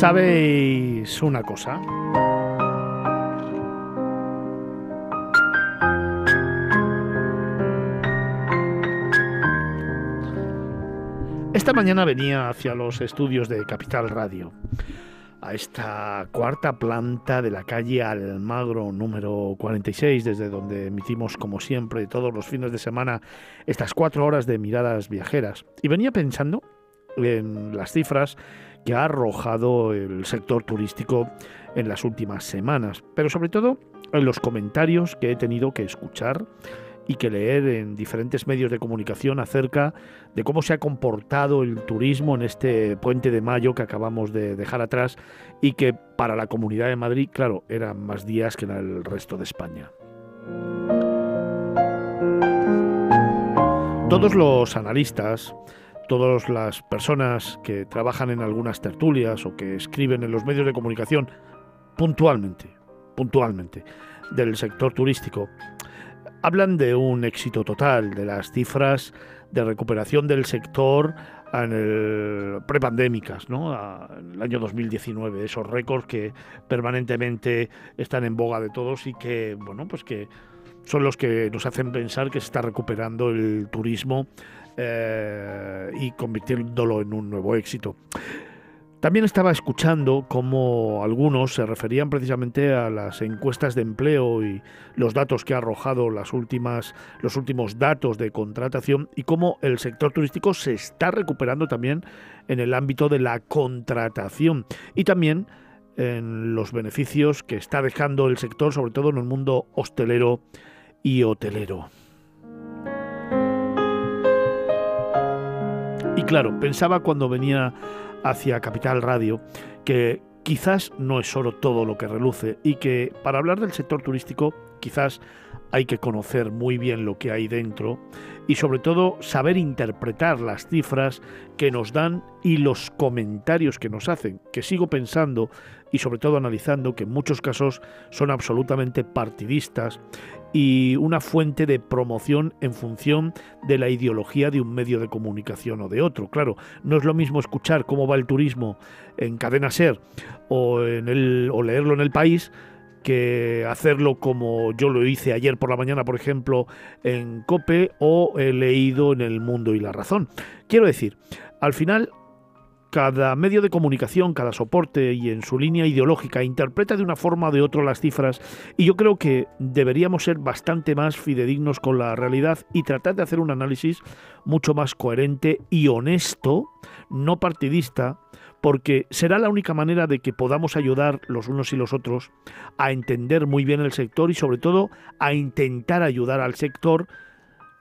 ¿Sabéis una cosa? Esta mañana venía hacia los estudios de Capital Radio, a esta cuarta planta de la calle Almagro número 46, desde donde emitimos como siempre todos los fines de semana estas cuatro horas de miradas viajeras. Y venía pensando en las cifras que ha arrojado el sector turístico en las últimas semanas, pero sobre todo en los comentarios que he tenido que escuchar y que leer en diferentes medios de comunicación acerca de cómo se ha comportado el turismo en este puente de mayo que acabamos de dejar atrás y que para la Comunidad de Madrid, claro, eran más días que en el resto de España. Todos los analistas, todas las personas que trabajan en algunas tertulias o que escriben en los medios de comunicación puntualmente, puntualmente, del sector turístico, hablan de un éxito total, de las cifras de recuperación del sector en el prepandémicas, ¿no? En el año 2019, esos récords que permanentemente están en boga de todos y que, bueno, pues que son los que nos hacen pensar que se está recuperando el turismo eh, y convirtiéndolo en un nuevo éxito. También estaba escuchando cómo algunos se referían precisamente a las encuestas de empleo y los datos que ha arrojado las últimas, los últimos datos de contratación y cómo el sector turístico se está recuperando también en el ámbito de la contratación y también en los beneficios que está dejando el sector, sobre todo en el mundo hostelero y hotelero. Y claro, pensaba cuando venía hacia Capital Radio, que quizás no es oro todo lo que reluce y que para hablar del sector turístico quizás hay que conocer muy bien lo que hay dentro y sobre todo saber interpretar las cifras que nos dan y los comentarios que nos hacen, que sigo pensando y sobre todo analizando que en muchos casos son absolutamente partidistas y una fuente de promoción en función de la ideología de un medio de comunicación o de otro. Claro, no es lo mismo escuchar cómo va el turismo en Cadena Ser o, en el, o leerlo en el país que hacerlo como yo lo hice ayer por la mañana, por ejemplo, en Cope o he leído en El Mundo y la Razón. Quiero decir, al final cada medio de comunicación, cada soporte y en su línea ideológica interpreta de una forma o de otra las cifras y yo creo que deberíamos ser bastante más fidedignos con la realidad y tratar de hacer un análisis mucho más coherente y honesto, no partidista, porque será la única manera de que podamos ayudar los unos y los otros a entender muy bien el sector y sobre todo a intentar ayudar al sector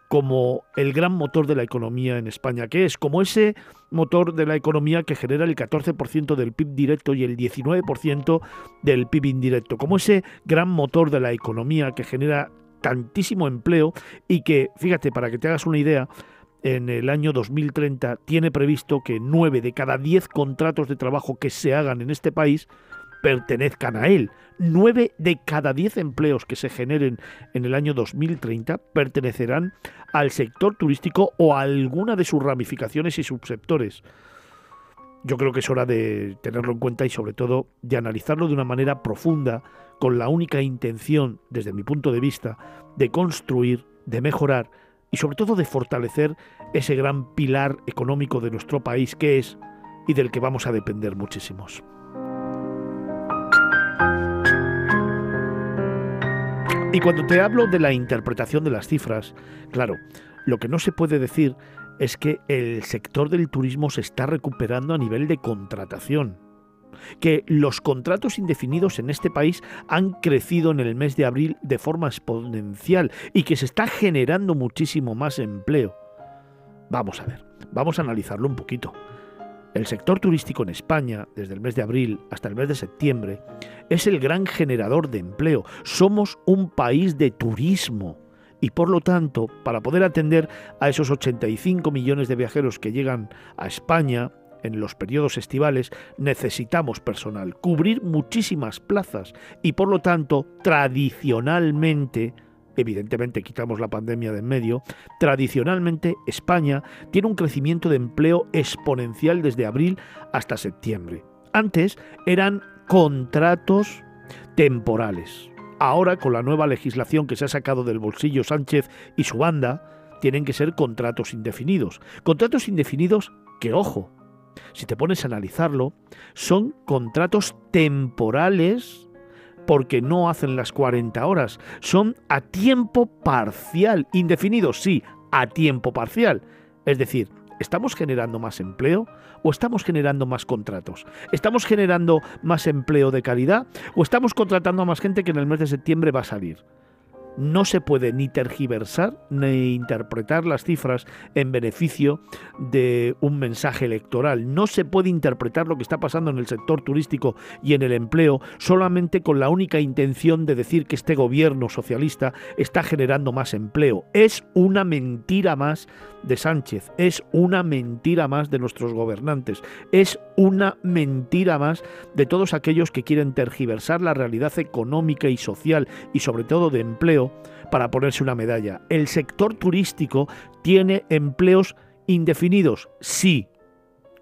como el gran motor de la economía en España, que es como ese motor de la economía que genera el 14% del PIB directo y el 19% del PIB indirecto, como ese gran motor de la economía que genera tantísimo empleo y que, fíjate, para que te hagas una idea, en el año 2030 tiene previsto que 9 de cada 10 contratos de trabajo que se hagan en este país pertenezcan a él. 9 de cada 10 empleos que se generen en el año 2030 pertenecerán al sector turístico o a alguna de sus ramificaciones y subsectores. Yo creo que es hora de tenerlo en cuenta y sobre todo de analizarlo de una manera profunda con la única intención, desde mi punto de vista, de construir, de mejorar y sobre todo de fortalecer ese gran pilar económico de nuestro país que es y del que vamos a depender muchísimos. Y cuando te hablo de la interpretación de las cifras, claro, lo que no se puede decir es que el sector del turismo se está recuperando a nivel de contratación que los contratos indefinidos en este país han crecido en el mes de abril de forma exponencial y que se está generando muchísimo más empleo. Vamos a ver, vamos a analizarlo un poquito. El sector turístico en España, desde el mes de abril hasta el mes de septiembre, es el gran generador de empleo. Somos un país de turismo. Y por lo tanto, para poder atender a esos 85 millones de viajeros que llegan a España, en los periodos estivales necesitamos personal, cubrir muchísimas plazas y por lo tanto tradicionalmente evidentemente quitamos la pandemia de en medio, tradicionalmente España tiene un crecimiento de empleo exponencial desde abril hasta septiembre. Antes eran contratos temporales. Ahora, con la nueva legislación que se ha sacado del bolsillo Sánchez y su banda, tienen que ser contratos indefinidos. Contratos indefinidos que, ojo, si te pones a analizarlo, son contratos temporales porque no hacen las 40 horas. Son a tiempo parcial, indefinidos, sí, a tiempo parcial. Es decir, ¿estamos generando más empleo o estamos generando más contratos? ¿Estamos generando más empleo de calidad o estamos contratando a más gente que en el mes de septiembre va a salir? No se puede ni tergiversar ni interpretar las cifras en beneficio de un mensaje electoral. No se puede interpretar lo que está pasando en el sector turístico y en el empleo solamente con la única intención de decir que este gobierno socialista está generando más empleo. Es una mentira más de Sánchez, es una mentira más de nuestros gobernantes, es una mentira más de todos aquellos que quieren tergiversar la realidad económica y social y sobre todo de empleo para ponerse una medalla. El sector turístico tiene empleos indefinidos, sí,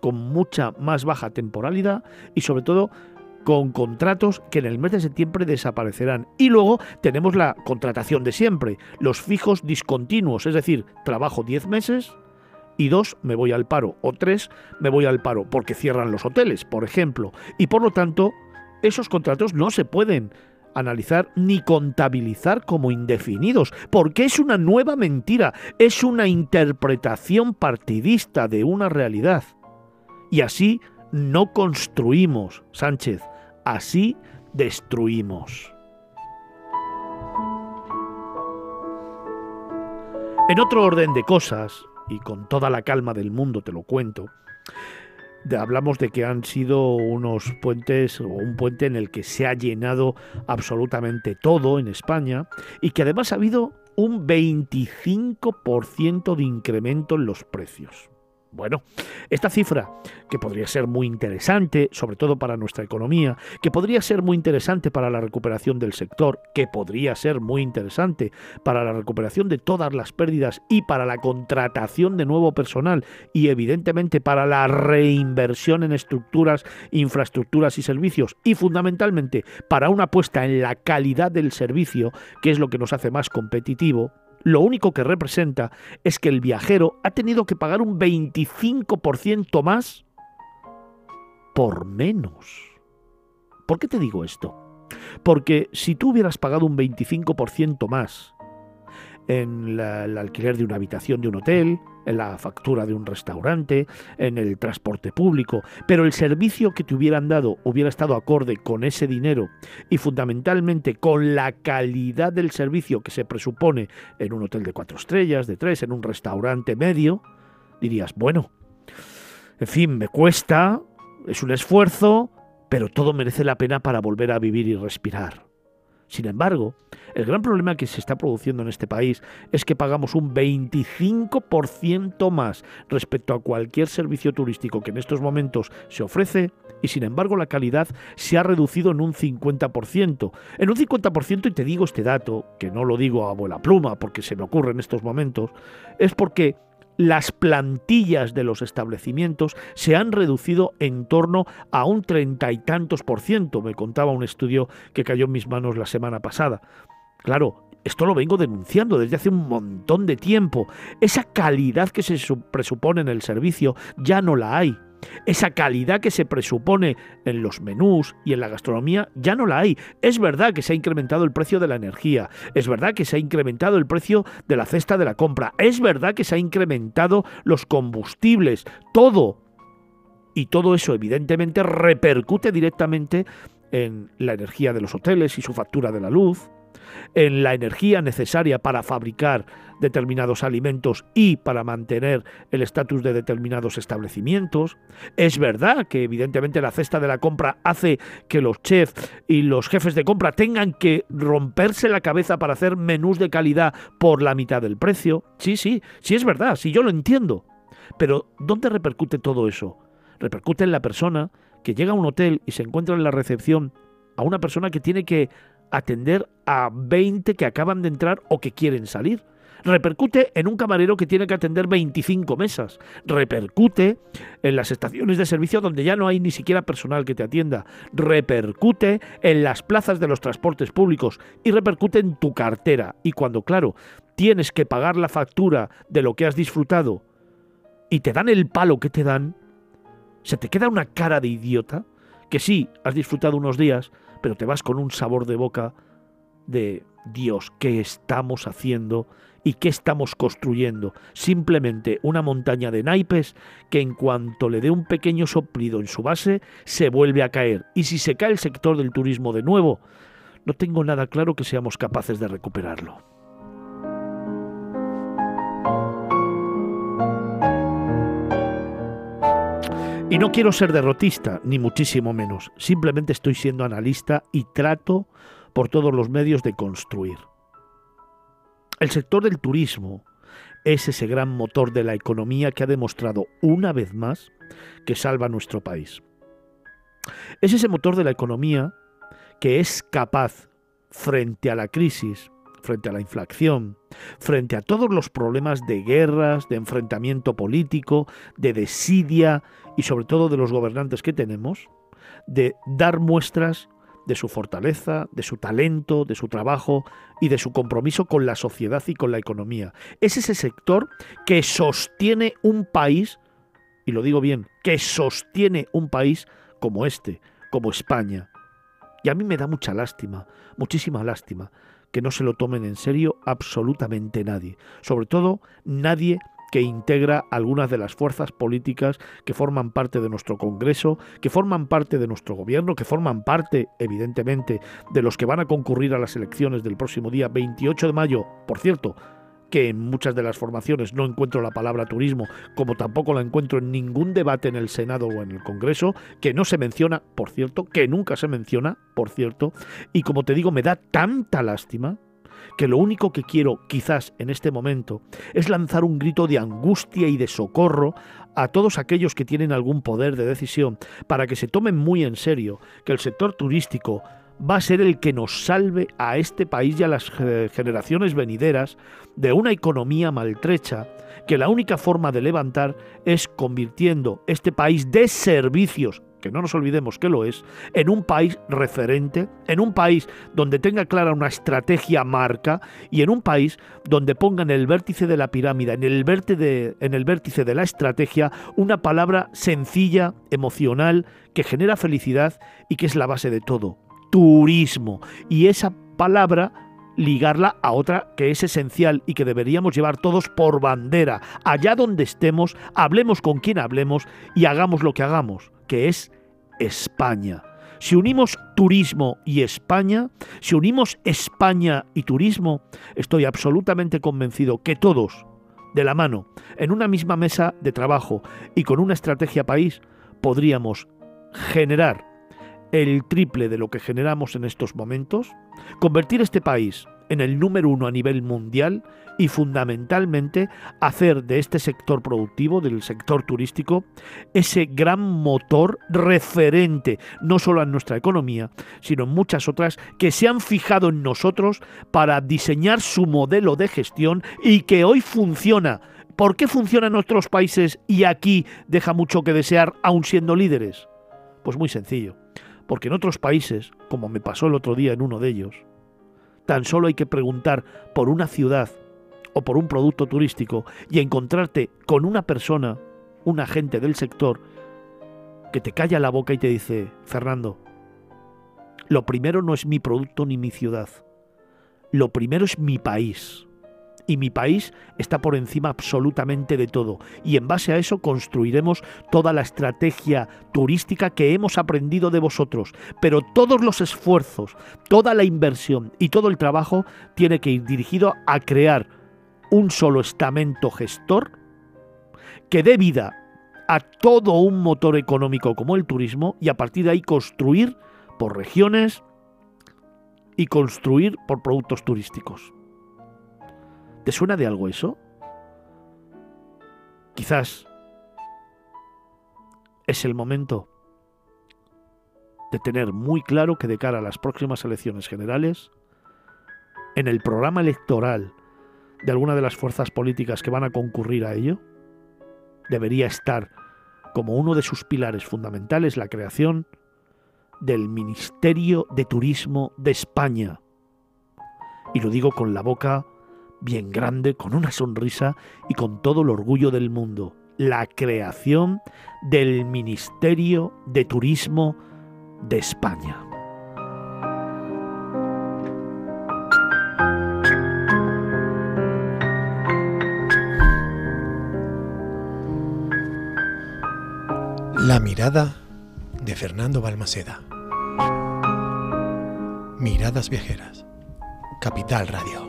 con mucha más baja temporalidad y sobre todo con contratos que en el mes de septiembre desaparecerán. Y luego tenemos la contratación de siempre, los fijos discontinuos, es decir, trabajo 10 meses y dos me voy al paro o tres me voy al paro porque cierran los hoteles, por ejemplo. Y por lo tanto, esos contratos no se pueden analizar ni contabilizar como indefinidos, porque es una nueva mentira, es una interpretación partidista de una realidad. Y así no construimos, Sánchez, así destruimos. En otro orden de cosas, y con toda la calma del mundo te lo cuento, hablamos de que han sido unos puentes o un puente en el que se ha llenado absolutamente todo en España y que además ha habido un 25% de incremento en los precios. Bueno, esta cifra, que podría ser muy interesante, sobre todo para nuestra economía, que podría ser muy interesante para la recuperación del sector, que podría ser muy interesante para la recuperación de todas las pérdidas y para la contratación de nuevo personal y evidentemente para la reinversión en estructuras, infraestructuras y servicios y fundamentalmente para una apuesta en la calidad del servicio, que es lo que nos hace más competitivo, lo único que representa es que el viajero ha tenido que pagar un 25% más por menos. ¿Por qué te digo esto? Porque si tú hubieras pagado un 25% más en el alquiler de una habitación de un hotel, en la factura de un restaurante, en el transporte público, pero el servicio que te hubieran dado hubiera estado acorde con ese dinero y fundamentalmente con la calidad del servicio que se presupone en un hotel de cuatro estrellas, de tres, en un restaurante medio, dirías, bueno, en fin, me cuesta, es un esfuerzo, pero todo merece la pena para volver a vivir y respirar. Sin embargo, el gran problema que se está produciendo en este país es que pagamos un 25% más respecto a cualquier servicio turístico que en estos momentos se ofrece y sin embargo la calidad se ha reducido en un 50%. En un 50%, y te digo este dato, que no lo digo a abuela pluma porque se me ocurre en estos momentos, es porque las plantillas de los establecimientos se han reducido en torno a un treinta y tantos por ciento, me contaba un estudio que cayó en mis manos la semana pasada. Claro, esto lo vengo denunciando desde hace un montón de tiempo. Esa calidad que se presupone en el servicio ya no la hay. Esa calidad que se presupone en los menús y en la gastronomía ya no la hay. Es verdad que se ha incrementado el precio de la energía, es verdad que se ha incrementado el precio de la cesta de la compra, es verdad que se ha incrementado los combustibles, todo. Y todo eso evidentemente repercute directamente en la energía de los hoteles y su factura de la luz, en la energía necesaria para fabricar determinados alimentos y para mantener el estatus de determinados establecimientos. Es verdad que evidentemente la cesta de la compra hace que los chefs y los jefes de compra tengan que romperse la cabeza para hacer menús de calidad por la mitad del precio. Sí, sí, sí es verdad, sí yo lo entiendo. Pero ¿dónde repercute todo eso? Repercute en la persona que llega a un hotel y se encuentra en la recepción a una persona que tiene que atender a 20 que acaban de entrar o que quieren salir. repercute en un camarero que tiene que atender 25 mesas, repercute en las estaciones de servicio donde ya no hay ni siquiera personal que te atienda, repercute en las plazas de los transportes públicos y repercute en tu cartera. Y cuando, claro, tienes que pagar la factura de lo que has disfrutado y te dan el palo que te dan, se te queda una cara de idiota que sí, has disfrutado unos días, pero te vas con un sabor de boca de Dios, ¿qué estamos haciendo y qué estamos construyendo? Simplemente una montaña de naipes que en cuanto le dé un pequeño soplido en su base, se vuelve a caer. Y si se cae el sector del turismo de nuevo, no tengo nada claro que seamos capaces de recuperarlo. Y no quiero ser derrotista, ni muchísimo menos. Simplemente estoy siendo analista y trato por todos los medios de construir. El sector del turismo es ese gran motor de la economía que ha demostrado una vez más que salva nuestro país. Es ese motor de la economía que es capaz, frente a la crisis, frente a la inflación, frente a todos los problemas de guerras, de enfrentamiento político, de desidia y sobre todo de los gobernantes que tenemos, de dar muestras de su fortaleza, de su talento, de su trabajo y de su compromiso con la sociedad y con la economía. Es ese sector que sostiene un país, y lo digo bien, que sostiene un país como este, como España. Y a mí me da mucha lástima, muchísima lástima, que no se lo tomen en serio absolutamente nadie. Sobre todo nadie que integra algunas de las fuerzas políticas que forman parte de nuestro Congreso, que forman parte de nuestro gobierno, que forman parte, evidentemente, de los que van a concurrir a las elecciones del próximo día 28 de mayo. Por cierto, que en muchas de las formaciones no encuentro la palabra turismo, como tampoco la encuentro en ningún debate en el Senado o en el Congreso, que no se menciona, por cierto, que nunca se menciona, por cierto, y como te digo, me da tanta lástima que lo único que quiero quizás en este momento es lanzar un grito de angustia y de socorro a todos aquellos que tienen algún poder de decisión para que se tomen muy en serio que el sector turístico va a ser el que nos salve a este país y a las generaciones venideras de una economía maltrecha que la única forma de levantar es convirtiendo este país de servicios que no nos olvidemos que lo es, en un país referente, en un país donde tenga clara una estrategia marca y en un país donde ponga en el vértice de la pirámide, en el vértice de, en el vértice de la estrategia, una palabra sencilla, emocional, que genera felicidad y que es la base de todo, turismo. Y esa palabra ligarla a otra que es esencial y que deberíamos llevar todos por bandera. Allá donde estemos, hablemos con quien hablemos y hagamos lo que hagamos que es España. Si unimos turismo y España, si unimos España y turismo, estoy absolutamente convencido que todos, de la mano, en una misma mesa de trabajo y con una estrategia país, podríamos generar el triple de lo que generamos en estos momentos, convertir este país en el número uno a nivel mundial y fundamentalmente hacer de este sector productivo, del sector turístico, ese gran motor referente, no solo en nuestra economía, sino en muchas otras que se han fijado en nosotros para diseñar su modelo de gestión y que hoy funciona. ¿Por qué funciona en otros países y aquí deja mucho que desear aún siendo líderes? Pues muy sencillo, porque en otros países, como me pasó el otro día en uno de ellos, Tan solo hay que preguntar por una ciudad o por un producto turístico y encontrarte con una persona, un agente del sector, que te calla la boca y te dice, Fernando, lo primero no es mi producto ni mi ciudad, lo primero es mi país y mi país está por encima absolutamente de todo. Y en base a eso construiremos toda la estrategia turística que hemos aprendido de vosotros. Pero todos los esfuerzos, toda la inversión y todo el trabajo tiene que ir dirigido a crear un solo estamento gestor que dé vida a todo un motor económico como el turismo y a partir de ahí construir por regiones y construir por productos turísticos. ¿Te suena de algo eso? Quizás es el momento de tener muy claro que de cara a las próximas elecciones generales, en el programa electoral de alguna de las fuerzas políticas que van a concurrir a ello? Debería estar como uno de sus pilares fundamentales la creación del Ministerio de Turismo de España. Y lo digo con la boca bien grande, con una sonrisa y con todo el orgullo del mundo. La creación del Ministerio de Turismo de España. La mirada de Fernando Balmaceda. Miradas Viajeras. Capital Radio.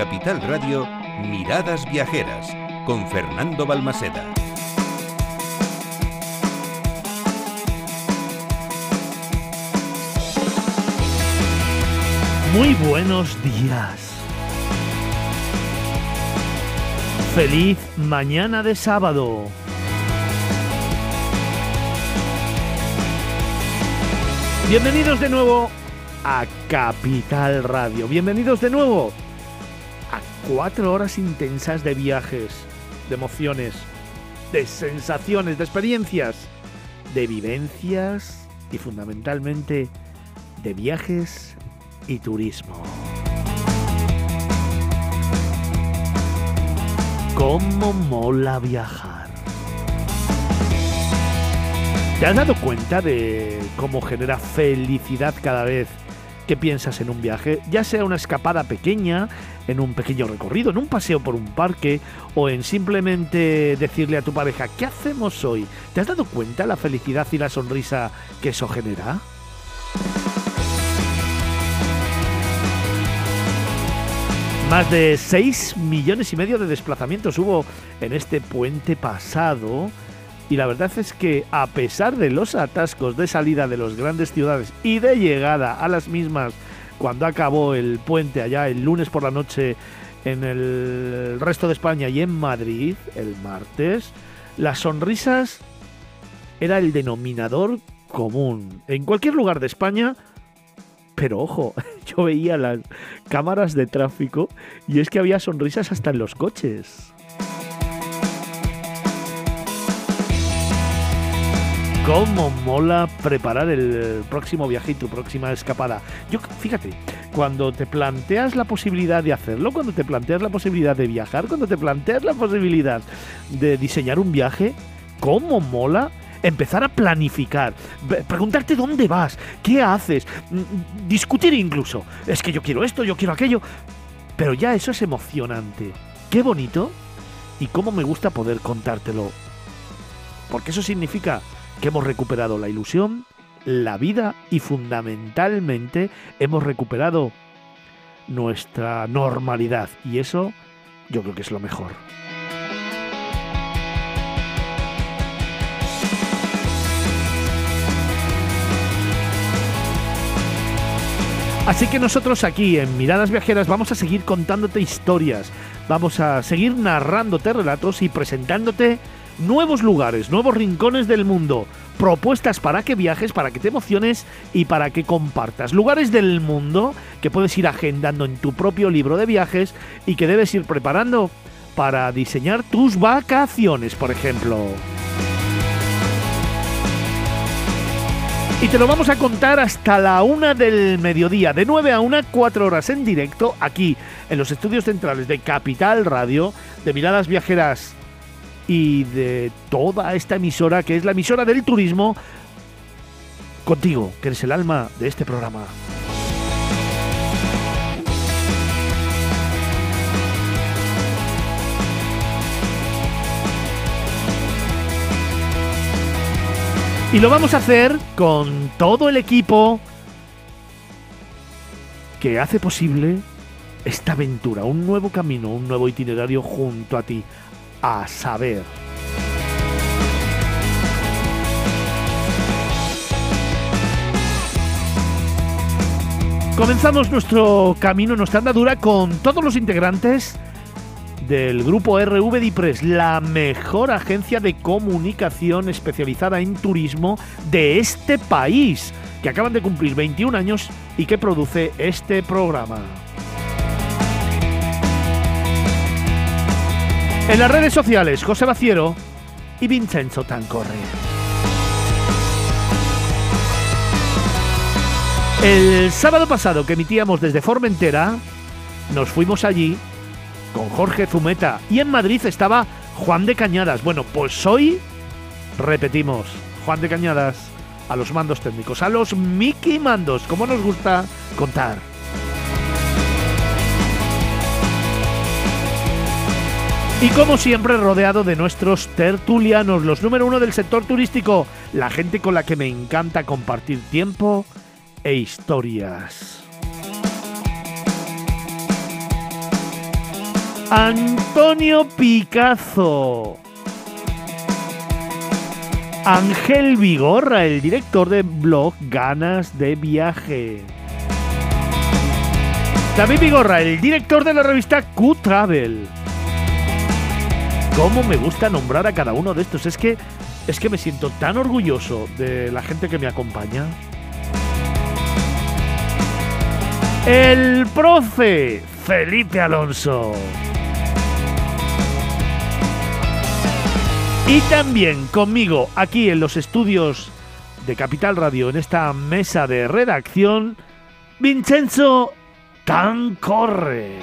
Capital Radio, Miradas Viajeras con Fernando Balmaseda. Muy buenos días. Feliz mañana de sábado. Bienvenidos de nuevo a Capital Radio. Bienvenidos de nuevo cuatro horas intensas de viajes de emociones, de sensaciones, de experiencias, de vivencias y fundamentalmente de viajes y turismo. ¿Cómo mola viajar? ¿Te has dado cuenta de cómo genera felicidad cada vez que piensas en un viaje? Ya sea una escapada pequeña, en un pequeño recorrido, en un paseo por un parque o en simplemente decirle a tu pareja, ¿qué hacemos hoy? ¿Te has dado cuenta la felicidad y la sonrisa que eso genera? Más de 6 millones y medio de desplazamientos hubo en este puente pasado y la verdad es que a pesar de los atascos de salida de las grandes ciudades y de llegada a las mismas cuando acabó el puente allá el lunes por la noche en el resto de España y en Madrid el martes, las sonrisas era el denominador común. En cualquier lugar de España, pero ojo, yo veía las cámaras de tráfico y es que había sonrisas hasta en los coches. Cómo mola preparar el próximo viaje y tu próxima escapada. Yo, fíjate, cuando te planteas la posibilidad de hacerlo, cuando te planteas la posibilidad de viajar, cuando te planteas la posibilidad de diseñar un viaje, cómo mola empezar a planificar, preguntarte dónde vas, qué haces, mm, discutir incluso. Es que yo quiero esto, yo quiero aquello. Pero ya eso es emocionante. Qué bonito y cómo me gusta poder contártelo. Porque eso significa que hemos recuperado la ilusión, la vida y fundamentalmente hemos recuperado nuestra normalidad. Y eso yo creo que es lo mejor. Así que nosotros aquí en Miradas Viajeras vamos a seguir contándote historias, vamos a seguir narrándote relatos y presentándote nuevos lugares, nuevos rincones del mundo, propuestas para que viajes, para que te emociones y para que compartas. Lugares del mundo que puedes ir agendando en tu propio libro de viajes y que debes ir preparando para diseñar tus vacaciones, por ejemplo. Y te lo vamos a contar hasta la una del mediodía, de 9 a 1, 4 horas en directo, aquí en los estudios centrales de Capital Radio, de Miradas Viajeras y de toda esta emisora que es la emisora del turismo, contigo, que eres el alma de este programa. Y lo vamos a hacer con todo el equipo que hace posible esta aventura, un nuevo camino, un nuevo itinerario junto a ti a saber. Comenzamos nuestro camino, nuestra andadura con todos los integrantes del grupo RV Dipres, la mejor agencia de comunicación especializada en turismo de este país, que acaban de cumplir 21 años y que produce este programa. En las redes sociales, José Baciero y Vincenzo Tancorre. El sábado pasado que emitíamos desde Formentera, nos fuimos allí con Jorge Zumeta y en Madrid estaba Juan de Cañadas. Bueno, pues hoy repetimos, Juan de Cañadas a los mandos técnicos, a los Mickey Mandos, como nos gusta contar. Y como siempre rodeado de nuestros tertulianos, los número uno del sector turístico, la gente con la que me encanta compartir tiempo e historias. Antonio Picazo. Ángel Vigorra, el director de blog Ganas de Viaje. David Vigorra, el director de la revista Q-Travel. ¿Cómo me gusta nombrar a cada uno de estos? Es que, es que me siento tan orgulloso de la gente que me acompaña. El profe Felipe Alonso. Y también conmigo aquí en los estudios de Capital Radio, en esta mesa de redacción, Vincenzo Tancorre.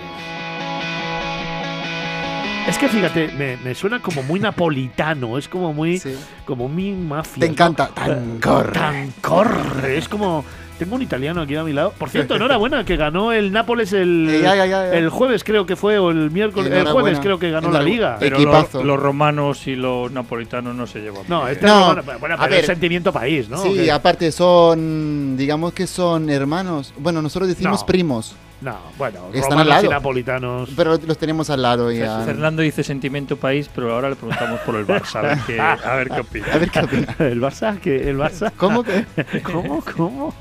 Es que fíjate, me, me suena como muy napolitano, es como muy, Sí. como muy mafia. Te ¿no? encanta. Tancorre. Tancorre, es como... Tengo un italiano aquí a mi lado. Por cierto, enhorabuena, que ganó el Nápoles el, Eh, ya, ya, ya, ya. el jueves, creo que fue, o el miércoles, el jueves creo que ganó la liga. Pero los, Equipazo. los romanos y los napolitanos no se llevan. No, bien. este No, es romano- bueno, a pero ver. es sentimiento país, ¿no? Sí, aparte son, digamos que son hermanos. Bueno, nosotros decimos No. primos, No, bueno, Están romanos al y lado. napolitanos. pero los tenemos al lado ya. Fernando dice sentimiento país, pero ahora le preguntamos por el Barça, a ver qué, a ver qué opina. A ver qué opina. El Barça, que el Barça. ¿Cómo que? ¿Cómo? ¿Cómo?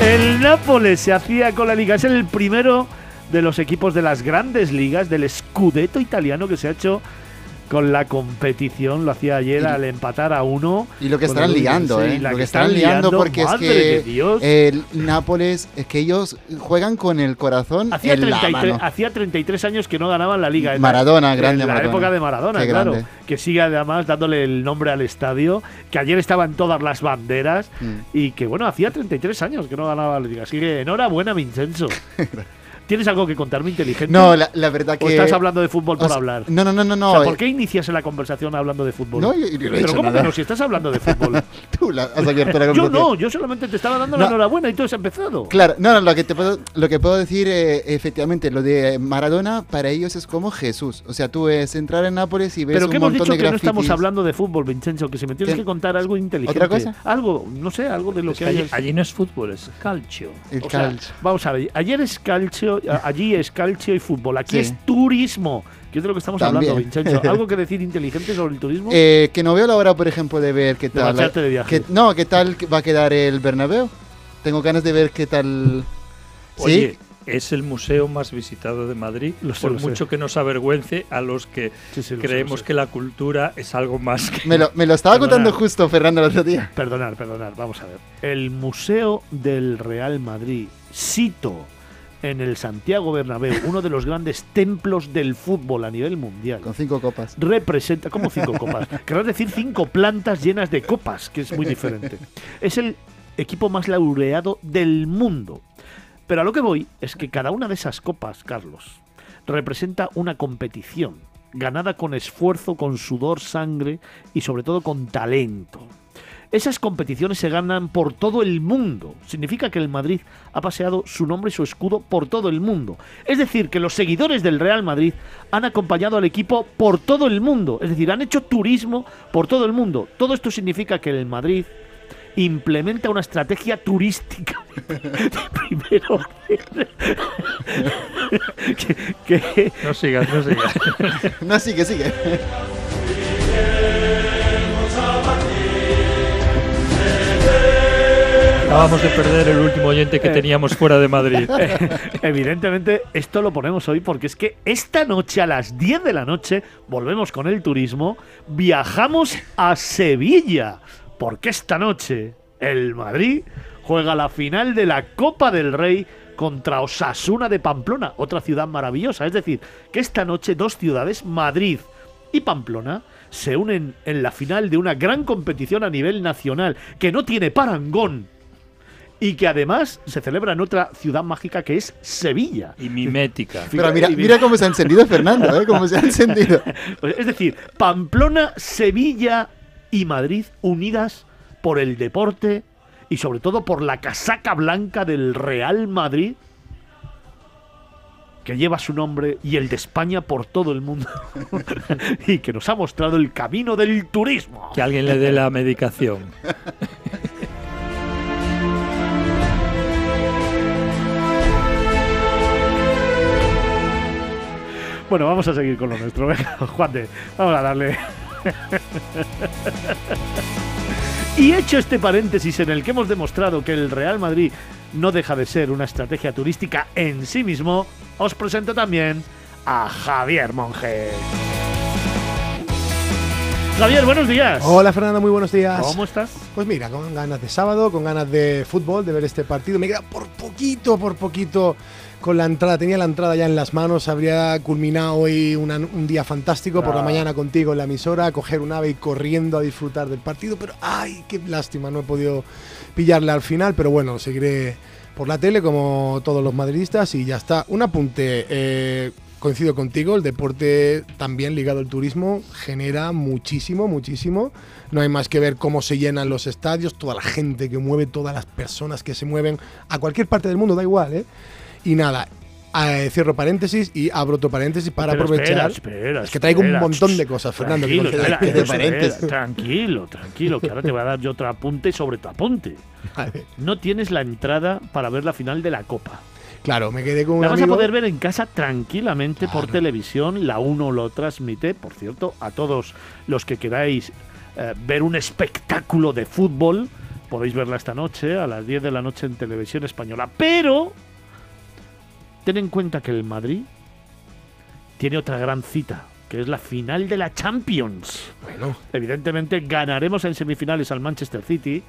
El Nápoles se hacía con la liga. Es el primero de los equipos de las grandes ligas, del Scudetto italiano que se ha hecho con la competición. Lo hacía ayer Y- al empatar a uno. Y lo que el- liando, ¿eh? la Lo que están liando porque es que el Nápoles, es que ellos juegan con el corazón Hacía en la 33, mano. hacía 33 años que no ganaban la liga. En la- Maradona, grande en la Maradona. época de Maradona, Qué claro. grande. Que sigue además dándole el nombre al estadio, que ayer estaba en todas las banderas Mm. y que, bueno, hacía 33 años que no ganaba la liga. Así que enhorabuena, Vincenzo. ¿Tienes algo que contarme inteligente? No, la, la verdad que... ¿O estás hablando de fútbol por o sea, hablar? No, no, no, no. no O sea, ¿Por eh, qué inicias la conversación hablando de fútbol? No, yo- yo no he Pero hecho ¿cómo nada. que no? Si estás hablando de fútbol. Tú la- has abierto la yo conversación. no, yo solamente te estaba dando la enhorabuena y tú has empezado. Claro, no, no, lo que te puedo, lo que puedo decir, eh, efectivamente, lo de Maradona para ellos es como Jesús. O sea, tú es entrar en Nápoles y ves Pero un que hemos montón dicho de que no estamos hablando de fútbol, Vincenzo, que si me tienes ¿Qué? que contar algo inteligente. ¿Otra cosa? Algo, no sé, algo de lo Es que que allí, hayas... allí no es fútbol, es calcio. El O sea, calcio. vamos a ver, ayer es calcio, allí es calcio y fútbol, aquí Sí. es turismo, que es de lo que estamos hablando. Vincenzo. ¿Algo que decir inteligente sobre el turismo? Eh, que no veo la hora, por ejemplo, de ver qué de tal. marcharte de viaje. que- no, qué tal va a quedar el Bernabéu. Tengo ganas de ver qué tal. Oye, ¿Sí? es el museo más visitado de Madrid, Lo sé, por lo sé. mucho que nos avergüence a los que Sí, sí, lo sé, creemos sé. que la cultura es algo más que... Me lo, me lo estaba contando justo Fernando el otro día. Perdonar, perdonar, vamos a ver. El Museo del Real Madrid, Sito, en el Santiago Bernabéu, uno de los grandes templos del fútbol a nivel mundial. Con cinco copas. representa como cinco copas. Querrás decir cinco plantas llenas de copas, que es muy diferente. Es el equipo más laureado del mundo. Pero a lo que voy es que cada una de esas copas, Carlos, representa una competición ganada con esfuerzo, con sudor, sangre y sobre todo con talento. Esas competiciones se ganan por todo el mundo. Significa que el Madrid ha paseado su nombre y su escudo por todo el mundo. Es decir, que los seguidores del Real Madrid han acompañado al equipo por todo el mundo. Es decir, han hecho turismo por todo el mundo. Todo esto significa que el Madrid implementa una estrategia turística de primero que, que- No sigas, no sigas. No, sigue, sigue. Acabamos de perder el último oyente que Eh. teníamos fuera de Madrid. Evidentemente, esto lo ponemos hoy porque es que esta noche a las 10 de la noche volvemos con el turismo, viajamos a Sevilla, porque esta noche el Madrid juega la final de la Copa del Rey contra Osasuna de Pamplona, otra ciudad maravillosa. Es decir, que esta noche dos ciudades, Madrid y Pamplona, se unen en la final de una gran competición a nivel nacional que no tiene parangón y que además se celebra en otra ciudad mágica que es Sevilla. y mimética. Pero mira, mira cómo se ha encendido Fernando, ¿eh? Cómo se ha encendido. Pues, Es decir, Pamplona, Sevilla y Madrid unidas por el deporte y sobre todo por la casaca blanca del Real Madrid que lleva su nombre y el de España por todo el mundo y que nos ha mostrado el camino del turismo. Que alguien le dé la medicación. Bueno, vamos a seguir con lo nuestro. Venga, Juan de, vamos a darle. y hecho este paréntesis en el que hemos demostrado que el Real Madrid no deja de ser una estrategia turística en sí mismo, os presento también a Javier Monge. Javier, buenos días. Hola Fernando, muy buenos días. ¿Cómo estás? Pues mira, con ganas de sábado, con ganas de fútbol, de ver este partido. Me queda por poquito, por poquito con la entrada. Tenía la entrada ya en las manos. Habría culminado hoy una- un día fantástico por la Ah. mañana contigo en la emisora, coger un ave y corriendo a disfrutar del partido. Pero ay, qué lástima, no he podido pillarle al final. Pero bueno, seguiré por la tele como todos los madridistas y ya está. Un apunte. eh, coincido contigo, el deporte también ligado al turismo genera muchísimo, muchísimo. No hay más que ver cómo se llenan los estadios, toda la gente que mueve, todas las personas que se mueven a cualquier parte del mundo, da igual, ¿eh? Y nada, eh, cierro paréntesis y abro otro paréntesis para Pero aprovechar. Espera, espera, es que traigo espera. un montón de cosas, Fernando. que Tranquilo, conceder. espera, de paréntesis. tranquilo, tranquilo, que ahora te voy a dar yo otro apunte sobre tu apunte. Vale. No tienes la entrada para ver la final de la Copa. Claro, me quedé con un La vas a poder ver en casa tranquilamente por televisión. La 1 lo transmite, por cierto, a todos los que queráis eh, ver un espectáculo de fútbol. Podéis verla esta noche a las 10 de la noche en televisión española. Pero ten en cuenta que el Madrid tiene otra gran cita, que es la final de la Champions. Bueno, Evidentemente ganaremos en semifinales al Manchester City.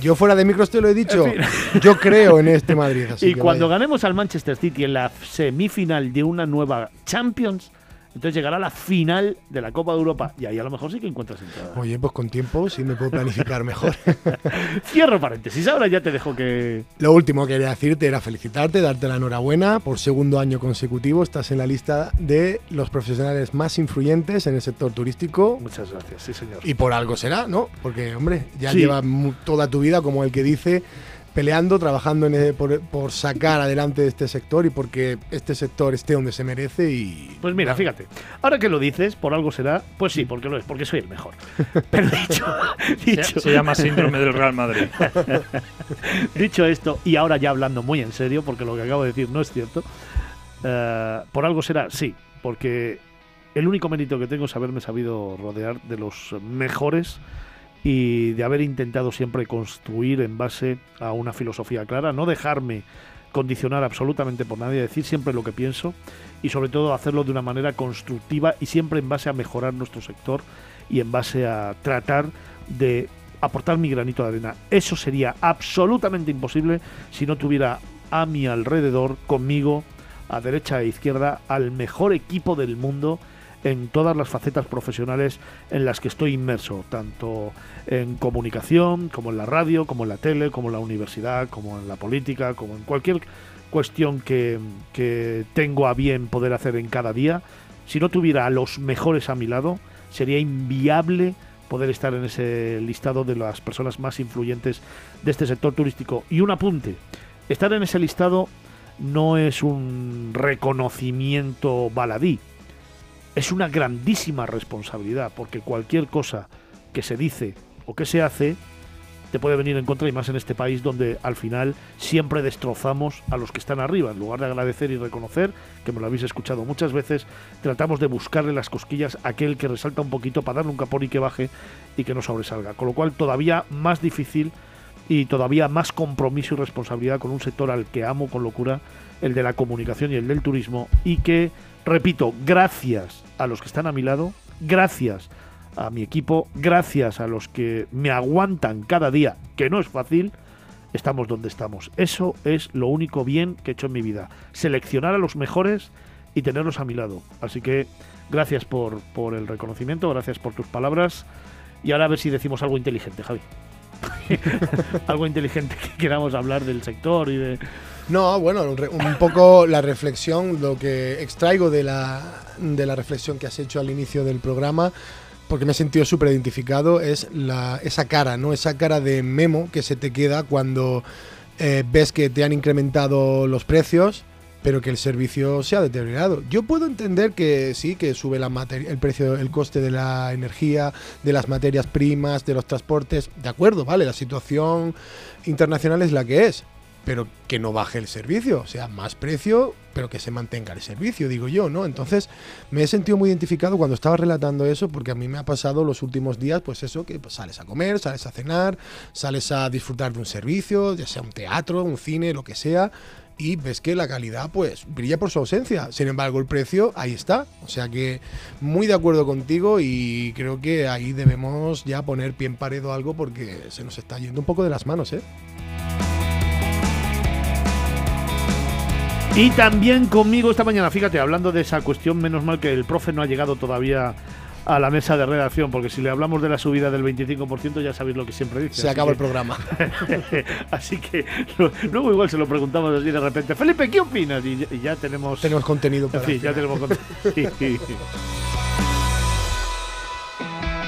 yo fuera de micros te lo he dicho. En Yo creo en este Madrid. así y que cuando vaya. ganemos al Manchester City en la semifinal de una nueva Champions, entonces llegará la final de la Copa de Europa. Y ahí a lo mejor sí que encuentras entrada. Oye, pues con tiempo sí me puedo planificar mejor. Cierro paréntesis. Ahora ya te dejo que. Lo último que quería decirte era felicitarte, darte la enhorabuena. Por segundo año consecutivo estás en la lista de los profesionales más influyentes en el sector turístico. Muchas gracias, sí, señor. Y por algo será, ¿no? Porque, hombre, ya Sí. llevas mu- toda tu vida, como el que dice, peleando, trabajando en el- por, por sacar adelante este sector y porque este sector esté donde se merece y... Pues mira, fíjate, ahora que lo dices, por algo será, pues sí, porque lo es, porque soy el mejor. Pero dicho, Se, dicho, se llama síndrome del Real Madrid. dicho esto, y ahora ya hablando muy en serio, porque lo que acabo de decir no es cierto, eh, por algo será, sí, porque el único mérito que tengo es haberme sabido rodear de los mejores y de haber intentado siempre construir en base a una filosofía clara, no dejarme condicionar absolutamente por nadie, decir siempre lo que pienso y sobre todo hacerlo de una manera constructiva y siempre en base a mejorar nuestro sector y en base a tratar de aportar mi granito de arena. Eso sería absolutamente imposible si no tuviera a mi alrededor, conmigo, a derecha e izquierda, al mejor equipo del mundo en todas las facetas profesionales en las que estoy inmerso, tanto en comunicación, como en la radio, como en la tele, como en la universidad, como en la política, como en cualquier cuestión que, que tengo a bien poder hacer en cada día. Si no tuviera a los mejores a mi lado, sería inviable poder estar en ese listado de las personas más influyentes de este sector turístico. Y un apunte, estar en ese listado no es un reconocimiento baladí, es una grandísima responsabilidad, porque cualquier cosa que se dice o que se hace te puede venir en contra y más en este país donde al final siempre destrozamos a los que están arriba. En lugar de agradecer y reconocer, que me lo habéis escuchado muchas veces, tratamos de buscarle las cosquillas a aquel que resalta un poquito para darle un capón y que baje y que no sobresalga. Con lo cual todavía más difícil y todavía más compromiso y responsabilidad con un sector al que amo con locura, el de la comunicación y el del turismo, y que, repito, gracias a los que están a mi lado, gracias a mi equipo, gracias a los que me aguantan cada día, que no es fácil, estamos donde estamos. Eso es lo único bien que he hecho en mi vida. Seleccionar a los mejores y tenerlos a mi lado. Así que gracias por, por el reconocimiento, gracias por tus palabras. Y ahora a ver si decimos algo inteligente, Javi. algo inteligente que queramos hablar del sector y de... No, bueno, un, poco la reflexión, lo que extraigo de la, de la reflexión que has hecho al inicio del programa, porque me he sentido súper identificado, es la, esa cara, ¿no? Esa cara de memo que se te queda cuando eh, ves que te han incrementado los precios, pero que el servicio se ha deteriorado. Yo puedo entender que sí, que sube la el precio, el coste de la energía, de las materias primas, de los transportes. De acuerdo, vale, la situación internacional es la que es, pero que no baje el servicio, o sea, más precio, pero que se mantenga el servicio, digo yo, ¿no? Entonces, me he sentido muy identificado cuando estaba relatando eso, porque a mí me ha pasado los últimos días, pues eso, que pues, sales a comer, sales a cenar, sales a disfrutar de un servicio, ya sea un teatro, un cine, lo que sea, y ves que la calidad, pues, brilla por su ausencia. Sin embargo, el precio, ahí está. O sea que, muy de acuerdo contigo y creo que ahí debemos ya poner pie en pared o algo porque se nos está yendo un poco de las manos, ¿eh? Y también conmigo esta mañana, fíjate, hablando de esa cuestión, menos mal que el profe no ha llegado todavía a la mesa de redacción, porque si le hablamos de la subida del 25% ya sabéis lo que siempre dice. Se acaba el programa. así que luego igual se lo preguntamos así de repente, Felipe, ¿qué opinas? Y ya, y ya tenemos... Tenemos contenido En para el ya tenemos contenido. Sí.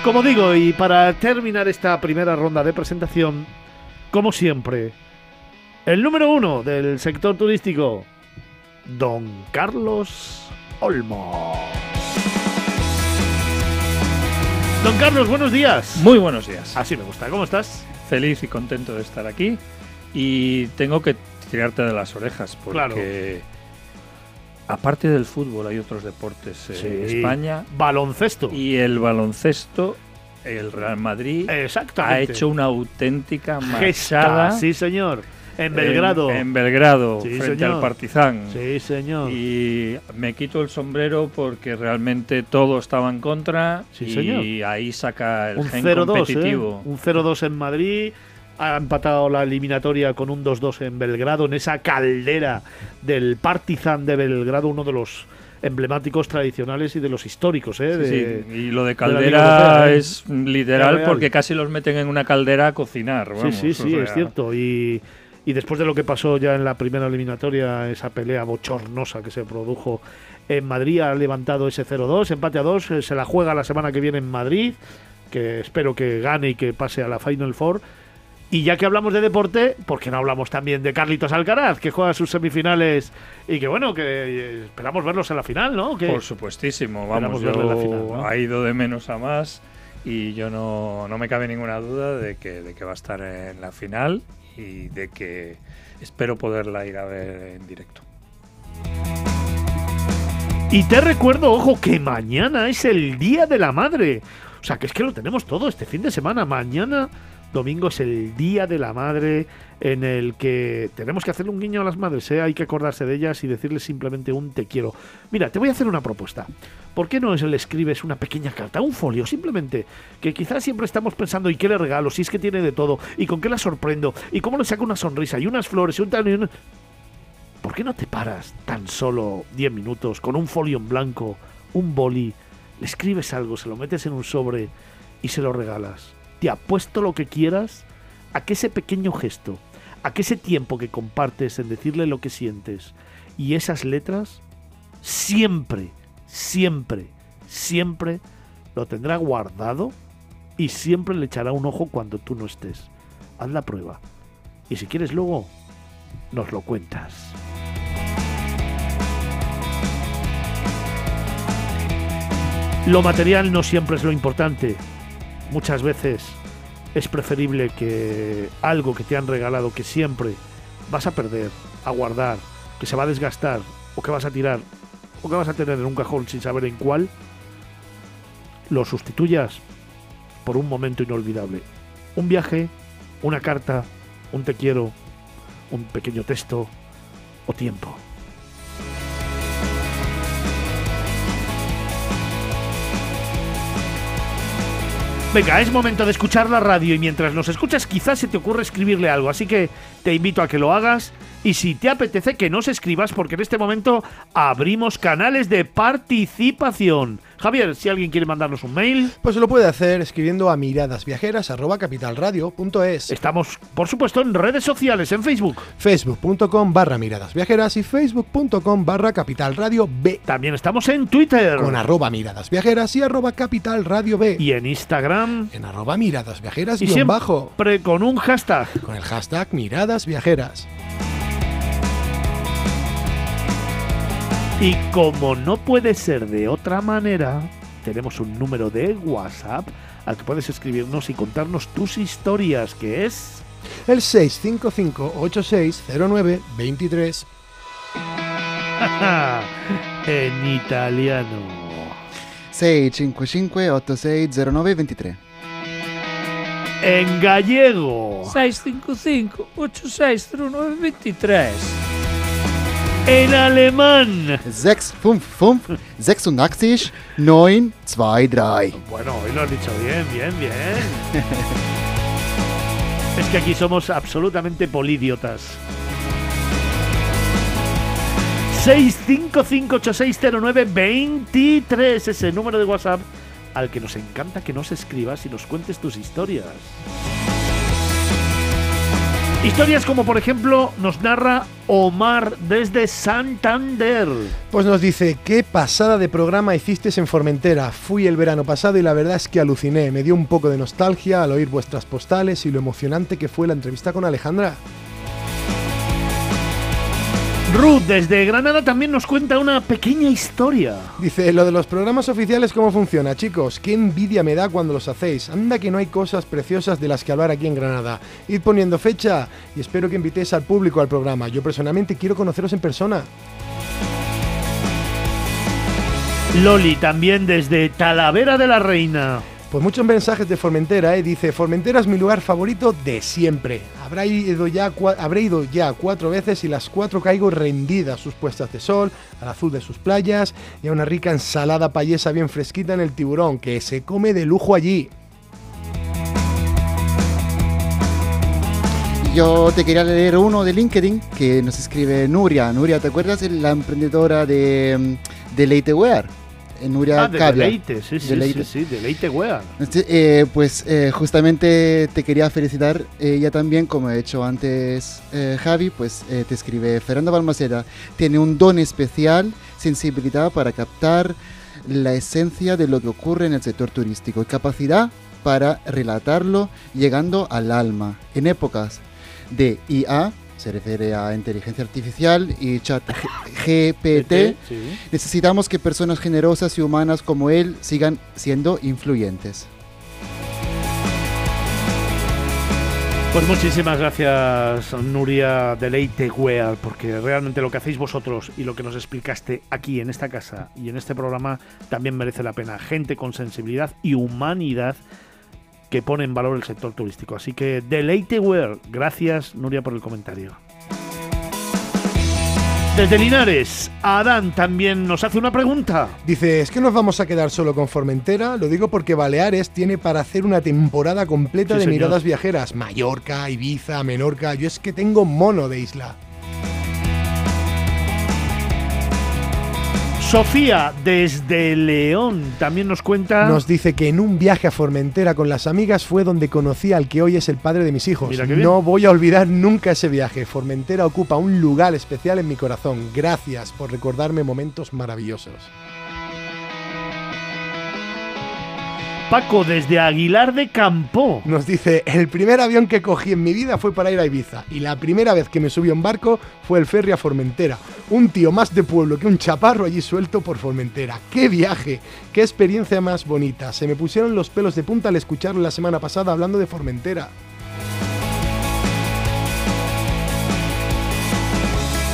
Como digo, y para terminar esta primera ronda de presentación, como siempre, el número uno del sector turístico, Don Carlos Olmo. Don Carlos, buenos días. Muy buenos días. Así me gusta. ¿Cómo estás? Feliz y contento de estar aquí. Y tengo que tirarte de las orejas porque aparte del fútbol hay otros deportes en Sí. España Baloncesto. y el baloncesto, el Real Madrid Exactamente. ha hecho una auténtica marchada Sí, señor. En Belgrado. En, en Belgrado, Sí, frente señor. al Partizan. Sí, señor. Y me quito el sombrero porque realmente todo estaba en contra Sí, y señor. ahí saca el un gen 0-2, competitivo. ¿eh? Un 0-2 en Madrid. Ha empatado la eliminatoria con un 2-2 en Belgrado, en esa caldera del Partizan de Belgrado, uno de los emblemáticos tradicionales y de los históricos. ¿eh? Sí, de- sí, y lo de caldera Europea, ¿eh? es literal porque casi los meten en una caldera a cocinar. Sí, vamos, sí, o sí, sea, es cierto. Y, y después de lo que pasó ya en la primera eliminatoria, esa pelea bochornosa que se produjo en Madrid, ha levantado ese 0-2, empate a 2, eh, se la juega la semana que viene en Madrid, que espero que gane y que pase a la Final Four. Y ya que hablamos de deporte, ¿por qué no hablamos también de Carlitos Alcaraz, que juega sus semifinales y que bueno, que eh, esperamos verlos en la final, ¿no? Que- Por supuestísimo, vamos, verle en la yo final, ¿no? ha ido de menos a más y yo no, no me cabe ninguna duda de que, de que va a estar en la final y de que espero poderla ir a ver en directo. Y te recuerdo, ojo, que mañana es el Día de la Madre. O sea, que es que lo tenemos todo este fin de semana. Mañana, domingo, es el Día de la Madre en el que tenemos que hacerle un guiño a las madres. ¿eh? Hay que acordarse de ellas y decirles simplemente un te quiero. Mira, te voy a hacer una propuesta. ¿Por qué no le escribes una pequeña carta, un folio, simplemente? Que quizás siempre estamos pensando, ¿y qué le regalo? Si es que tiene de todo, ¿y con qué la sorprendo? ¿Y cómo le saco una sonrisa? Y unas flores, y un tal. ¿Por qué no te paras tan solo 10 minutos con un folio en blanco, un boli, le escribes algo, se lo metes en un sobre y se lo regalas? Te apuesto lo que quieras a que ese pequeño gesto, a que ese tiempo que compartes en decirle lo que sientes y esas letras, siempre, siempre, siempre lo tendrá guardado y siempre le echará un ojo cuando tú no estés. Haz la prueba. Y si quieres luego, nos lo cuentas. Lo material no siempre es lo importante. Muchas veces es preferible que algo que te han regalado, que siempre vas a perder, a guardar, que se va a desgastar, o que vas a tirar, o que vas a tener en un cajón sin saber en cuál, lo sustituyas por un momento inolvidable. Un viaje, una carta, un te quiero, un pequeño texto o tiempo. Venga, es momento de escuchar la radio y mientras nos escuchas quizás se te ocurre escribirle algo, así que te invito a que lo hagas y si te apetece que nos escribas porque en este momento abrimos canales de participación. Javier, si alguien quiere mandarnos un mail, Pues lo puede hacer escribiendo a miradasviajeras.capitalradio.es, estamos por supuesto en redes sociales, en Facebook. facebook.com barra miradasviajeras y facebook.com barra capitalradio B. También estamos en Twitter Con arroba miradasviajeras y arroba capitalradio B. y en Instagram En arroba miradasviajeras y guion siempre bajo. con un hashtag. Con el hashtag miradasviajeras. Y como no puede ser de otra manera, tenemos un número de WhatsApp al que puedes escribirnos y contarnos tus historias, que es... El 655-8609-23. en italiano. 655-8609-23. En gallego. 655 860923 En alemán. 655 86 923. Bueno, hoy lo has dicho bien, bien, bien. es que aquí somos absolutamente polidiotas. 655860923 ese número de WhatsApp al que nos encanta que nos escribas y nos cuentes tus historias. Historias como por ejemplo nos narra Omar desde Santander. Pues nos dice, qué pasada de programa hicisteis en Formentera. Fui el verano pasado y la verdad es que aluciné. Me dio un poco de nostalgia al oír vuestras postales y lo emocionante que fue la entrevista con Alejandra. Ruth desde Granada también nos cuenta una pequeña historia. Dice, lo de los programas oficiales, ¿cómo funciona, chicos? Qué envidia me da cuando los hacéis. Anda que no hay cosas preciosas de las que hablar aquí en Granada. Id poniendo fecha y espero que invitéis al público al programa. Yo personalmente quiero conoceros en persona. Loli también desde Talavera de la Reina. Pues muchos mensajes de Formentera, ¿eh? Dice, Formentera es mi lugar favorito de siempre. Habrá ido ya, habré ido ya cuatro veces y las cuatro caigo rendida a sus puestas de sol, al azul de sus playas y a una rica ensalada payesa bien fresquita en el tiburón, que se come de lujo allí. Yo te quería leer uno de LinkedIn que nos escribe Nuria. Nuria, ¿te acuerdas de la emprendedora de, mm, de Leiteware? Eh, Nuria Ah, de Cavia. Deleite, sí, sí, Deleite. sí, sí, Deleite eh, pues eh, justamente te quería felicitar. Ella también, como he hecho antes eh, Javi, pues eh, te escribe Fernando Balmaceda. Tiene un don especial, sensibilidad para captar la esencia de lo que ocurre en el sector turístico y capacidad para relatarlo llegando al alma. En épocas de IA, se refiere a inteligencia artificial y chat GPT, Sí. Necesitamos que personas generosas y humanas como él sigan siendo influyentes. Pues muchísimas gracias, Nuria Deleite Wear, porque realmente lo que hacéis vosotros y lo que nos explicaste aquí en esta casa y en este programa también merece la pena. Gente con sensibilidad y humanidad que pone en valor el sector turístico. Así que Deleite Wear, gracias, Nuria, por el comentario. Desde Linares, Adán también nos hace una pregunta. Dice, ¿es que nos vamos a quedar solo con Formentera? Lo digo porque Baleares tiene para hacer una temporada completa Sí, de señor. miradas viajeras. Mallorca, Ibiza, Menorca. Yo es que tengo mono de isla. Sofía, desde León, también nos cuenta... Nos dice que en un viaje a Formentera con las amigas fue donde conocí al que hoy es el padre de mis hijos. No voy a olvidar nunca ese viaje. Formentera ocupa un lugar especial en mi corazón. Gracias por recordarme momentos maravillosos. Paco, desde Aguilar de Campo. Nos dice, el primer avión que cogí en mi vida fue para ir a Ibiza y la primera vez que me subí a un barco fue el ferry a Formentera. Un tío más de pueblo que un chaparro allí suelto por Formentera. ¡Qué viaje! ¡Qué experiencia más bonita! Se me pusieron los pelos de punta al escucharlo la semana pasada hablando de Formentera.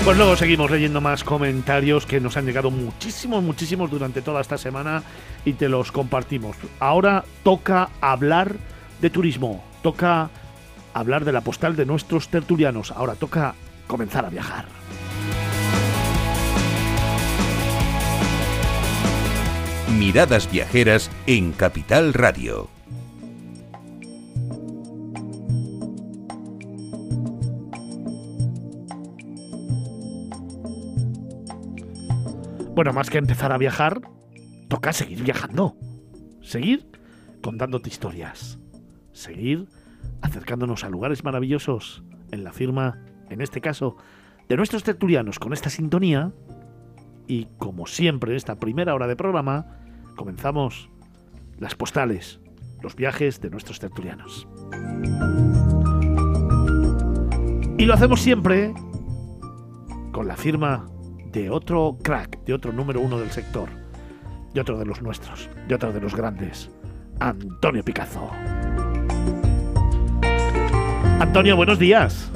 Pues luego seguimos leyendo más comentarios que nos han llegado muchísimos, muchísimos durante toda esta semana y te los compartimos. Ahora toca hablar de turismo, toca hablar de la postal de nuestros tertulianos. Ahora toca comenzar a viajar. Miradas Viajeras en Capital Radio. Bueno, más que empezar a viajar, toca seguir viajando. Seguir contándote historias. Seguir acercándonos a lugares maravillosos en la firma, en este caso, de nuestros tertulianos con esta sintonía. Y como siempre, en esta primera hora de programa, comenzamos las postales, los viajes de nuestros tertulianos. Y lo hacemos siempre con la firma de otro crack, de otro número uno del sector, de otro de los nuestros, de otro de los grandes, Antonio Picazo. Antonio, buenos días.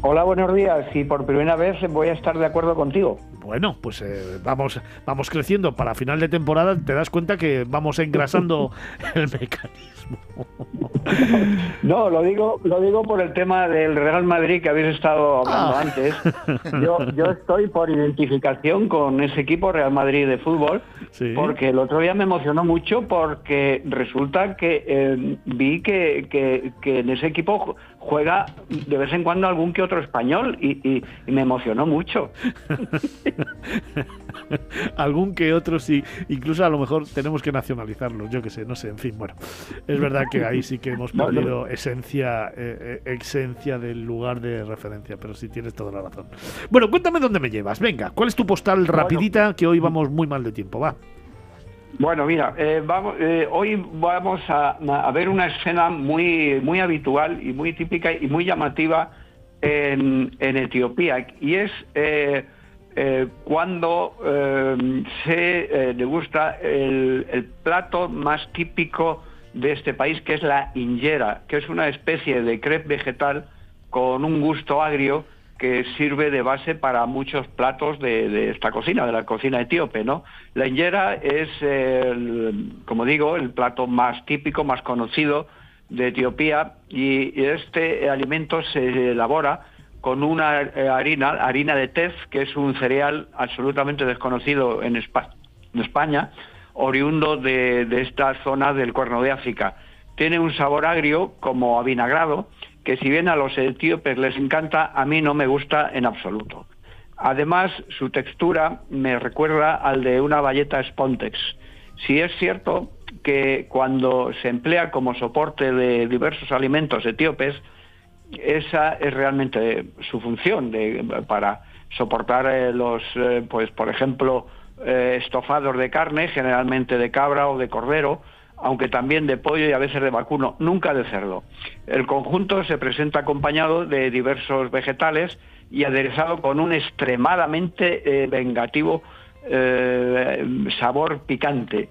Hola, buenos días. Y por primera vez voy a estar de acuerdo contigo. Bueno, pues eh, vamos, vamos creciendo. Para final de temporada te das cuenta que vamos engrasando el mecanismo. No, lo digo, lo digo por el tema del Real Madrid que habéis estado hablando Ah. antes. Yo, yo estoy por identificación con ese equipo Real Madrid de fútbol, Sí. porque el otro día me emocionó mucho porque resulta que eh, vi que, que- que en ese equipo ju- juega de vez en cuando algún que otro español y, y- y me emocionó mucho. Algún que otro sí, incluso a lo mejor tenemos que nacionalizarlos, yo que sé, no sé, en fin, bueno, es verdad que ahí sí que hemos No, no. perdido esencia, eh, eh, esencia del lugar de referencia, pero sí tienes toda la razón. Bueno, cuéntame dónde me llevas, venga, ¿cuál es tu postal rapidita? Que hoy vamos muy mal de tiempo, va. Bueno, mira, eh, vamos, eh, hoy vamos a, a ver una escena muy, muy habitual y muy típica y muy llamativa en, en Etiopía y es eh, eh, cuando eh, se eh, degusta el, el plato más típico de este país, que es la injera, que es una especie de crepe vegetal con un gusto agrio que sirve de base para muchos platos de, de esta cocina, de la cocina etíope, ¿no? La injera es, el, como digo, el plato más típico, más conocido de Etiopía y este alimento se elabora con una eh, harina, harina de tef, que es un cereal absolutamente desconocido en Espa- en España, oriundo de, esta zona del Cuerno de África. Tiene un sabor agrio como avinagrado, que si bien a los etíopes les encanta, a mí no me gusta en absoluto. Además, su textura me recuerda al de una valleta Spontex. Si es cierto que cuando se emplea como soporte de diversos alimentos etíopes, esa es realmente su función de, para soportar eh, los, eh, pues por ejemplo, eh, estofados de carne, generalmente de cabra o de cordero, aunque también de pollo y a veces de vacuno, nunca de cerdo. El conjunto se presenta acompañado de diversos vegetales y aderezado con un extremadamente eh, vengativo eh, sabor picante.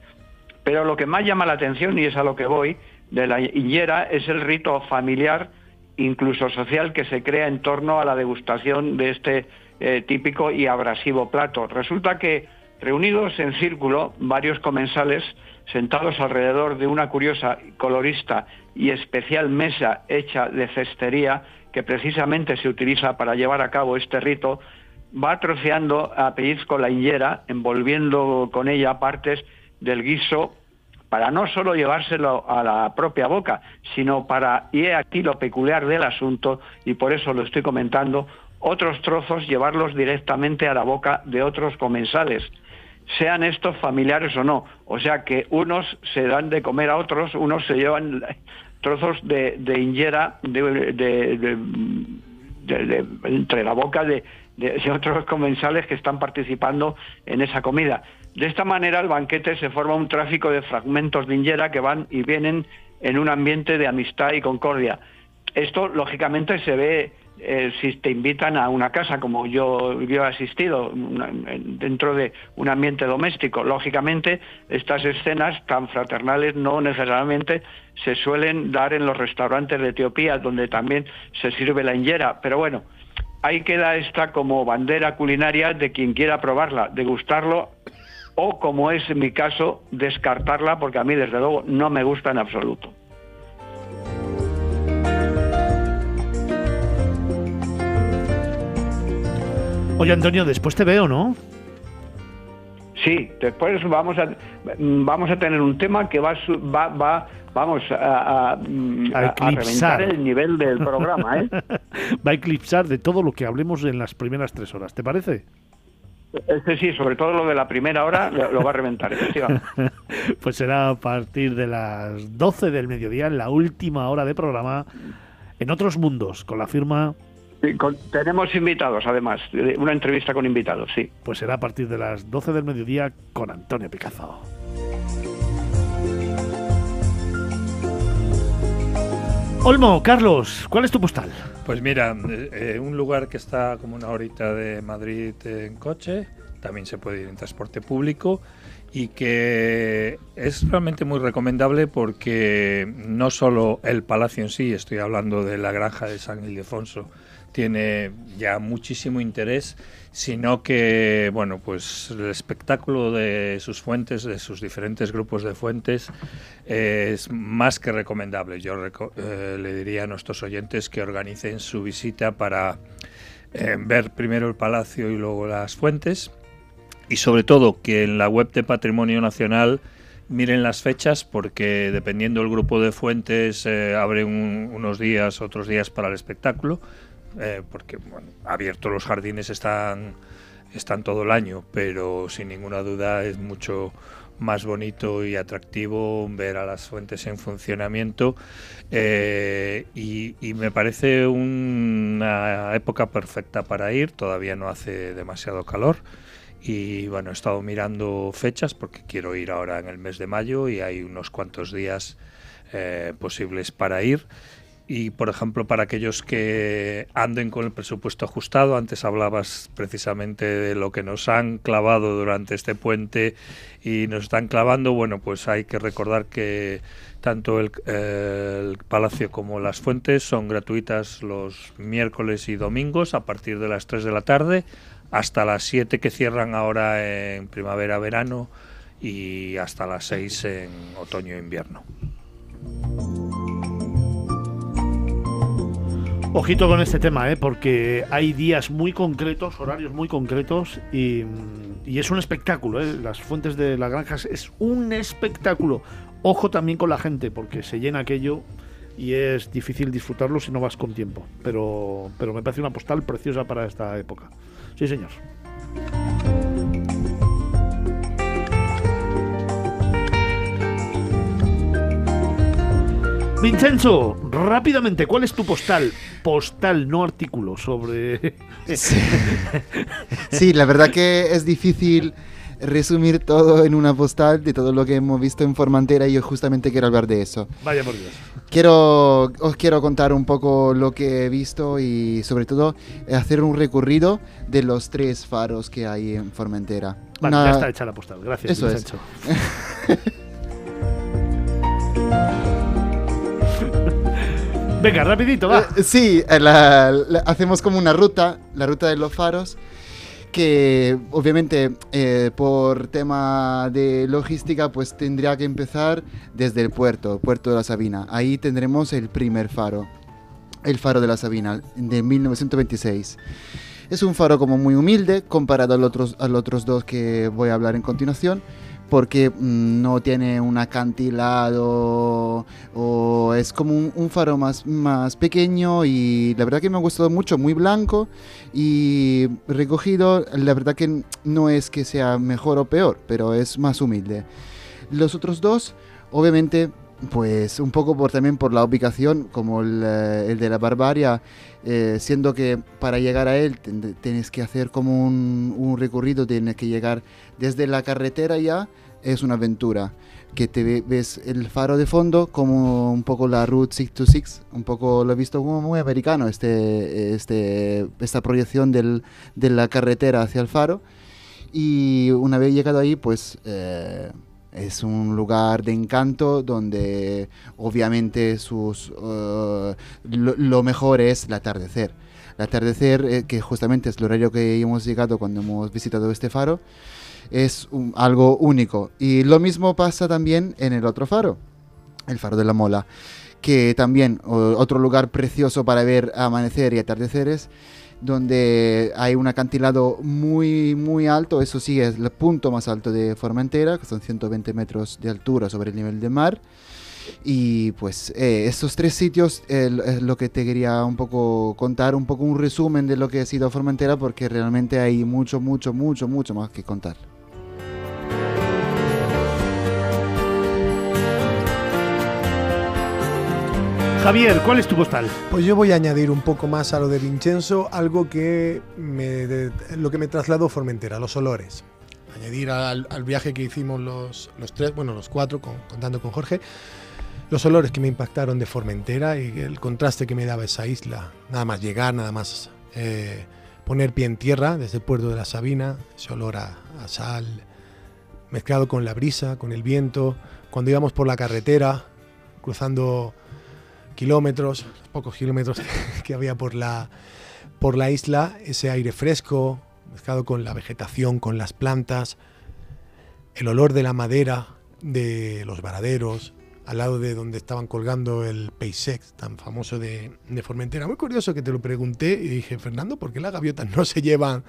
Pero lo que más llama la atención, y es a lo que voy, de la higuera es el rito familiar, incluso social, que se crea en torno a la degustación de este eh, típico y abrasivo plato. Resulta que reunidos en círculo, varios comensales, sentados alrededor de una curiosa, colorista y especial mesa hecha de cestería, que precisamente se utiliza para llevar a cabo este rito, va troceando a pellizco la higuera, envolviendo con ella partes del guiso para no solo llevárselo a la propia boca, sino para, y he aquí lo peculiar del asunto, y por eso lo estoy comentando, otros trozos llevarlos directamente a la boca de otros comensales, sean estos familiares o no. O sea que unos se dan de comer a otros, unos se llevan trozos de, de de, entre la boca de otros comensales que están participando en esa comida. De esta manera el banquete se forma un tráfico de fragmentos de injera que van y vienen en un ambiente de amistad y concordia. Esto, lógicamente, se ve eh, si te invitan a una casa, como yo, he asistido, dentro de un ambiente doméstico. Lógicamente, estas escenas tan fraternales no necesariamente se suelen dar en los restaurantes de Etiopía, donde también se sirve la injera. Pero bueno, ahí queda esta como bandera culinaria de quien quiera probarla, degustarlo o, como es mi caso, descartarla, porque a mí, desde luego, no me gusta en absoluto. Oye, Antonio, después te veo, ¿no? Sí, después vamos a vamos a tener un tema que va a- va, va vamos a, a- A reventar el nivel del programa, ¿eh? Va a eclipsar de todo lo que hablemos en las primeras tres horas, ¿te parece? Este sí, sobre todo lo de la primera hora lo, va a reventar. Pues será a partir de las 12 del mediodía, en la última hora de programa, en otros mundos, con la firma, con- tenemos invitados, además, una entrevista con invitados, sí. pues será a partir de las 12 del mediodía con Antonio Picazo. Olmo, Carlos, ¿cuál es tu postal? Pues mira, eh, eh, un lugar que está como una horita de Madrid en coche, también se puede ir en transporte público y que es realmente muy recomendable porque no solo el palacio en sí, estoy hablando de la granja de San Ildefonso, tiene ya muchísimo interés, sino que, bueno, pues el espectáculo de sus fuentes, de sus diferentes grupos de fuentes, eh, es más que recomendable. Yo reco- eh, le diría a nuestros oyentes que organicen su visita para eh, ver primero el palacio y luego las fuentes, y sobre todo que en la web de Patrimonio Nacional miren las fechas porque dependiendo del grupo de fuentes eh, abre un- unos días, otros días para el espectáculo, eh, porque bueno, abiertos los jardines están, están todo el año, pero sin ninguna duda es mucho más bonito y atractivo ver a las fuentes en funcionamiento eh, y, y me parece una época perfecta para ir, todavía no hace demasiado calor y bueno, he estado mirando fechas porque quiero ir ahora en el mes de mayo y hay unos cuantos días eh, posibles para ir. Y por ejemplo, para aquellos que anden con el presupuesto ajustado, antes hablabas precisamente de lo que nos han clavado durante este puente y nos están clavando, bueno, pues hay que recordar que tanto el, el Palacio como las fuentes son gratuitas los miércoles y domingos a partir de las 3 de la tarde hasta las 7 que cierran ahora en primavera-verano y hasta las 6 en otoño-invierno. Ojito con este tema, ¿eh? porque hay días muy concretos, horarios muy concretos y, es un espectáculo. ¿eh? Las fuentes de las granjas es un espectáculo. Ojo también con la gente, porque se llena aquello y es difícil disfrutarlo si no vas con tiempo. Pero, pero me parece una postal preciosa para esta época. Sí, señor. Vincenzo, rápidamente, ¿cuál es tu postal? Postal, no artículo, sobre... Sí. Sí, la verdad que es difícil resumir todo en una postal de todo lo que hemos visto en Formentera y yo justamente quiero hablar de eso. Vaya por Dios. Quiero, os quiero contar un poco lo que he visto y sobre todo hacer un recorrido de los tres faros que hay en Formentera. Vale, Una- ya está hecha la postal. Gracias, Eso es. Venga, rapidito, va. Eh, Sí, eh, hacemos como una ruta, la ruta de los faros, que obviamente eh, por tema de logística pues tendría que empezar desde el puerto, puerto de la Sabina. Ahí tendremos el primer faro, el faro de la Sabina, de 1926. Es un faro como muy humilde comparado a los otros, a los otros dos que voy a hablar en continuación, porque mm, no tiene un acantilado o es como un, un faro más, más pequeño y la verdad que me ha gustado mucho, muy blanco y recogido, la verdad que no es que sea mejor o peor, pero es más humilde. Los otros dos, obviamente, pues un poco por, también por la ubicación, como el, eh, el de la Barbaria, eh, siendo que para llegar a él tienes que hacer como un, un recorrido, tienes que llegar desde la carretera ya, es una aventura. Que te ve- ves el faro de fondo como un poco la Route 626, un poco lo he visto como muy americano, este, este, esta proyección del- de la carretera hacia el faro. Y una vez llegado ahí, pues eh, es un lugar de encanto donde obviamente sus, eh, lo, mejor es el atardecer. El atardecer, eh, que justamente es el horario que hemos llegado cuando hemos visitado este faro, es algo único. Y lo mismo pasa también en el otro faro, el faro de la Mola, que también o- otro lugar precioso para ver amanecer y atardeceres. Donde hay un acantilado muy, muy alto, eso sí es el punto más alto de Formentera, que son 120 metros de altura sobre el nivel del mar. Y pues eh, estos tres sitios eh, es lo que te quería un poco contar, un poco un resumen de lo que ha sido Formentera, porque realmente hay mucho, mucho, mucho, mucho más que contar. Javier, ¿cuál es tu postal? Pues yo voy a añadir un poco más a lo de Vincenzo, algo que me, de- lo que me trasladó Formentera, los olores. Añadir al, viaje que hicimos los, los tres, bueno, los cuatro, con- contando con Jorge, los olores que me impactaron de Formentera y el contraste que me daba esa isla. Nada más llegar, nada más eh, poner pie en tierra desde el puerto de la Sabina, ese olor a sal, mezclado con la brisa, con el viento, cuando íbamos por la carretera, cruzando kilómetros, pocos kilómetros que había por la, por la isla, ese aire fresco, mezclado con la vegetación, con las plantas, el olor de la madera de los varaderos, al lado de donde estaban colgando el Peisex, tan famoso de, de Formentera. Muy curioso que te lo pregunté y dije, Fernando, ¿por qué las gaviotas no se llevan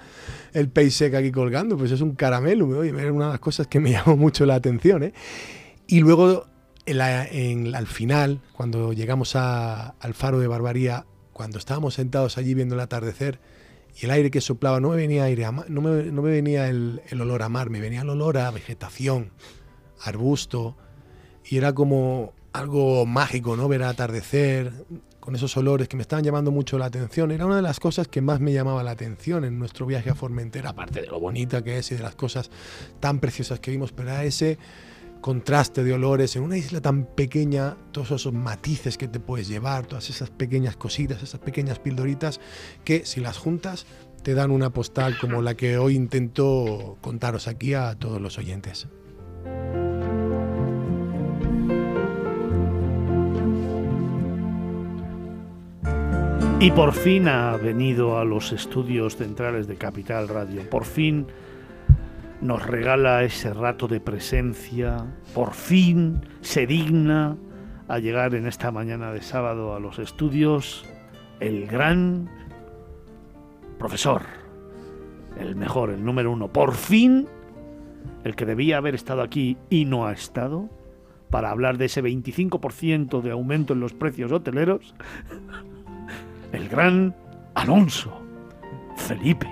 el Peisex aquí colgando? Pues es un caramelo, oye, era una de las cosas que me llamó mucho la atención. ¿eh? Y luego, en al final, cuando llegamos a- al faro de Barbaría, cuando estábamos sentados allí viendo el atardecer, y el aire que soplaba, no me venía aire no me, venía el, el olor a mar, me venía el olor a vegetación, arbusto, y era como algo mágico, ¿no? Ver el atardecer con esos olores que me estaban llamando mucho la atención. Era una de las cosas que más me llamaba la atención en nuestro viaje a Formentera, aparte de lo bonita que es y de las cosas tan preciosas que vimos, pero era ese contraste de olores en una isla tan pequeña, todos esos matices que te puedes llevar, todas esas pequeñas cositas, esas pequeñas pildoritas que si las juntas te dan una postal como la que hoy intento contaros aquí a todos los oyentes. Y por fin ha venido a los estudios centrales de Capital Radio. Por fin nos regala ese rato de presencia. Por fin se digna a llegar en esta mañana de sábado a los estudios el gran profesor, el mejor, el número uno. Por fin el que debía haber estado aquí y no ha estado para hablar de ese 25% de aumento en los precios hoteleros el gran Alonso Felipe.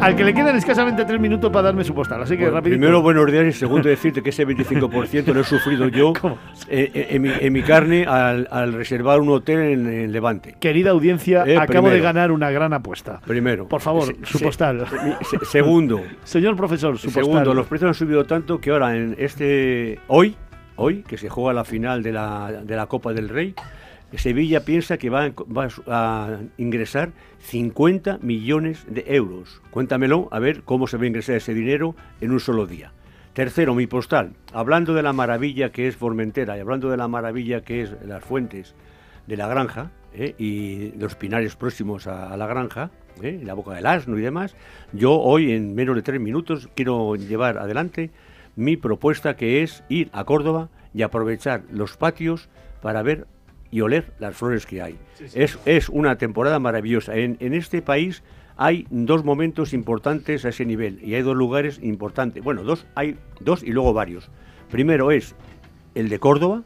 Al que le quedan escasamente tres minutos para darme su postal, así que Bueno, rapidito. primero, buenos días y segundo, decirte que ese 25% lo he sufrido yo en, mi, en mi carne al, al reservar un hotel en, en Levante. Querida audiencia, Eh, acabo de ganar una gran apuesta. Primero. Por favor, Se- su se- postal. se- segundo, Señor profesor, su segundo, postal. los precios han subido tanto que ahora en este hoy, hoy que se juega la final de la, de la Copa del Rey, Sevilla piensa que va, a- ingresar 50 millones de euros. Cuéntamelo, a ver cómo se va a ingresar ese dinero en un solo día. Tercero, mi postal. Hablando de la maravilla que es Formentera y hablando de la maravilla que es las fuentes de la granja ¿eh? y los pinares próximos a, la granja, ¿eh? la boca del asno y demás, yo hoy en menos de tres minutos quiero llevar adelante mi propuesta que es ir a Córdoba y aprovechar los patios para ver y oler las flores que hay. Es, es una temporada maravillosa. En, en este país hay dos momentos importantes a ese nivel y hay dos lugares importantes. Bueno, dos hay dos y luego varios. Primero es el de Córdoba,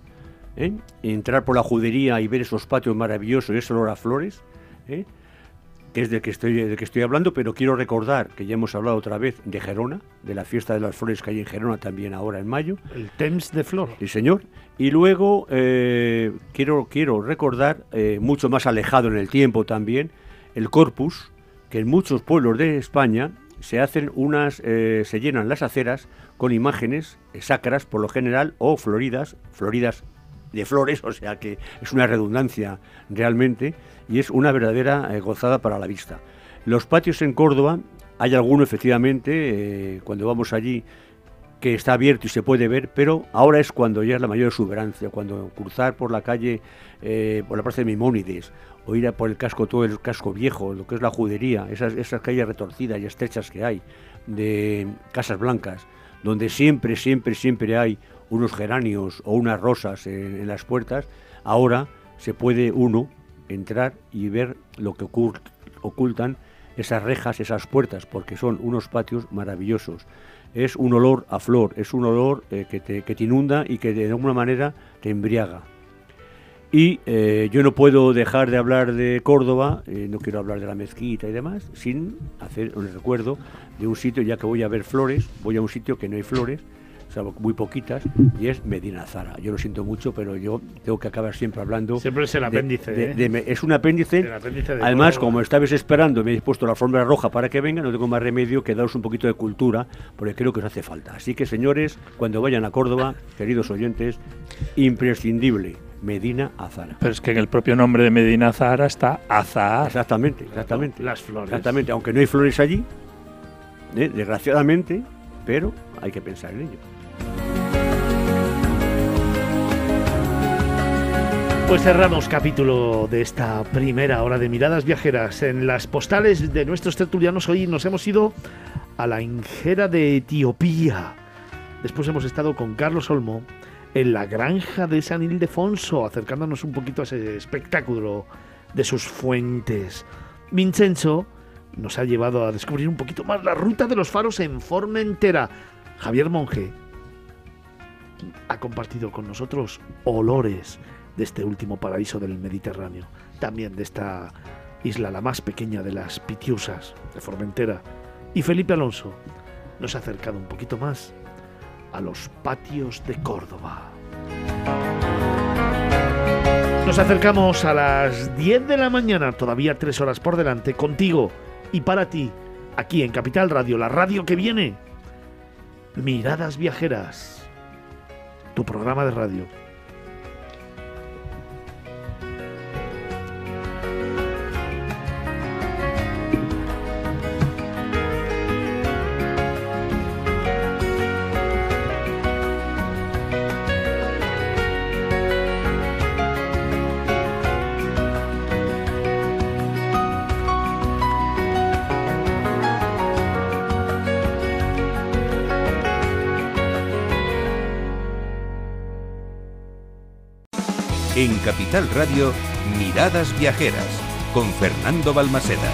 ¿eh? entrar por la judería y ver esos patios maravillosos y ese olor a flores, ¿eh? que es del que, estoy, del que estoy hablando, pero quiero recordar que ya hemos hablado otra vez de Gerona, de la fiesta de las flores que hay en Gerona también ahora en mayo. El Temps de Flor. Sí, señor. Y luego eh, quiero, quiero recordar, eh, mucho más alejado en el tiempo también, el Corpus, que en muchos pueblos de España se hacen unas, eh, se llenan las aceras con imágenes sacras por lo general o floridas, floridas de flores, o sea que es una redundancia realmente y es una verdadera gozada para la vista. Los patios en Córdoba, hay alguno efectivamente, cuando vamos allí, que está abierto y se puede ver, pero ahora es cuando ya es la mayor exuberancia, cuando cruzar por la calle, eh, por la plaza de Mimónides, o ir a por el casco, todo el casco viejo, lo que es la judería, esas, calles retorcidas y estrechas que hay, de casas blancas, donde siempre, siempre, siempre hay unos geranios o unas rosas en, en las puertas, ahora se puede uno entrar y ver lo que ocultan esas rejas, esas puertas, porque son unos patios maravillosos. Es un olor a flor, es un olor eh, que, te, que, te, inunda y que de alguna manera te embriaga. Y eh, yo no puedo dejar de hablar de Córdoba, eh, no quiero hablar de la mezquita y demás, sin hacer un recuerdo de un sitio, ya que voy a ver flores, voy a un sitio que no hay flores, muy poquitas, y es Medina Zara. Yo lo siento mucho, pero yo tengo que acabar siempre hablando. Siempre es el apéndice. ¿eh? es un apéndice. Además, como estabais esperando, me habéis puesto la alfombra roja para que venga, no tengo más remedio que daros un poquito de cultura, porque creo que os hace falta. Así que, señores, cuando vayan a Córdoba, queridos oyentes, imprescindible. Medina Azara. Pero es que en el propio nombre de Medina Azara está Azahar. Exactamente, exactamente. Las flores. Exactamente, aunque no hay flores allí, ¿eh? desgraciadamente, pero hay que pensar en ello. Pues cerramos capítulo de esta primera hora de miradas viajeras. En las postales de nuestros tertulianos hoy nos hemos ido a la Injera de Etiopía. Después hemos estado con Carlos Olmo en la granja de San Ildefonso, acercándonos un poquito a ese espectáculo de sus fuentes. Vincenzo nos ha llevado a descubrir un poquito más la ruta de los faros en Formentera. Javier Monge ha compartido con nosotros olores de este último paraíso del Mediterráneo, también de esta isla la más pequeña de las Pitiusas, de Formentera. Y Felipe Alonso nos ha acercado un poquito más a los patios de Córdoba. Nos acercamos a las 10 de la mañana, todavía tres horas por delante, contigo y para ti, aquí en Capital Radio, la radio que viene. Miradas Viajeras, tu programa de radio. En Capital Radio, Miradas Viajeras, con Fernando Balmaseda.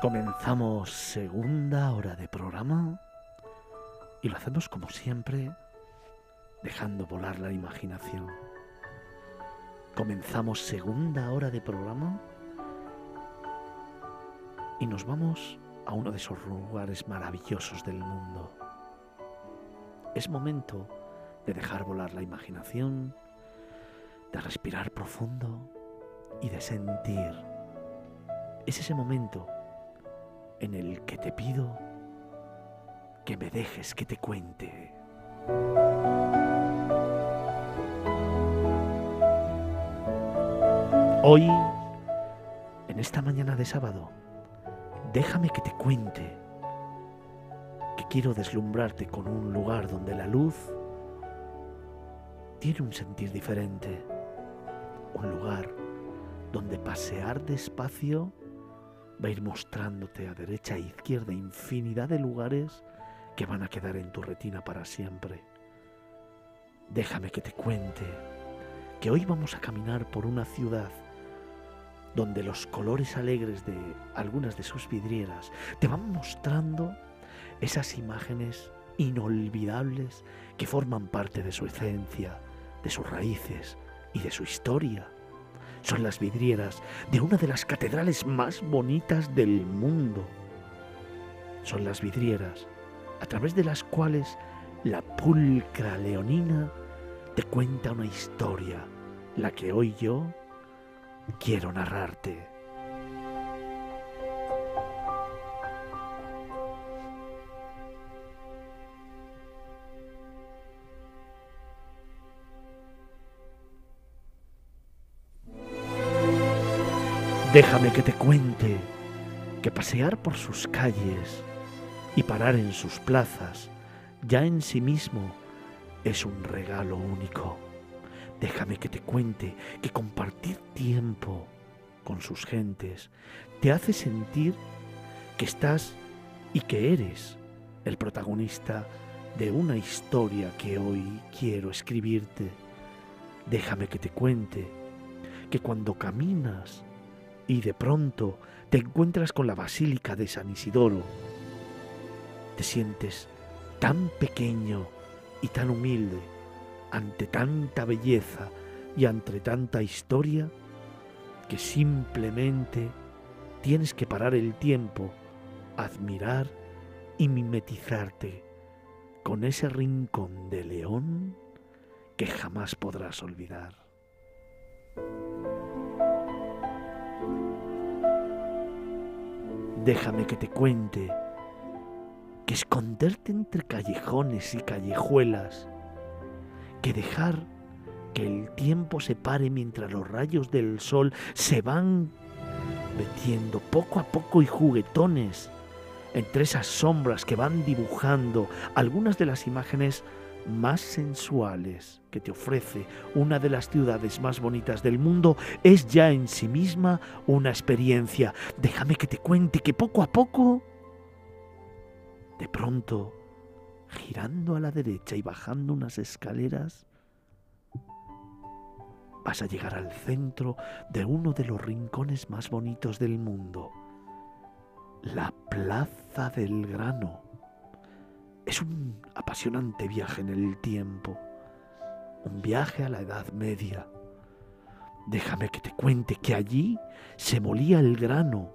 Comenzamos segunda hora de programa y lo hacemos como siempre, dejando volar la imaginación. Comenzamos segunda hora de programa y nos vamos a uno de esos lugares maravillosos del mundo. Es momento de dejar volar la imaginación, de respirar profundo y de sentir. Es ese momento en el que te pido que me dejes que te cuente. Hoy, en esta mañana de sábado, déjame que te cuente que quiero deslumbrarte con un lugar donde la luz tiene un sentir diferente. Un lugar donde pasear despacio va a ir mostrándote a derecha e izquierda infinidad de lugares que van a quedar en tu retina para siempre. Déjame que te cuente que hoy vamos a caminar por una ciudad donde los colores alegres de algunas de sus vidrieras te van mostrando esas imágenes inolvidables que forman parte de su esencia, de sus raíces y de su historia. Son las vidrieras de una de las catedrales más bonitas del mundo. Son las vidrieras a través de las cuales la pulcra leonina te cuenta una historia, la que hoy yo quiero narrarte. Déjame que te cuente que pasear por sus calles y parar en sus plazas, ya en sí mismo es un regalo único. Déjame que te cuente que compartir tiempo con sus gentes te hace sentir que estás y que eres el protagonista de una historia que hoy quiero escribirte. Déjame que te cuente que cuando caminas y de pronto te encuentras con la Basílica de San Isidoro, te sientes tan pequeño y tan humilde ante tanta belleza y ante tanta historia que simplemente tienes que parar el tiempo, admirar y mimetizarte con ese rincón de león que jamás podrás olvidar. Déjame que te cuente que esconderte entre callejones y callejuelas, que dejar que el tiempo se pare mientras los rayos del sol se van metiendo poco a poco y juguetones entre esas sombras que van dibujando algunas de las imágenes más sensuales que te ofrece una de las ciudades más bonitas del mundo es ya en sí misma una experiencia. Déjame que te cuente que poco a poco, de pronto, girando a la derecha y bajando unas escaleras, vas a llegar al centro de uno de los rincones más bonitos del mundo, la Plaza del Grano. Es un apasionante viaje en el tiempo, un viaje a la Edad Media. Déjame que te cuente que allí se molía el grano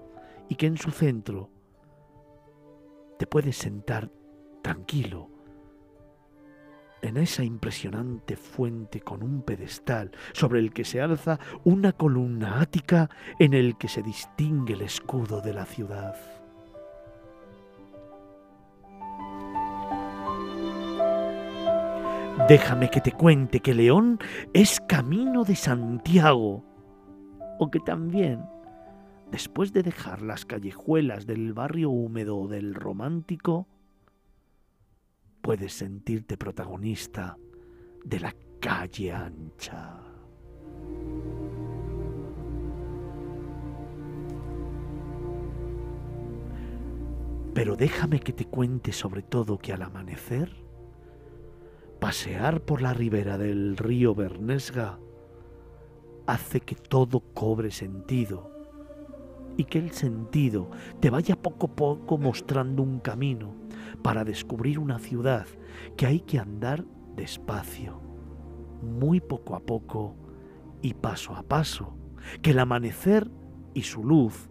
y que en su centro te puedes sentar tranquilo en esa impresionante fuente con un pedestal sobre el que se alza una columna ática en el que se distingue el escudo de la ciudad. Déjame que te cuente que León es camino de Santiago, o que también, después de dejar las callejuelas del barrio húmedo del romántico, puedes sentirte protagonista de la calle ancha. Pero déjame que te cuente sobre todo que al amanecer, pasear por la ribera del río Bernesga hace que todo cobre sentido y que el sentido te vaya poco a poco mostrando un camino para descubrir una ciudad que hay que andar despacio, muy poco a poco y paso a paso, que el amanecer y su luz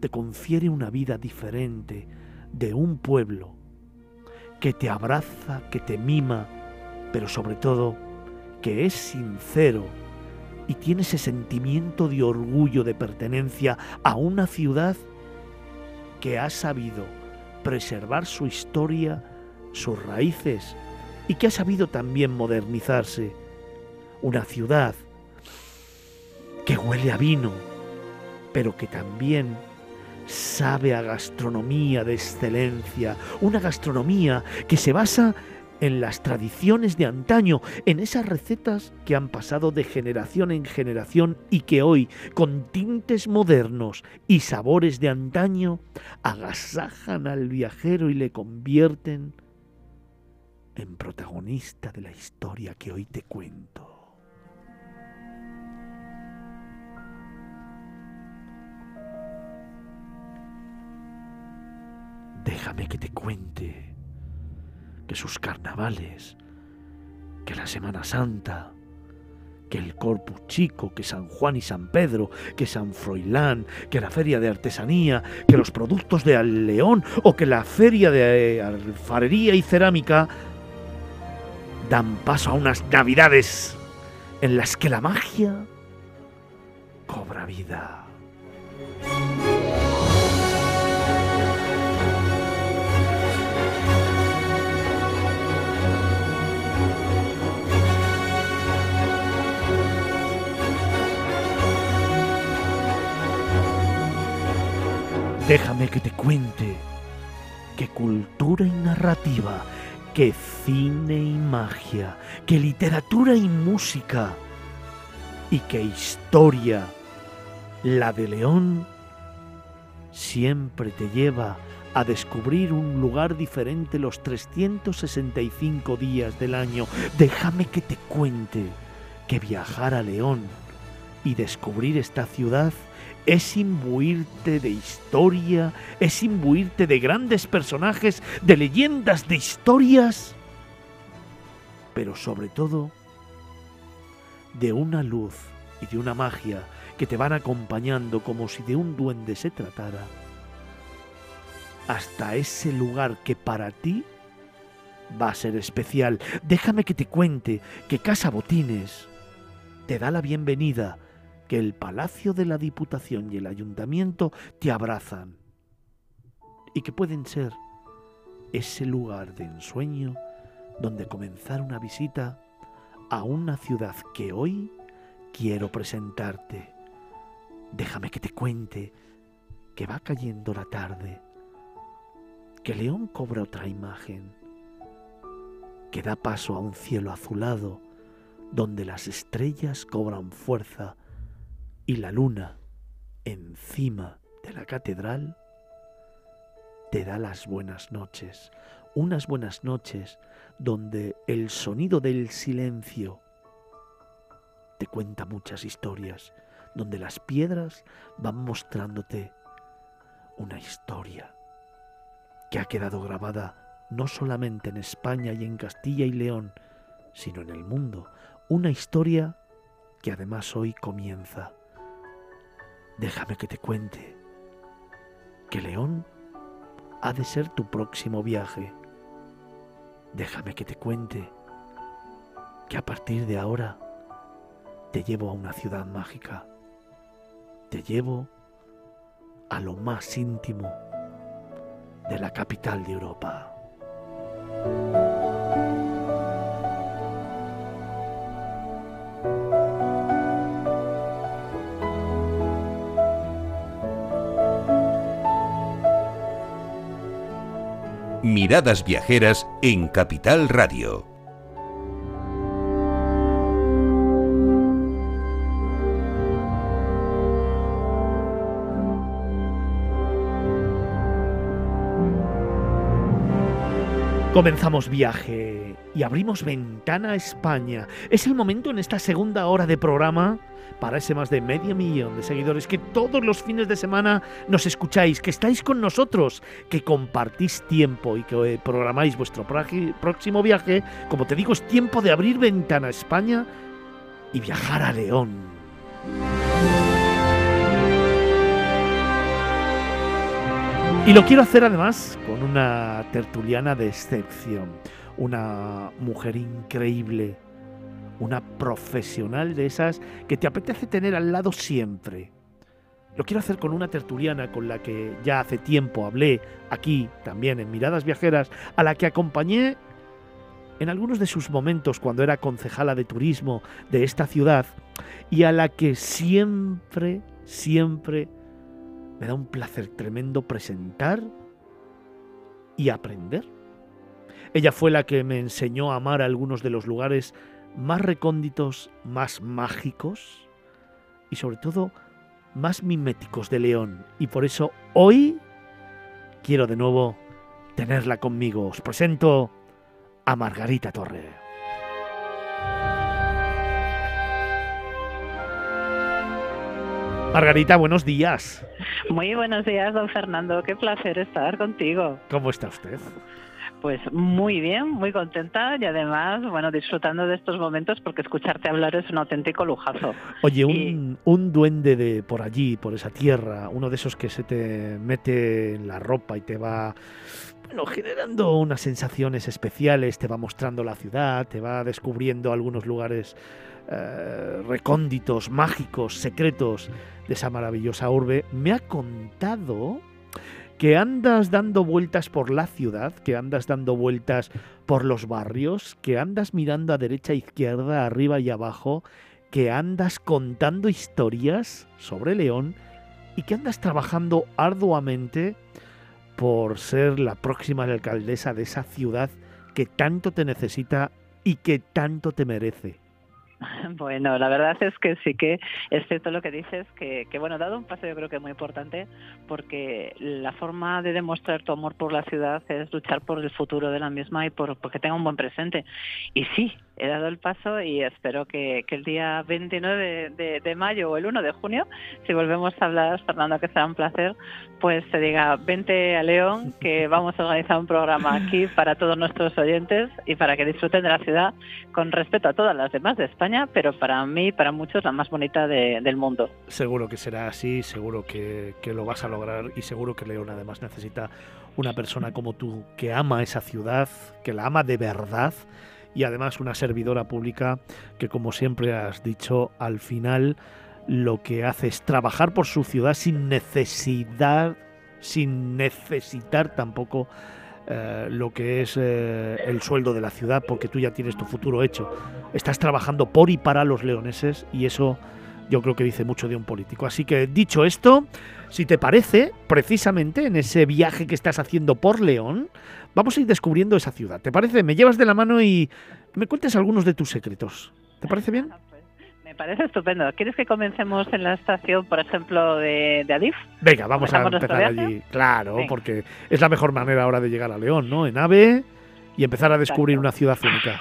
te confiere una vida diferente de un pueblo que te abraza, que te mima, pero sobre todo que es sincero y tiene ese sentimiento de orgullo de pertenencia a una ciudad que ha sabido preservar su historia, sus raíces y que ha sabido también modernizarse. Una ciudad que huele a vino, pero que también sabe a gastronomía de excelencia, una gastronomía que se basa en las tradiciones de antaño, en esas recetas que han pasado de generación en generación y que hoy, con tintes modernos y sabores de antaño, agasajan al viajero y le convierten en protagonista de la historia que hoy te cuento. Déjame que te cuente que sus carnavales, que la Semana Santa, que el Corpus Chico, que San Juan y San Pedro, que San Froilán, que la Feria de Artesanía, que los productos de Al León o que la Feria de Alfarería y Cerámica dan paso a unas navidades en las que la magia cobra vida. Déjame que te cuente que cultura y narrativa que cine y magia, que literatura y música, y que historia, la de León, siempre te lleva a descubrir un lugar diferente los 365 días del año. Déjame que te cuente que viajar a León y descubrir esta ciudad es imbuirte de historia, es imbuirte de grandes personajes, de leyendas, de historias, pero sobre todo de una luz y de una magia que te van acompañando como si de un duende se tratara, hasta ese lugar que para ti va a ser especial. Déjame que te cuente que Casa Botines te da la bienvenida que el Palacio de la Diputación y el Ayuntamiento te abrazan y que pueden ser ese lugar de ensueño donde comenzar una visita a una ciudad que hoy quiero presentarte. Déjame que te cuente que va cayendo la tarde, que León cobra otra imagen, que da paso a un cielo azulado donde las estrellas cobran fuerza y la luna encima de la catedral te da las buenas noches, unas buenas noches donde el sonido del silencio te cuenta muchas historias, donde las piedras van mostrándote una historia que ha quedado grabada no solamente en España y en Castilla y León, sino en el mundo, una historia que además hoy comienza déjame que te cuente que León ha de ser tu próximo viaje. Déjame que te cuente que a partir de ahora te llevo a una ciudad mágica. Te llevo a lo más íntimo de la capital de Europa. Miradas Viajeras en Capital Radio. Comenzamos viaje y abrimos ventana a España. Es el momento en esta segunda hora de programa para ese más de medio millón de seguidores que todos los fines de semana nos escucháis, que estáis con nosotros, que compartís tiempo y que eh, programáis vuestro próximo viaje. Como te digo, es tiempo de abrir ventana a España y viajar a León. Y lo quiero hacer además con una tertuliana de excepción, una mujer increíble, una profesional de esas que te apetece tener al lado siempre. Lo quiero hacer con una tertuliana con la que ya hace tiempo hablé aquí también en Miradas Viajeras, a la que acompañé en algunos de sus momentos cuando era concejala de turismo de esta ciudad y a la que siempre, siempre me da un placer tremendo presentar y aprender. Ella fue la que me enseñó a amar algunos de los lugares más recónditos, más mágicos y sobre todo más miméticos de León. Y por eso hoy quiero de nuevo tenerla conmigo. Os presento a Margarita Torre. Margarita, buenos días. Muy buenos días, don Fernando. Qué placer estar contigo. ¿Cómo está usted? Pues muy bien, muy contenta y además, bueno, disfrutando de estos momentos porque escucharte hablar es un auténtico lujazo. Oye, un, un, duende de por allí, por esa tierra, uno de esos que se te mete en la ropa y te va, bueno, generando unas sensaciones especiales, te va mostrando la ciudad, te va descubriendo algunos lugares eh, recónditos, mágicos, secretos de esa maravillosa urbe, me ha contado que andas dando vueltas por la ciudad, que andas dando vueltas por los barrios, que andas mirando a derecha, izquierda, arriba y abajo, que andas contando historias sobre León y que andas trabajando arduamente por ser la próxima alcaldesa de esa ciudad que tanto te necesita y que tanto te merece. Bueno, la verdad es que sí que es cierto lo que dices, que, que, bueno, dado un paso yo creo que es muy importante porque la forma de demostrar tu amor por la ciudad es luchar por el futuro de la misma y por porque tenga un buen presente. Y sí, he dado el paso y espero que, que el día 29 de, de, mayo o el 1 de junio, si volvemos a hablar, Fernando, que será un placer, pues se diga, vente a León, que vamos a organizar un programa aquí para todos nuestros oyentes y para que disfruten de la ciudad con respeto a todas las demás de España, pero para mí, para muchos, la más bonita de, del mundo. Seguro que será así, seguro que, que lo vas a lograr y seguro que León además necesita una persona como tú que ama esa ciudad, que la ama de verdad y además una servidora pública que, como siempre has dicho, al final lo que hace es trabajar por su ciudad sin necesidad, sin necesitar tampoco eh, lo que es eh, el sueldo de la ciudad, porque tú ya tienes tu futuro hecho. Estás trabajando por y para los leoneses y eso yo creo que dice mucho de un político. Así que dicho esto, si te parece, precisamente en ese viaje que estás haciendo por León, vamos a ir descubriendo esa ciudad. ¿Te parece? Me llevas de la mano y me cuentes algunos de tus secretos. ¿Te parece bien? Me parece estupendo. ¿Quieres que comencemos en la estación, por ejemplo, de, de Adif? Venga, vamos a empezar allí. Claro, Venga. porque es la mejor manera ahora de llegar a León, ¿no? En AVE y empezar a descubrir Exacto. una ciudad única.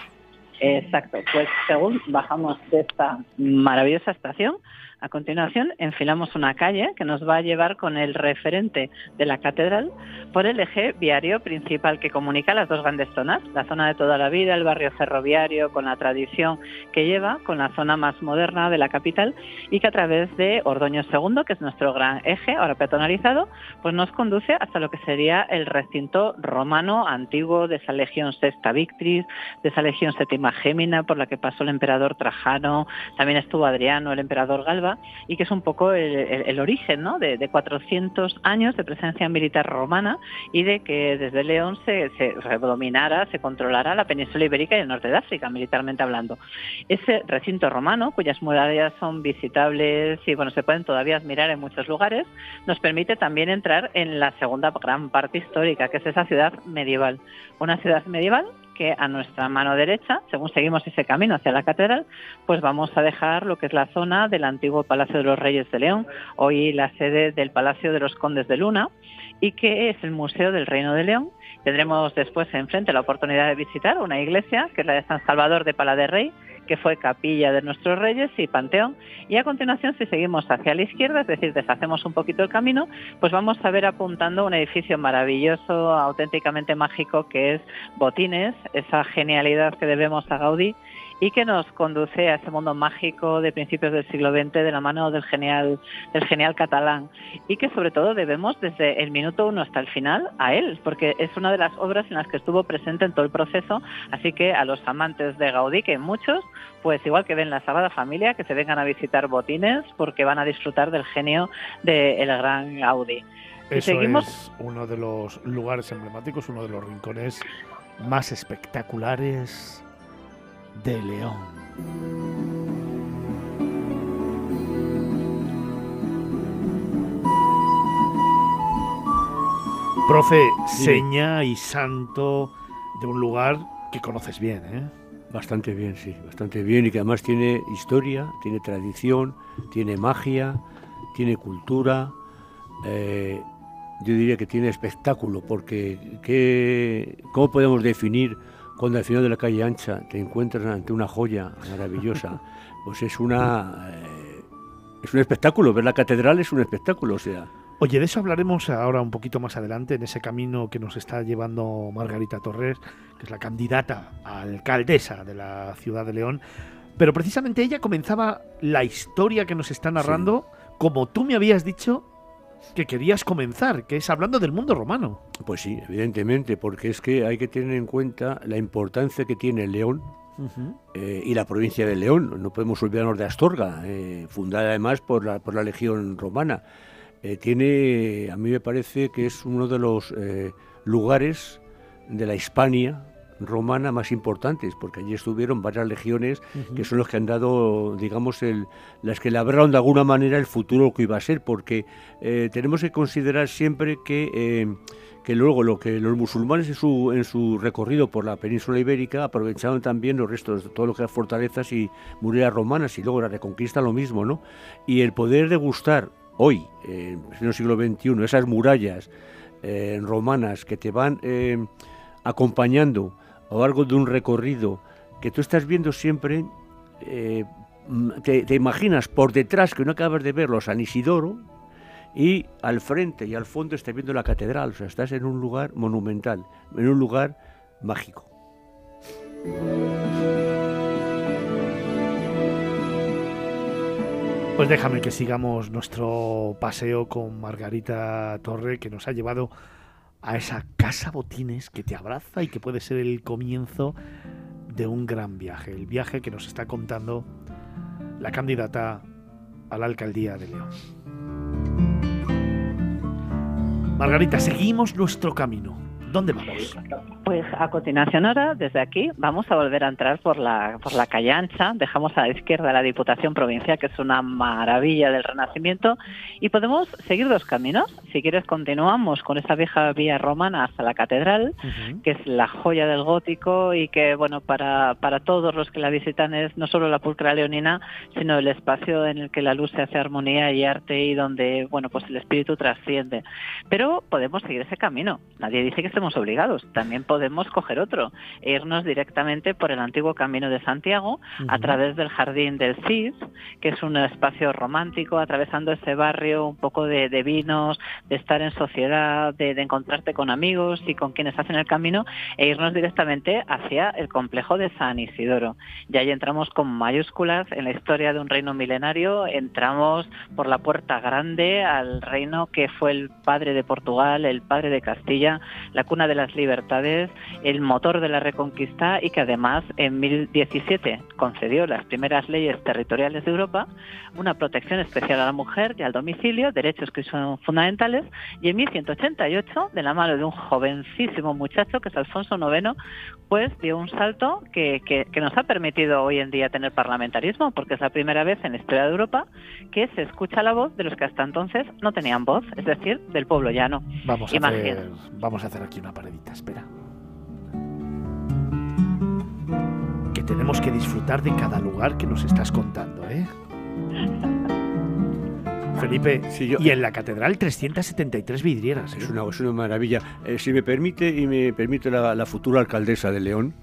Exacto, pues según bajamos de esta maravillosa estación, a continuación, enfilamos una calle que nos va a llevar con el referente de la catedral por el eje viario principal que comunica las dos grandes zonas, la zona de toda la vida, el barrio ferroviario con la tradición que lleva, con la zona más moderna de la capital y que a través de Ordoño II, que es nuestro gran eje, ahora peatonalizado, pues nos conduce hasta lo que sería el recinto romano antiguo de esa legión sexta Victris, de esa legión séptima Gémina por la que pasó el emperador Trajano, también estuvo Adriano, el emperador Galba, y que es un poco el, origen de, de, 400 años de presencia militar romana y de que desde León se, se, dominara, se controlara la península ibérica y el norte de África, militarmente hablando. Ese recinto romano, cuyas murallas son visitables y bueno, se pueden todavía admirar en muchos lugares, nos permite también entrar en la segunda gran parte histórica, que es esa ciudad medieval. Una ciudad medieval que a nuestra mano derecha, según seguimos ese camino hacia la catedral, pues vamos a dejar lo que es la zona del antiguo Palacio de los Reyes de León, hoy la sede del Palacio de los Condes de Luna, y que es el Museo del Reino de León. Tendremos después enfrente la oportunidad de visitar una iglesia, que es la de San Salvador de Pala de Rey, que fue capilla de nuestros reyes y panteón. Y a continuación, si seguimos hacia la izquierda, es decir, deshacemos un poquito el camino, pues vamos a ver apuntando un edificio maravilloso, auténticamente mágico, que es Botines, esa genialidad que debemos a Gaudí y que nos conduce a ese mundo mágico de principios del siglo XX de la mano del genial, del genial catalán y que sobre todo debemos desde el minuto uno hasta el final a él, porque es una de las obras en las que estuvo presente en todo el proceso, así que a los amantes de Gaudí, que muchos, pues igual que ven la Sagrada Familia, que se vengan a visitar Botines porque van a disfrutar del genio del de gran Gaudí. Eso seguimos... es uno de los lugares emblemáticos, uno de los rincones más espectaculares de León. Profe, seña y santo de un lugar que conoces bien, ¿eh? Bastante bien, sí, bastante bien y que además tiene historia, tiene tradición, tiene magia, tiene cultura, eh, yo diría que tiene espectáculo, porque ¿qué, ¿cómo podemos definir cuando al final de la calle ancha te encuentras ante una joya maravillosa? Pues es una eh, es un espectáculo, ver la catedral es un espectáculo, o sea. Oye, de eso hablaremos ahora un poquito más adelante, en ese camino que nos está llevando Margarita Torres, que es la candidata a alcaldesa de la ciudad de León. Pero precisamente ella comenzaba la historia que nos está narrando, sí. como tú me habías dicho que querías comenzar, que es hablando del mundo romano. Pues sí, evidentemente, porque es que hay que tener en cuenta la importancia que tiene León Uh -huh. eh, y la provincia de León. No podemos olvidarnos de Astorga, eh, fundada además por la, por la Legión Romana. Eh, tiene, a mí me parece que es uno de los lugares de la Hispania romana más importantes, porque allí estuvieron varias legiones que son los que han dado, digamos, el, las que labraron de alguna manera el futuro que iba a ser, porque eh, tenemos que considerar siempre que eh, que luego lo que los musulmanes en su, en su recorrido por la península ibérica aprovecharon también los restos de todo lo que eran fortalezas y murallas romanas y luego la reconquista lo mismo, ¿no? Y el poder degustar hoy, en el siglo XXI, esas murallas eh, romanas que te van eh, acompañando a lo largo de un recorrido que tú estás viendo siempre, eh, te, te, imaginas por detrás que no acabas de verlo San Isidoro, y al frente y al fondo estás viendo la catedral, o sea, estás en un lugar monumental, en un lugar mágico. Pues déjame que sigamos nuestro paseo con Margarita Torre, que nos ha llevado a esa casa botines que te abraza y que puede ser el comienzo de un gran viaje, el viaje que nos está contando la candidata a la alcaldía de León. Margarita, seguimos nuestro camino. ¿Dónde vamos? Pues a continuación ahora, desde aquí, vamos a volver a entrar por la, por la calle ancha, dejamos a la izquierda la Diputación Provincial, que es una maravilla del Renacimiento, y podemos seguir dos caminos. Si quieres, continuamos con esa vieja vía romana hasta la Catedral, que es la joya del gótico y que, bueno, para, para todos los que la visitan es no solo la pulcra leonina, sino el espacio en el que la luz se hace armonía y arte y donde, bueno, pues el espíritu trasciende. Pero podemos seguir ese camino. Nadie dice que estemos obligados. También podemos coger otro e irnos directamente por el antiguo Camino de Santiago a través del Jardín del Cid, que es un espacio romántico, atravesando ese barrio un poco de, vinos, de estar en sociedad, de, encontrarte con amigos y con quienes hacen el camino, e irnos directamente hacia el complejo de San Isidoro. Y ahí entramos con mayúsculas en la historia de un reino milenario, entramos por la puerta grande al reino que fue el padre de Portugal, el padre de Castilla, la cuna de las libertades el motor de la reconquista y que además en 1017 concedió las primeras leyes territoriales de Europa, una protección especial a la mujer y al domicilio, derechos que son fundamentales, y en 1188, de la mano de un jovencísimo muchacho que es Alfonso IX, pues dio un salto que, que nos ha permitido hoy en día tener parlamentarismo, porque es la primera vez en la historia de Europa que se escucha la voz de los que hasta entonces no tenían voz, es decir, del pueblo llano. Vamos a, hacer, vamos a hacer aquí una paredita, espera. Tenemos que disfrutar de cada lugar que nos estás contando, ¿eh? Felipe, y en la catedral 373 vidrieras. ¿eh? Es, una, una maravilla. Eh, si me permite, y me permite la, futura alcaldesa de León,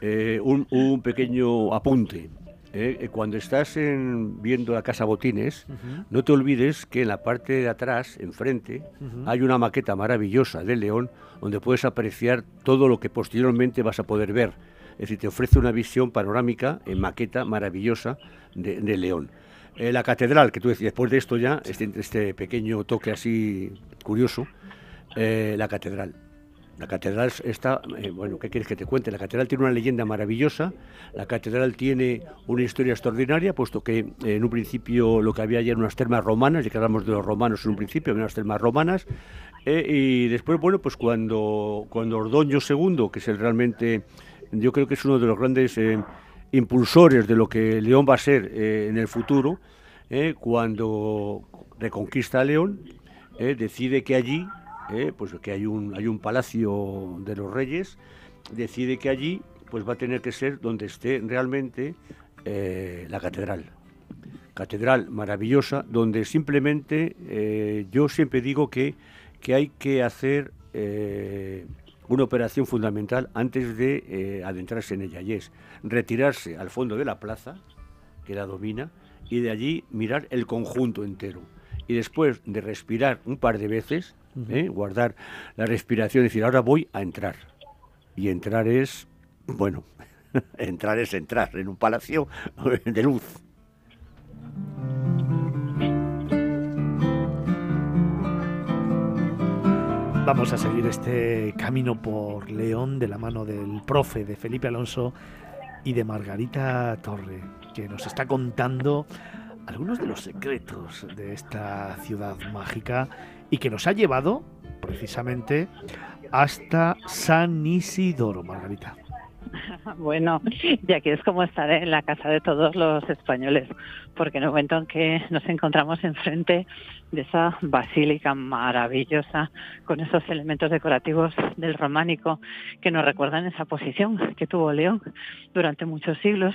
eh, un, pequeño apunte. cuando estás viendo la Casa Botines, no te olvides que en la parte de atrás, enfrente, hay una maqueta maravillosa de León donde puedes apreciar todo lo que posteriormente vas a poder ver es decir, te ofrece una visión panorámica en maqueta maravillosa de, León. Eh, la catedral, que tú decías, después de esto ya, este, este pequeño toque así curioso, eh, la catedral. La catedral está, eh, bueno, ¿qué quieres que te cuente? La catedral tiene una leyenda maravillosa, la catedral tiene una historia extraordinaria, puesto que en un principio lo que había allí eran unas termas romanas, ya que hablamos de los romanos en un principio, había unas termas romanas, y después, bueno, pues cuando, cuando Ordoño II, que es el realmente yo creo que es uno de los grandes eh, impulsores de lo que León va a ser eh, en el futuro, eh, cuando reconquista a León, decide que allí, pues que hay un, hay un palacio de los reyes, decide que allí pues va a tener que ser donde esté realmente la catedral. Catedral maravillosa, donde simplemente yo siempre digo que, que hay que hacer una operación fundamental antes de eh, adentrarse en ella y es retirarse al fondo de la plaza, que la domina, y de allí mirar el conjunto entero. Y después de respirar un par de veces, ¿eh? guardar la respiración y decir, ahora voy a entrar. Y entrar es, bueno, entrar es entrar en un palacio de luz. Vamos a seguir este camino por León de la mano del profe de Felipe Alonso y de Margarita Torre, que nos está contando algunos de los secretos de esta ciudad mágica y que nos ha llevado precisamente hasta San Isidoro, Margarita. Bueno, y aquí es como estar en la casa de todos los españoles, porque en el momento en que nos encontramos enfrente de esa basílica maravillosa, con esos elementos decorativos del románico que nos recuerdan esa posición que tuvo León durante muchos siglos,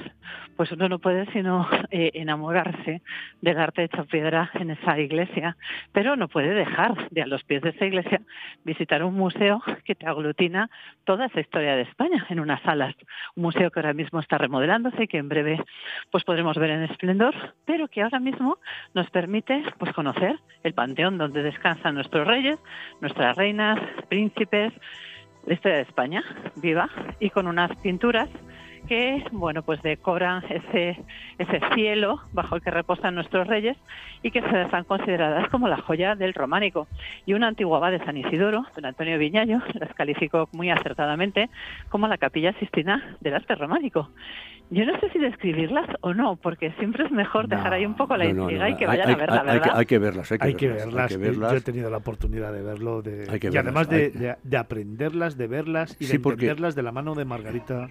pues uno no puede sino eh, enamorarse del arte hecho piedra en esa iglesia, pero no puede dejar de a los pies de esa iglesia visitar un museo que te aglutina toda esa historia de España en unas salas. Un museo que ahora mismo está remodelándose y que en breve pues podremos ver en esplendor, pero que ahora mismo nos permite pues conocer el panteón donde descansan nuestros reyes, nuestras reinas, príncipes, la historia de España viva y con unas pinturas que bueno pues decoran ese ese cielo bajo el que reposan nuestros reyes y que se están consideradas como la joya del románico. Y una antigua abad de San Isidoro don Antonio Viñayo las calificó muy acertadamente como la capilla sistina del arte románico yo no sé si describirlas o no, porque siempre es mejor dejar ahí un poco la intriga y que vayan a verla, ¿verdad? Hay que, verlas, hay que, verlas, Yo he tenido la oportunidad de verlo, de, y además de, aprenderlas, de verlas y de entenderlas de la mano de Margarita.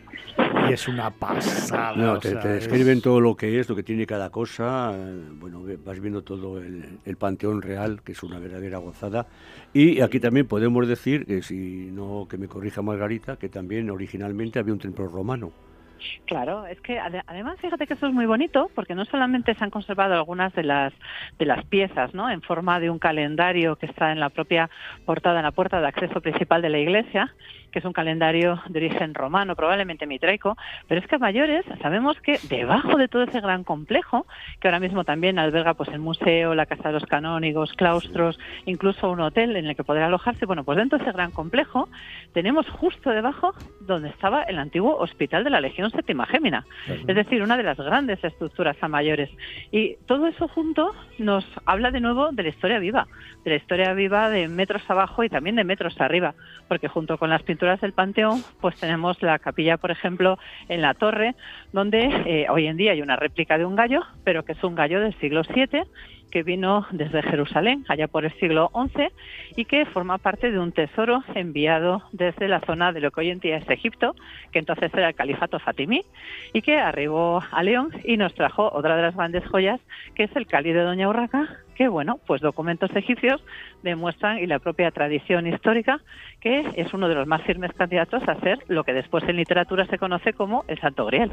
Y es una pasada. No, te, describen todo lo que es, lo que tiene cada cosa. Bueno, vas viendo todo el, el panteón real, que es una verdadera gozada. Y aquí también podemos decir, que si no que me corrija Margarita, que también originalmente había un templo romano. Claro, es que además fíjate que eso es muy bonito porque no solamente se han conservado algunas de las de las piezas, ¿no? En forma de un calendario que está en la propia portada, en la puerta de acceso principal de la iglesia, que es un calendario de origen romano, probablemente mitraico, pero es que a mayores sabemos que debajo de todo ese gran complejo, que ahora mismo también alberga pues el museo, la casa de los canónigos, claustros, incluso un hotel en el que poder alojarse, bueno, pues dentro de ese gran complejo tenemos justo debajo donde estaba el antiguo hospital de la Legión Séptima Gémina, es decir, una de las grandes estructuras a mayores. Y todo eso junto nos habla de nuevo de la historia viva, de la historia viva de metros abajo y también de metros arriba, porque junto con las pinturas del Panteón, pues tenemos la capilla, por ejemplo, en la torre, donde eh, hoy en día hay una réplica de un gallo, pero que es un gallo del siglo VII que vino desde Jerusalén, allá por el siglo XI, y que forma parte de un tesoro enviado desde la zona de lo que hoy en día es Egipto, que entonces era el califato fatimí, y que arribó a León y nos trajo otra de las grandes joyas, que es el Cali de Doña Urraca, que bueno, pues documentos egipcios demuestran y la propia tradición histórica que es uno de los más firmes candidatos a ser lo que después en literatura se conoce como el Santo Grial.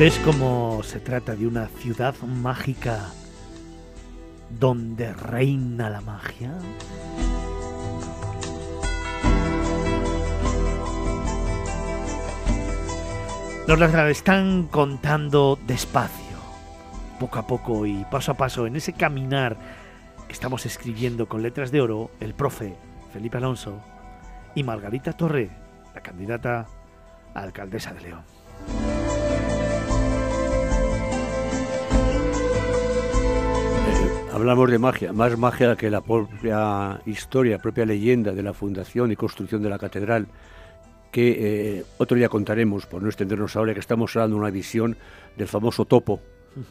¿Ves cómo se trata de una ciudad mágica donde reina la magia? Nos las están contando despacio, poco a poco y paso a paso en ese caminar que estamos escribiendo con letras de oro el profe Felipe Alonso y Margarita Torre, la candidata a alcaldesa de León. Hablamos de magia, más magia que la propia historia, propia leyenda de la fundación y construcción de la catedral, que eh, otro día contaremos, por no extendernos ahora, que estamos dando una visión del famoso topo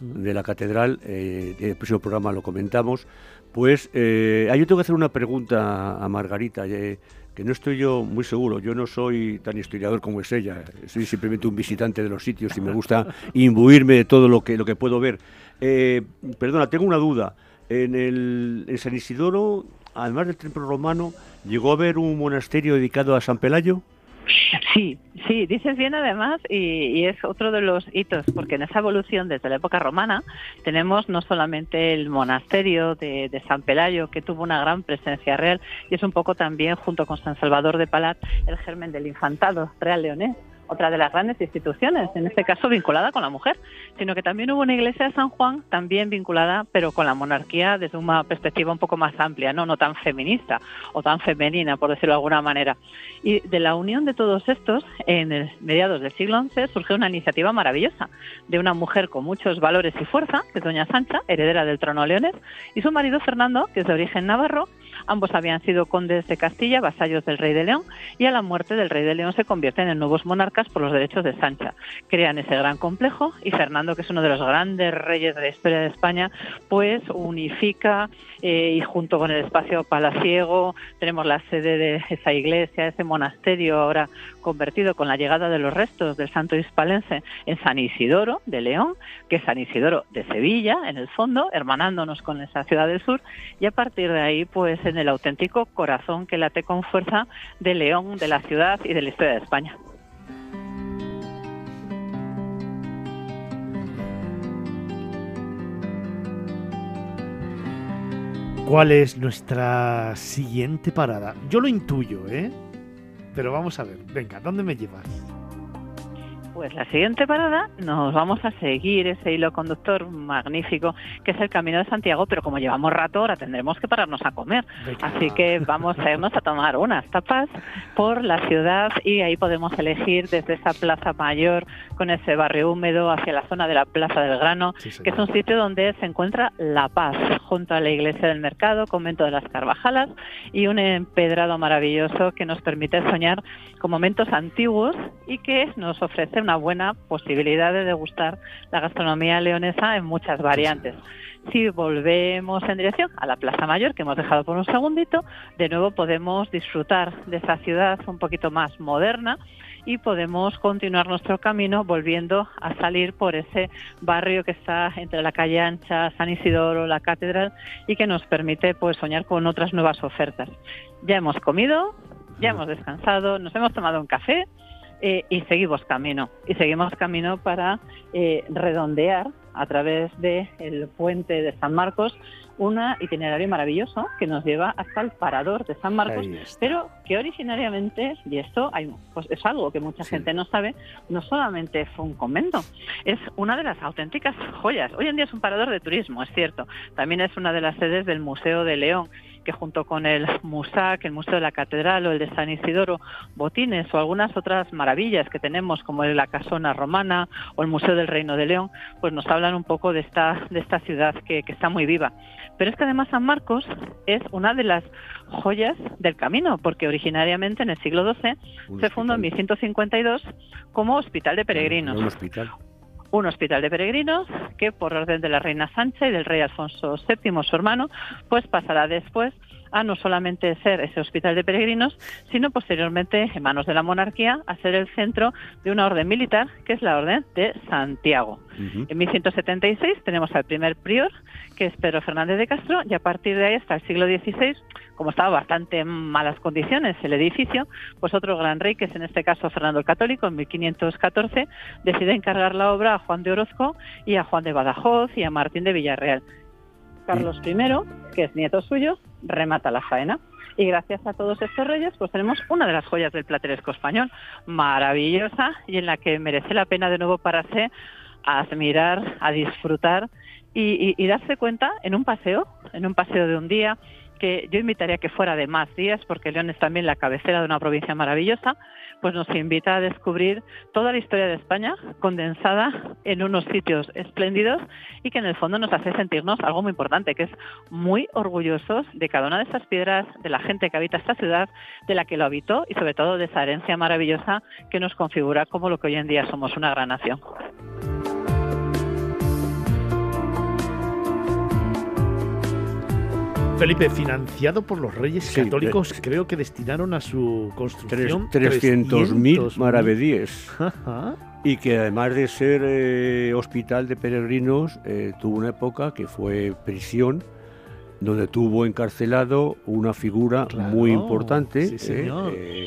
de la catedral, eh, en el próximo programa lo comentamos. Pues eh, yo tengo que hacer una pregunta a Margarita, eh, que no estoy yo muy seguro, yo no soy tan historiador como es ella, soy simplemente un visitante de los sitios y me gusta imbuirme de todo lo que, lo que puedo ver. perdona, tengo una duda en, el, en San Isidoro, además del templo romano, ¿llegó a haber un monasterio dedicado a San Pelayo? Sí, sí, dices bien además y, es otro de los hitos, porque en esa evolución desde la época romana tenemos no solamente el monasterio de, de, San Pelayo, que tuvo una gran presencia real, y es un poco también, junto con San Salvador de Palat, el germen del infantado real leonés otra de las grandes instituciones, en este caso vinculada con la mujer, sino que también hubo una iglesia de San Juan, también vinculada, pero con la monarquía desde una perspectiva un poco más amplia, no, no tan feminista o tan femenina, por decirlo de alguna manera. Y de la unión de todos estos, en el mediados del siglo XI, surgió una iniciativa maravillosa de una mujer con muchos valores y fuerza, que es doña Sancha, heredera del trono leones, y su marido Fernando, que es de origen navarro, Ambos habían sido condes de Castilla, vasallos del rey de León, y a la muerte del rey de León se convierten en nuevos monarcas por los derechos de Sancha. Crean ese gran complejo y Fernando, que es uno de los grandes reyes de la historia de España, pues unifica eh, y junto con el espacio palaciego tenemos la sede de esa iglesia, ese monasterio ahora convertido con la llegada de los restos del santo hispalense en San Isidoro de León, que es San Isidoro de Sevilla, en el fondo, hermanándonos con esa ciudad del sur, y a partir de ahí, pues en el auténtico corazón que late con fuerza de León, de la ciudad y de la historia de España. ¿Cuál es nuestra siguiente parada? Yo lo intuyo, ¿eh? Pero vamos a ver, venga, ¿dónde me llevas? Pues la siguiente parada nos vamos a seguir ese hilo conductor magnífico que es el Camino de Santiago, pero como llevamos rato ahora tendremos que pararnos a comer. Así que vamos a irnos a tomar unas tapas por la ciudad y ahí podemos elegir desde esa plaza mayor con ese barrio húmedo hacia la zona de la Plaza del Grano, que es un sitio donde se encuentra La Paz, junto a la iglesia del mercado, convento de las Carvajalas y un empedrado maravilloso que nos permite soñar con momentos antiguos y que nos ofrece una buena posibilidad de degustar la gastronomía leonesa en muchas variantes. Si volvemos en dirección a la Plaza Mayor, que hemos dejado por un segundito, de nuevo podemos disfrutar de esa ciudad un poquito más moderna y podemos continuar nuestro camino volviendo a salir por ese barrio que está entre la calle Ancha, San Isidoro, la Catedral y que nos permite pues soñar con otras nuevas ofertas. Ya hemos comido, ya hemos descansado, nos hemos tomado un café eh, y seguimos camino. Y seguimos camino para eh, redondear a través del puente de San Marcos un itinerario maravilloso que nos lleva hasta el parador de San Marcos, pero que originariamente, y esto hay, pues es algo que mucha gente no sabe, no solamente fue un convento, es una de las auténticas joyas. Hoy en día es un parador de turismo, es cierto. También es una de las sedes del Museo de León que junto con el Musac, el Museo de la Catedral o el de San Isidoro, Botines o algunas otras maravillas que tenemos como la Casona Romana o el Museo del Reino de León, pues nos hablan un poco de esta, de esta ciudad que, que está muy viva. Pero es que además San Marcos es una de las joyas del camino, porque originariamente en el siglo XII se fundó en 1152 como hospital de peregrinos. Un hospital un hospital de peregrinos que por orden de la reina Sancha y del rey Alfonso VII, su hermano, pues pasará después a no solamente ser ese hospital de peregrinos, sino posteriormente, en manos de la monarquía, a ser el centro de una orden militar, que es la Orden de Santiago. En 1176 tenemos al primer prior, que es Pedro Fernández de Castro, y a partir de ahí, hasta el siglo XVI, como estaba bastante en malas condiciones el edificio, pues otro gran rey, que es en este caso Fernando el Católico, en 1514, decide encargar la obra a Juan de Orozco y a Juan de Badajoz y a Martín de Villarreal. Carlos I, que es nieto suyo, remata la faena. Y gracias a todos estos reyes, pues tenemos una de las joyas del plateresco español, maravillosa y en la que merece la pena de nuevo pararse a admirar, a disfrutar y, y darse cuenta en un paseo, en un paseo de un día, que yo invitaría que fuera de más días, porque León es también la cabecera de una provincia maravillosa, pues nos invita a descubrir toda la historia de España condensada en unos sitios espléndidos y que en el fondo nos hace sentirnos algo muy importante, que es muy orgullosos de cada una de estas piedras, de la gente que habita esta ciudad, de la que lo habitó y sobre todo de esa herencia maravillosa que nos configura como lo que hoy en día somos una gran nación. Felipe, financiado por los Reyes Católicos, creo que destinaron a su construcción 300.000 maravedíes. y que además de ser eh, hospital de peregrinos, eh, tuvo una época que fue prisión, donde tuvo encarcelado una figura muy importante. Sí, señor. Eh,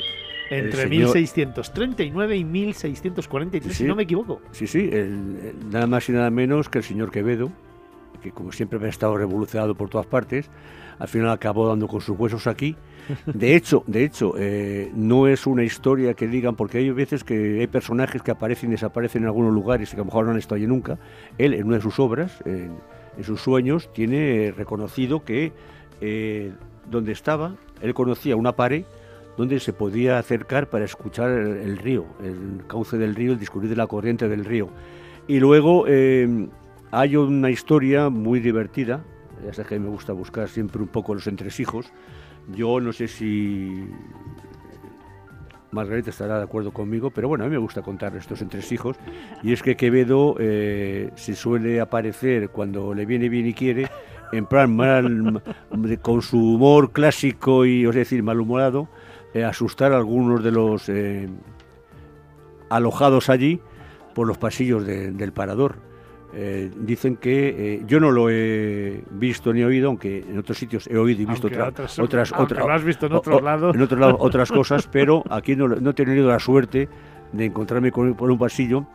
entre 1639 y 1643, si no me equivoco. Sí, sí, nada más y nada menos que el señor Quevedo, que como siempre ha estado revolucionado por todas partes, al final acabó dando con sus huesos aquí. De hecho, de hecho, eh, no es una historia que digan, porque hay veces que hay personajes que aparecen y desaparecen en algunos lugares y que a lo mejor no han estado allí nunca. Él, en una de sus obras, en, sus sueños, tiene reconocido que eh, donde estaba, él conocía una pared donde se podía acercar para escuchar el, río, el cauce del río, el descubrir de la corriente del río. Y luego eh, hay una historia muy divertida ya sé que me gusta buscar siempre un poco los entresijos, Yo no sé si Margarita estará de acuerdo conmigo, pero bueno, a mí me gusta contar estos entresijos. Y es que Quevedo eh, se suele aparecer cuando le viene bien y quiere, en plan mal, con su humor clásico y, os decir, malhumorado, eh, asustar a algunos de los eh, alojados allí por los pasillos del parador. Eh, dicen que eh, yo no lo he visto ni oído, aunque en otros sitios he oído y visto otras, otras, has visto en otros lados. En otros lados otras cosas, pero aquí no, no, he tenido la suerte de encontrarme con, por un pasillo.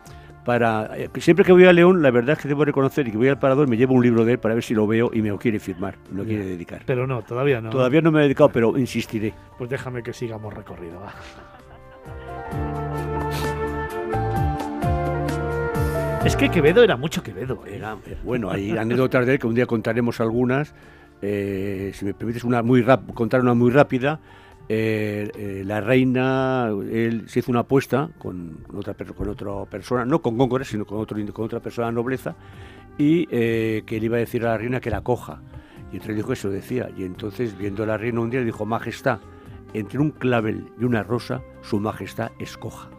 Para, eh, siempre que voy a León, la verdad es que debo reconocer y que voy al parador, me llevo un libro de él para ver si lo veo y me lo quiere firmar, me lo quiere dedicar. Pero no, todavía no. Todavía no me he dedicado, pero insistiré. Pues déjame que sigamos recorrido. Va. Es que Quevedo era mucho Quevedo. ¿eh? Era, eh, bueno, hay anécdotas de él que un día contaremos algunas. Eh, si me permites una muy contar una muy rápida. la reina, él se hizo una apuesta con otra, con otra persona, no con Góngora, sino con, otro, con otra persona de nobleza, y que le iba a decir a la reina que la coja. Y entonces dijo eso, decía. Y entonces, viendo a la reina un día, le dijo, Majestad, entre un clavel y una rosa, su majestad escoja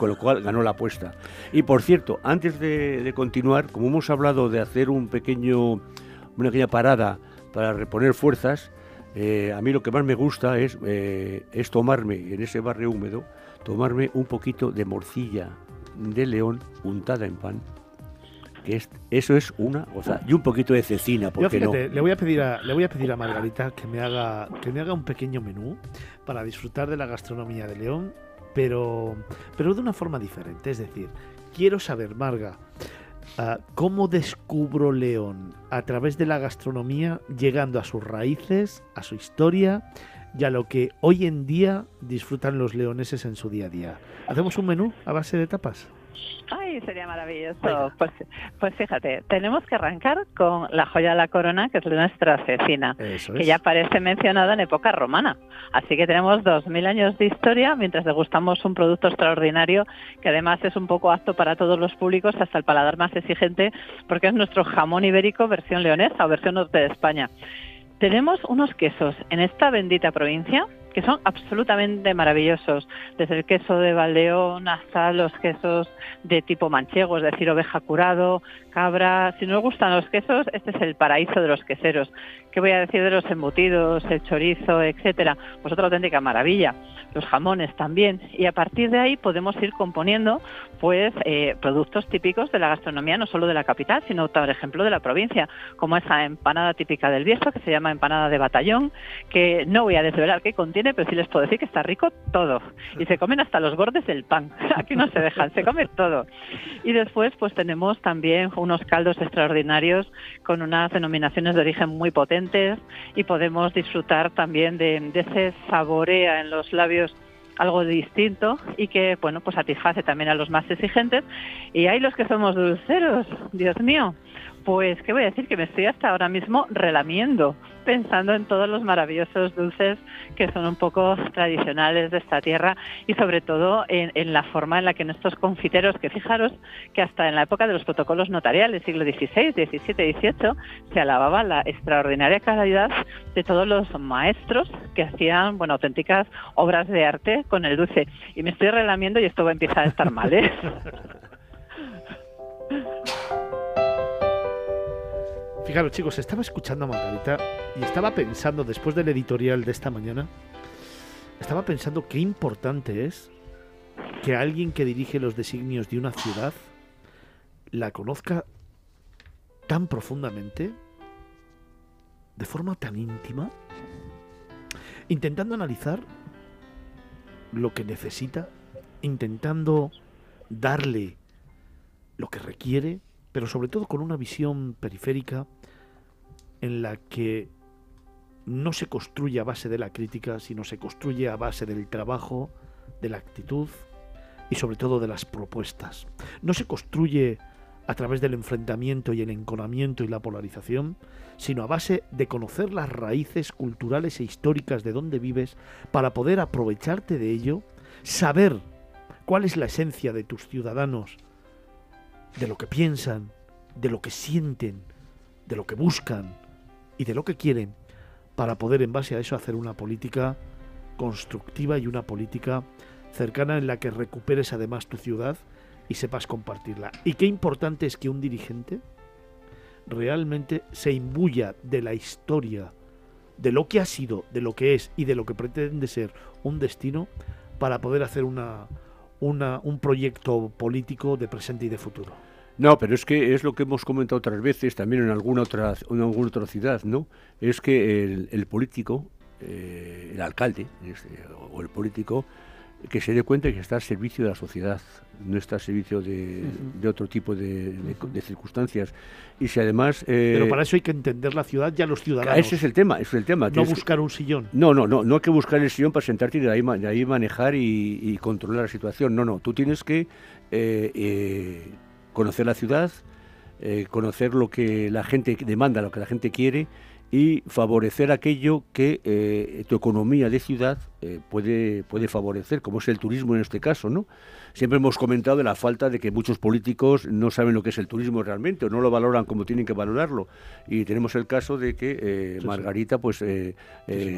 con lo cual ganó la apuesta. Y por cierto, antes de, continuar, como hemos hablado de hacer un pequeño, una pequeña parada para reponer fuerzas, eh, a mí lo que más me gusta es, eh, es tomarme en ese barrio húmedo, tomarme un poquito de morcilla de león untada en pan. Que es, eso es una cosa. Y un poquito de cecina, porque no? Le voy a pedir a, le voy a pedir a Margarita que me haga que me haga un pequeño menú para disfrutar de la gastronomía de León pero, pero de una forma diferente. Es decir, quiero saber, Marga, ah, cómo descubro León a través de la gastronomía, llegando a sus raíces, a su historia y a lo que hoy en día disfrutan los leoneses en su día a día. ¿Hacemos un menú a base de tapas? Ay, sería maravilloso. Pues, pues fíjate, tenemos que arrancar con la joya de la corona, que es nuestra cecina, que ya parece mencionada en época romana. Así que tenemos dos mil años de historia, mientras degustamos un producto extraordinario, que además es un poco apto para todos los públicos, hasta el paladar más exigente, porque es nuestro jamón ibérico versión leonesa o versión norte de España. Tenemos unos quesos en esta bendita provincia que son absolutamente maravillosos, desde el queso de Valdeón hasta los quesos de tipo manchego, es decir, oveja curado, cabra. Si no os gustan los quesos, este es el paraíso de los queseros. ¿Qué voy a decir de los embutidos, el chorizo, etcétera? Pues otra auténtica maravilla. Los jamones también. Y a partir de ahí podemos ir componiendo pues eh, productos típicos de la gastronomía, no solo de la capital, sino, por ejemplo, de la provincia, como esa empanada típica del Bierzo, que se llama empanada de batallón, que no voy a desvelar qué contiene, pero sí les puedo decir que está rico todo. Y se comen hasta los bordes del pan. Aquí no se dejan, se come todo. Y después, pues tenemos también unos caldos extraordinarios con unas denominaciones de origen muy potentes y podemos disfrutar también de, ese saborea en los labios algo distinto y que, bueno, pues satisface también a los más exigentes. Y hay los que somos dulceros, Dios mío, pues, ¿qué voy a decir? Que me estoy hasta ahora mismo relamiendo, pensando en todos los maravillosos dulces que son un poco tradicionales de esta tierra y sobre todo en, la forma en la que nuestros confiteros, que fijaros que hasta en la época de los protocolos notariales, siglo XVI, XVII, XVIII, se alababa la extraordinaria calidad de todos los maestros que hacían, bueno, auténticas obras de arte con el dulce. Y me estoy relamiendo y esto va a empezar a estar mal, ¿eh? Fijaros, chicos, estaba escuchando a Margarita y estaba pensando, después del editorial de esta mañana, estaba pensando qué importante es que alguien que dirige los designios de una ciudad la conozca tan profundamente, de forma tan íntima, intentando analizar lo que necesita, intentando darle lo que requiere, pero sobre todo con una visión periférica en la que no se construye a base de la crítica, sino se construye a base del trabajo, de la actitud y sobre todo de las propuestas. No se construye a través del enfrentamiento y el enconamiento y la polarización, sino a base de conocer las raíces culturales e históricas de donde vives para poder aprovecharte de ello, saber cuál es la esencia de tus ciudadanos, de lo que piensan, de lo que sienten, de lo que buscan, y de lo que quieren para poder en base a eso hacer una política constructiva y una política cercana en la que recuperes además tu ciudad y sepas compartirla. Y qué importante es que un dirigente realmente se imbuya de la historia, de lo que ha sido, de lo que es y de lo que pretende ser un destino para poder hacer una, una, un proyecto político de presente y de futuro. No, pero es que es lo que hemos comentado otras veces, también en alguna otra, en alguna otra ciudad, ¿no? Es que el, político, eh, el alcalde este, o el político, que se dé cuenta que está al servicio de la sociedad, no está al servicio de, otro tipo de, circunstancias. Y si además... Eh, Pero para eso hay que entender la ciudad y a los ciudadanos. Ese es el tema, ese es el tema. No buscar un sillón. No, no, no, no hay que buscar el sillón para sentarte y de ahí, de ahí manejar y, controlar la situación. No, no, tú tienes que eh, eh, conocer la ciudad, conocer lo que la gente demanda, lo que la gente quiere y favorecer aquello que eh, tu economía de ciudad eh, puede, puede favorecer, como es el turismo en este caso, ¿no? Siempre hemos comentado de la falta de que muchos políticos no saben lo que es el turismo realmente o no lo valoran como tienen que valorarlo. Y tenemos el caso de que eh, Margarita pues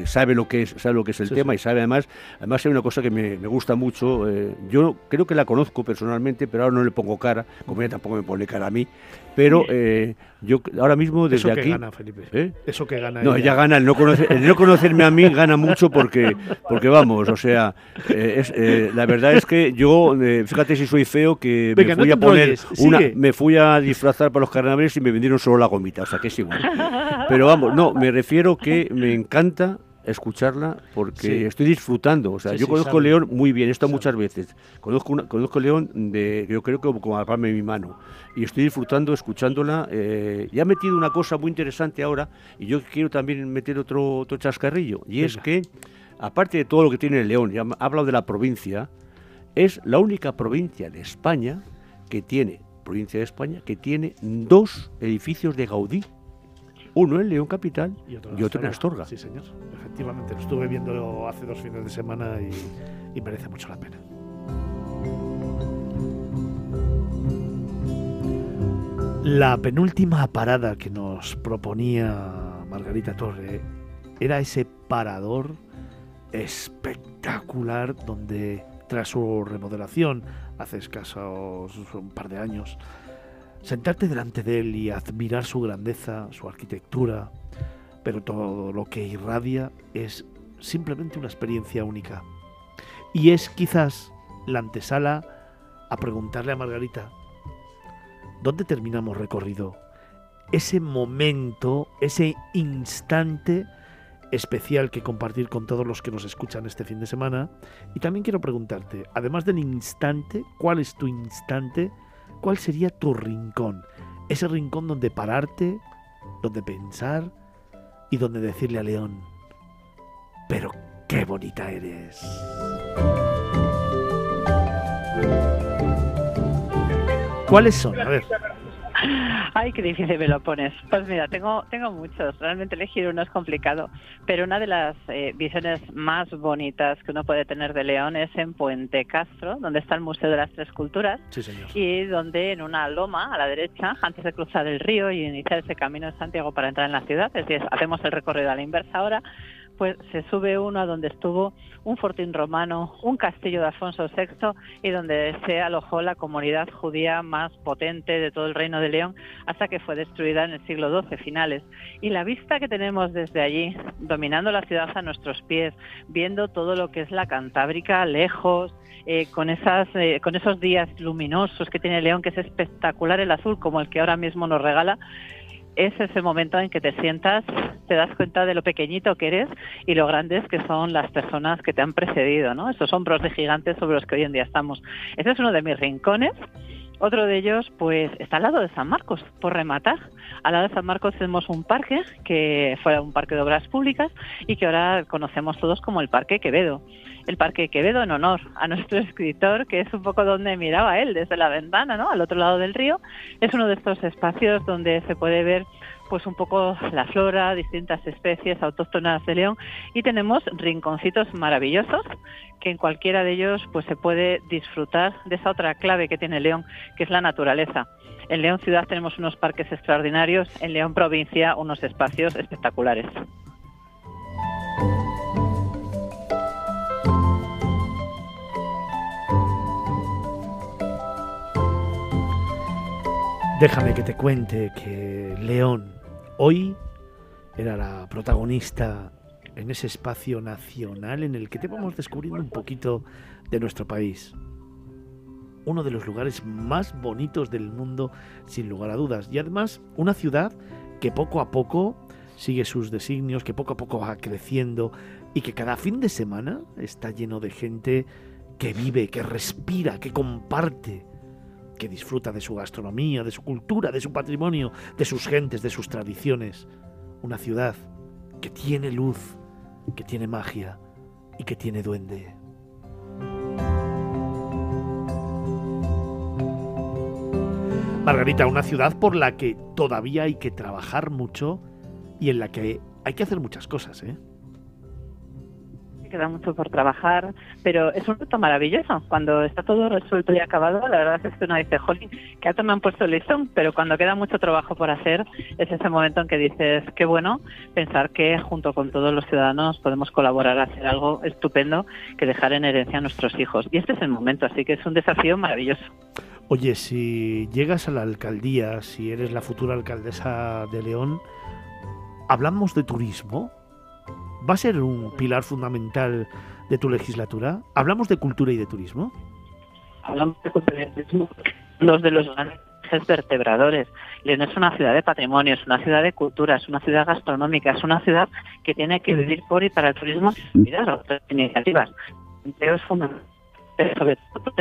sabe lo que es sabe lo que es el tema y sabe además además hay una cosa que me, me gusta mucho. yo creo que la conozco personalmente, pero ahora no le pongo cara, como ella tampoco me pone cara a mí. Pero eh, yo ahora mismo desde Eso que gana, Felipe. ¿Eh? Eso que gana. No, ella, gana. El no, no, conocerme a mí gana mucho porque, porque vamos, o sea, eh, la verdad es que yo, fíjate si soy feo, que me fui a poner una, me fui a disfrazar para los carnavales y me vendieron solo la gomita, o sea que es igual. Pero vamos, no, me refiero que me encanta escucharla porque estoy disfrutando. O sea, yo conozco León muy bien, he estado muchas veces. Conozco, una, conozco León de, yo creo que como a palma de mi mano. Y estoy disfrutando, escuchándola. Eh, y ha metido una cosa muy interesante ahora, y yo quiero también meter otro, otro chascarrillo. Y es que, aparte de todo lo que tiene León, ya ha hablado de la provincia, es la única provincia de España que tiene, provincia de España, que tiene dos edificios de Gaudí uno en León Capital y otro en, Astorga. Sí, señor. Efectivamente, lo estuve viendo hace dos fines de semana y, merece mucho la pena. La penúltima parada que nos proponía Margarita Torre era ese parador espectacular donde tras su remodelación hace escasos un par de años Sentarte delante de él y admirar su grandeza, su arquitectura, pero todo lo que irradia es simplemente una experiencia única. Y es quizás la antesala a preguntarle a Margarita, ¿dónde terminamos recorrido? Ese momento, ese instante especial que compartir con todos los que nos escuchan este fin de semana. Y también quiero preguntarte, además del instante, ¿cuál es tu instante ¿cuál sería tu rincón? Ese rincón donde pararte, donde pensar y donde decirle a León, pero qué bonita eres. ¿Cuáles son? A ver. Ay, qué difícil me lo pones. Pues mira, tengo, tengo muchos. Realmente elegir uno es complicado. Pero una de las eh, visiones más bonitas que uno puede tener de León es en Puente Castro, donde está el Museo de las Tres Culturas. Sí, señor. Y donde en una loma a la derecha, antes de cruzar el río y iniciar ese camino de Santiago para entrar en la ciudad, es decir, hacemos el recorrido a la inversa ahora, pues se sube uno a donde estuvo un fortín romano, un castillo de Alfonso VI y donde se alojó la comunidad judía más potente de todo el reino de León hasta que fue destruida en el siglo XII finales. Y la vista que tenemos desde allí, dominando la ciudad a nuestros pies, viendo todo lo que es la Cantábrica lejos, eh, con, esas, eh, con esos días luminosos que tiene León, que es espectacular el azul como el que ahora mismo nos regala, es ese momento en que te sientas, te das cuenta de lo pequeñito que eres y lo grandes que son las personas que te han precedido, ¿no? Esos hombros de gigantes sobre los que hoy en día estamos. Ese es uno de mis rincones. Otro de ellos, pues, está al lado de San Marcos, por rematar. Al lado de San Marcos tenemos un parque que fue un parque de obras públicas y que ahora conocemos todos como el Parque Quevedo el Parque Quevedo en honor a nuestro escritor, que es un poco donde miraba él desde la ventana, ¿no? Al otro lado del río. Es uno de estos espacios donde se puede ver pues un poco la flora, distintas especies autóctonas de León y tenemos rinconcitos maravillosos que en cualquiera de ellos pues se puede disfrutar de esa otra clave que tiene León, que es la naturaleza. En León ciudad tenemos unos parques extraordinarios, en León provincia unos espacios espectaculares. Déjame que te cuente que León hoy era la protagonista en ese espacio nacional en el que te vamos descubriendo un poquito de nuestro país. Uno de los lugares más bonitos del mundo, sin lugar a dudas. Y además, una ciudad que poco a poco sigue sus designios, que poco a poco va creciendo y que cada fin de semana está lleno de gente que vive, que respira, que comparte, que disfruta de su gastronomía, de su cultura, de su patrimonio, de sus gentes, de sus tradiciones. Una ciudad que tiene luz, que tiene magia y que tiene duende. Margarita, una ciudad por la que todavía hay que trabajar mucho y en la que hay que hacer muchas cosas, ¿eh? Queda mucho por trabajar, pero es un reto maravilloso. Cuando está todo resuelto y acabado, la verdad es que uno dice, jolín, que alto me han puesto listón, pero cuando queda mucho trabajo por hacer, es ese momento en que dices, qué bueno pensar que junto con todos los ciudadanos podemos colaborar a hacer algo estupendo que dejar en herencia a nuestros hijos. Y este es el momento, así que es un desafío maravilloso. Oye, si llegas a la alcaldía, si eres la futura alcaldesa de León, ¿hablamos de turismo? ¿Va a ser un pilar fundamental de tu legislatura? ¿Hablamos de cultura y de turismo? Hablamos de cultura y de turismo. Los de los grandes vertebradores. León es una ciudad de patrimonio, es una ciudad de cultura, es una ciudad gastronómica, es una ciudad que tiene que vivir por y para el turismo y otras iniciativas. fundamental, pero sobre todo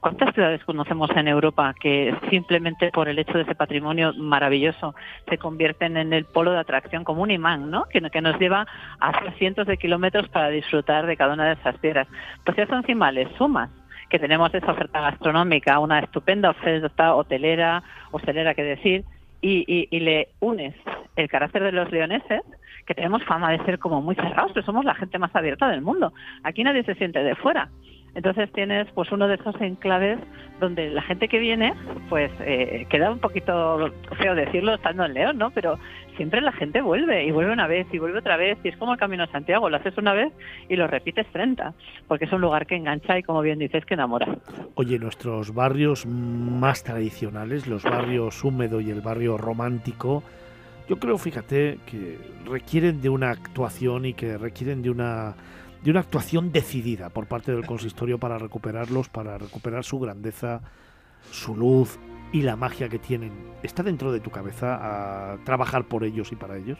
¿Cuántas ciudades conocemos en Europa que simplemente por el hecho de ese patrimonio maravilloso se convierten en el polo de atracción como un imán, ¿no? que, nos lleva a cientos de kilómetros para disfrutar de cada una de esas piedras? Pues eso encima le sumas que tenemos esa oferta gastronómica, una estupenda oferta hotelera, hostelera que decir, y, y, le unes el carácter de los leoneses, que tenemos fama de ser como muy cerrados, que somos la gente más abierta del mundo. Aquí nadie se siente de fuera. Entonces tienes pues uno de esos enclaves donde la gente que viene, pues eh, queda un poquito feo decirlo estando en León, ¿no? Pero siempre la gente vuelve y vuelve una vez y vuelve otra vez y es como el Camino a Santiago, lo haces una vez y lo repites 30, porque es un lugar que engancha y como bien dices que enamora. Oye, nuestros barrios más tradicionales, los barrios húmedo y el barrio romántico, yo creo, fíjate, que requieren de una actuación y que requieren de una de una actuación decidida por parte del consistorio para recuperarlos, para recuperar su grandeza, su luz y la magia que tienen. ¿Está dentro de tu cabeza a trabajar por ellos y para ellos?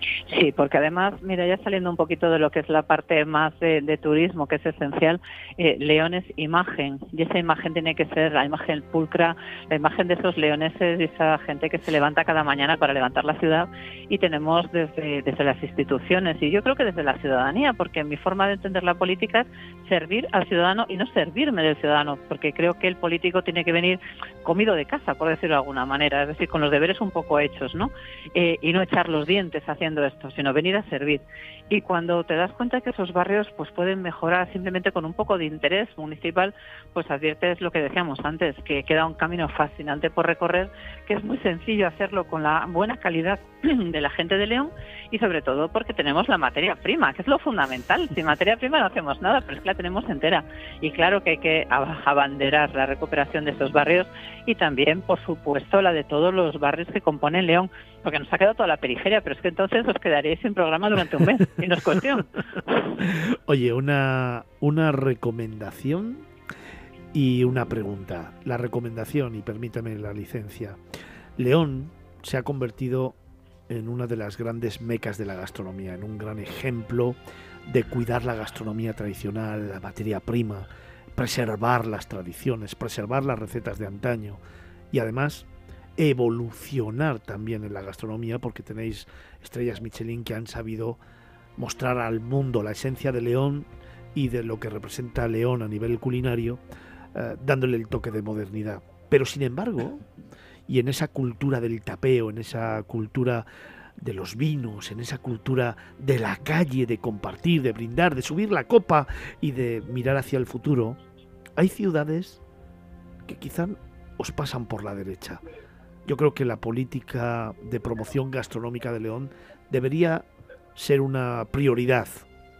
Sí, porque además, mira, ya saliendo un poquito de lo que es la parte más de, turismo, que es esencial, eh, León es imagen, y esa imagen tiene que ser la imagen pulcra, la imagen de esos leoneses y esa gente que se levanta cada mañana para levantar la ciudad, y tenemos desde, desde las instituciones, y yo creo que desde la ciudadanía, porque mi forma de entender la política es servir al ciudadano y no servirme del ciudadano, porque creo que el político tiene que venir comido de casa, por decirlo de alguna manera, es decir, con los deberes un poco hechos, ¿no? Eh, y no echar los dientes haciendo esto, sino venir a servir. Y cuando te das cuenta que esos barrios pues pueden mejorar simplemente con un poco de interés municipal, pues adviertes lo que decíamos antes, que queda un camino fascinante por recorrer, que es muy sencillo hacerlo con la buena calidad de la gente de León y sobre todo porque tenemos la materia prima, que es lo fundamental. Sin materia prima no hacemos nada, pero es que la tenemos entera. Y claro que hay que abanderar la recuperación de estos barrios y también, por supuesto, la de todos los barrios que componen León, porque nos ha quedado toda la periferia, pero es que entonces os quedaréis sin programa durante un mes, y no es cuestión. Oye, una, una recomendación y una pregunta. La recomendación, y permítame la licencia. León se ha convertido en una de las grandes mecas de la gastronomía, en un gran ejemplo de cuidar la gastronomía tradicional, la materia prima, preservar las tradiciones, preservar las recetas de antaño y además evolucionar también en la gastronomía porque tenéis estrellas Michelin que han sabido mostrar al mundo la esencia de León y de lo que representa León a nivel culinario, eh, dándole el toque de modernidad. Pero sin embargo, y en esa cultura del tapeo, en esa cultura de los vinos, en esa cultura de la calle, de compartir, de brindar, de subir la copa y de mirar hacia el futuro, hay ciudades que quizá os pasan por la derecha. Yo creo que la política de promoción gastronómica de León debería ser una prioridad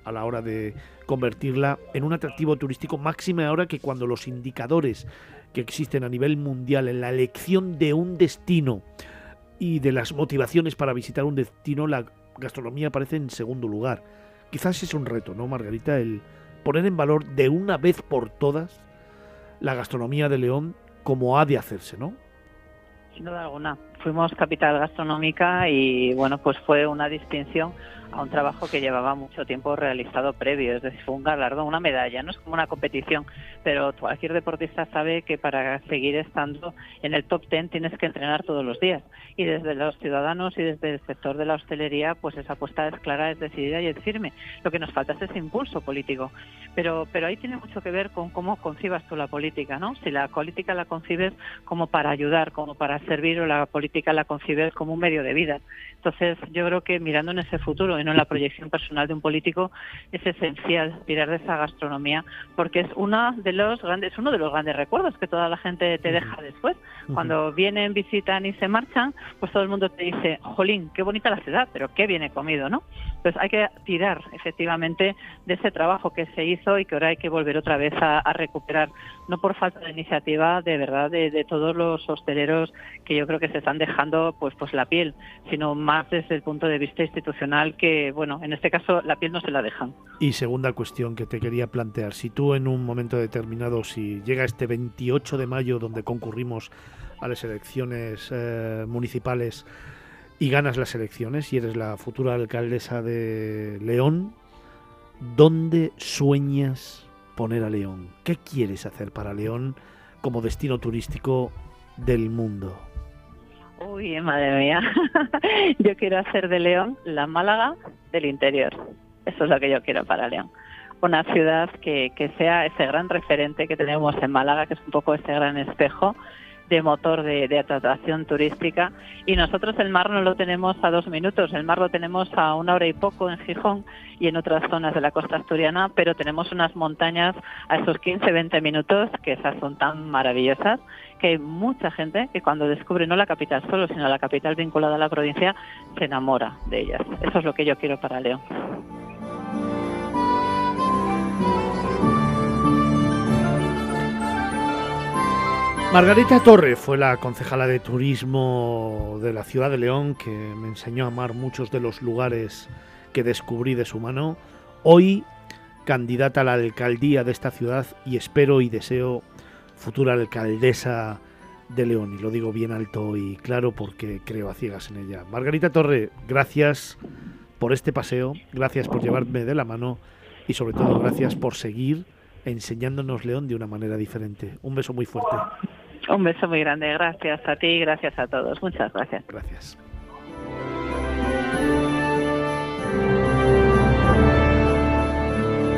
a la hora de convertirla en un atractivo turístico máxime ahora que cuando los indicadores que existen a nivel mundial en la elección de un destino y de las motivaciones para visitar un destino, la gastronomía aparece en segundo lugar. Quizás es un reto, ¿no, Margarita? El poner en valor de una vez por todas la gastronomía de León como ha de hacerse, ¿no? Sin duda alguna. Fuimos capital gastronómica y bueno, pues fue una distinción a un trabajo que llevaba mucho tiempo realizado previo, es decir, fue un galardón, una medalla, no es como una competición, pero cualquier deportista sabe que para seguir estando en el top ten tienes que entrenar todos los días y desde los ciudadanos y desde el sector de la hostelería, pues esa apuesta es clara, es decidida y es firme. Lo que nos falta es ese impulso político, pero pero ahí tiene mucho que ver con cómo concibas tú la política, ¿no? Si la política la concibes como para ayudar, como para servir o la política la concibes como un medio de vida. Entonces, yo creo que mirando en ese futuro y no en la proyección personal de un político, es esencial tirar de esa gastronomía, porque es una de los grandes, uno de los grandes recuerdos que toda la gente te deja después. Cuando vienen, visitan y se marchan, pues todo el mundo te dice, jolín, qué bonita la ciudad, pero qué viene comido, ¿no? Entonces hay que tirar efectivamente de ese trabajo que se hizo y que ahora hay que volver otra vez a, a recuperar, no por falta de iniciativa, de verdad, de, de, todos los hosteleros que yo creo que se están dejando pues pues la piel, sino más desde el punto de vista institucional bueno, en este caso la piel no se la dejan. Y segunda cuestión que te quería plantear, si tú en un momento determinado, si llega este 28 de mayo donde concurrimos a las elecciones eh, municipales y ganas las elecciones y eres la futura alcaldesa de León, ¿dónde sueñas poner a León? ¿Qué quieres hacer para León como destino turístico del mundo? Uy, madre mía. yo quiero hacer de León la Málaga del interior. Eso es lo que yo quiero para León. Una ciudad que, que sea ese gran referente que tenemos en Málaga, que es un poco ese gran espejo de motor de, de, atracción turística y nosotros el mar no lo tenemos a dos minutos, el mar lo tenemos a una hora y poco en Gijón y en otras zonas de la costa asturiana, pero tenemos unas montañas a esos 15-20 minutos que esas son tan maravillosas que hay mucha gente que cuando descubre no la capital solo, sino la capital vinculada a la provincia, se enamora de ellas. Eso es lo que yo quiero para León. Margarita Torre fue la concejala de turismo de la ciudad de León que me enseñó a amar muchos de los lugares que descubrí de su mano. Hoy candidata a la alcaldía de esta ciudad y espero y deseo futura alcaldesa de León. Y lo digo bien alto y claro porque creo a ciegas en ella. Margarita Torre, gracias por este paseo, gracias por llevarme de la mano y sobre todo gracias por seguir enseñándonos León de una manera diferente. Un beso muy fuerte. Un beso muy grande. Gracias a ti y gracias a todos. Muchas gracias. Gracias.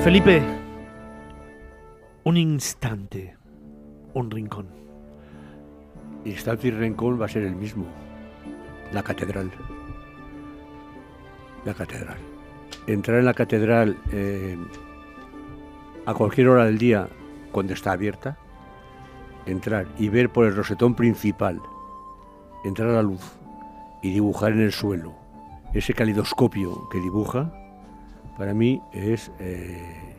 Felipe, un instante, un rincón. Instante y rincón va a ser el mismo. La catedral. La catedral. Entrar en la catedral eh, a cualquier hora del día cuando está abierta, entrar y ver por el rosetón principal, entrar a la luz y dibujar en el suelo ese calidoscopio que dibuja, para mí es, eh,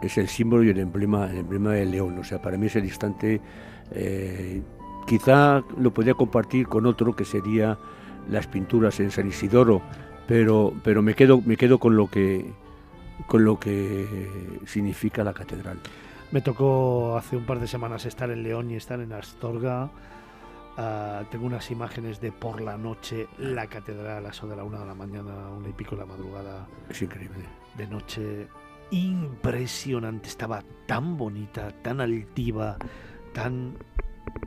es el símbolo y el emblema, el emblema del león. O sea, para mí es el instante, eh, quizá lo podría compartir con otro que sería las pinturas en San Isidoro, pero, pero me, quedo, me quedo con lo que con lo que significa la catedral. Me tocó hace un par de semanas estar en León y estar en Astorga. Uh, tengo unas imágenes de por la noche la catedral a eso de la una de la mañana, una y pico de la madrugada. Es increíble. De noche impresionante, estaba tan bonita, tan altiva, tan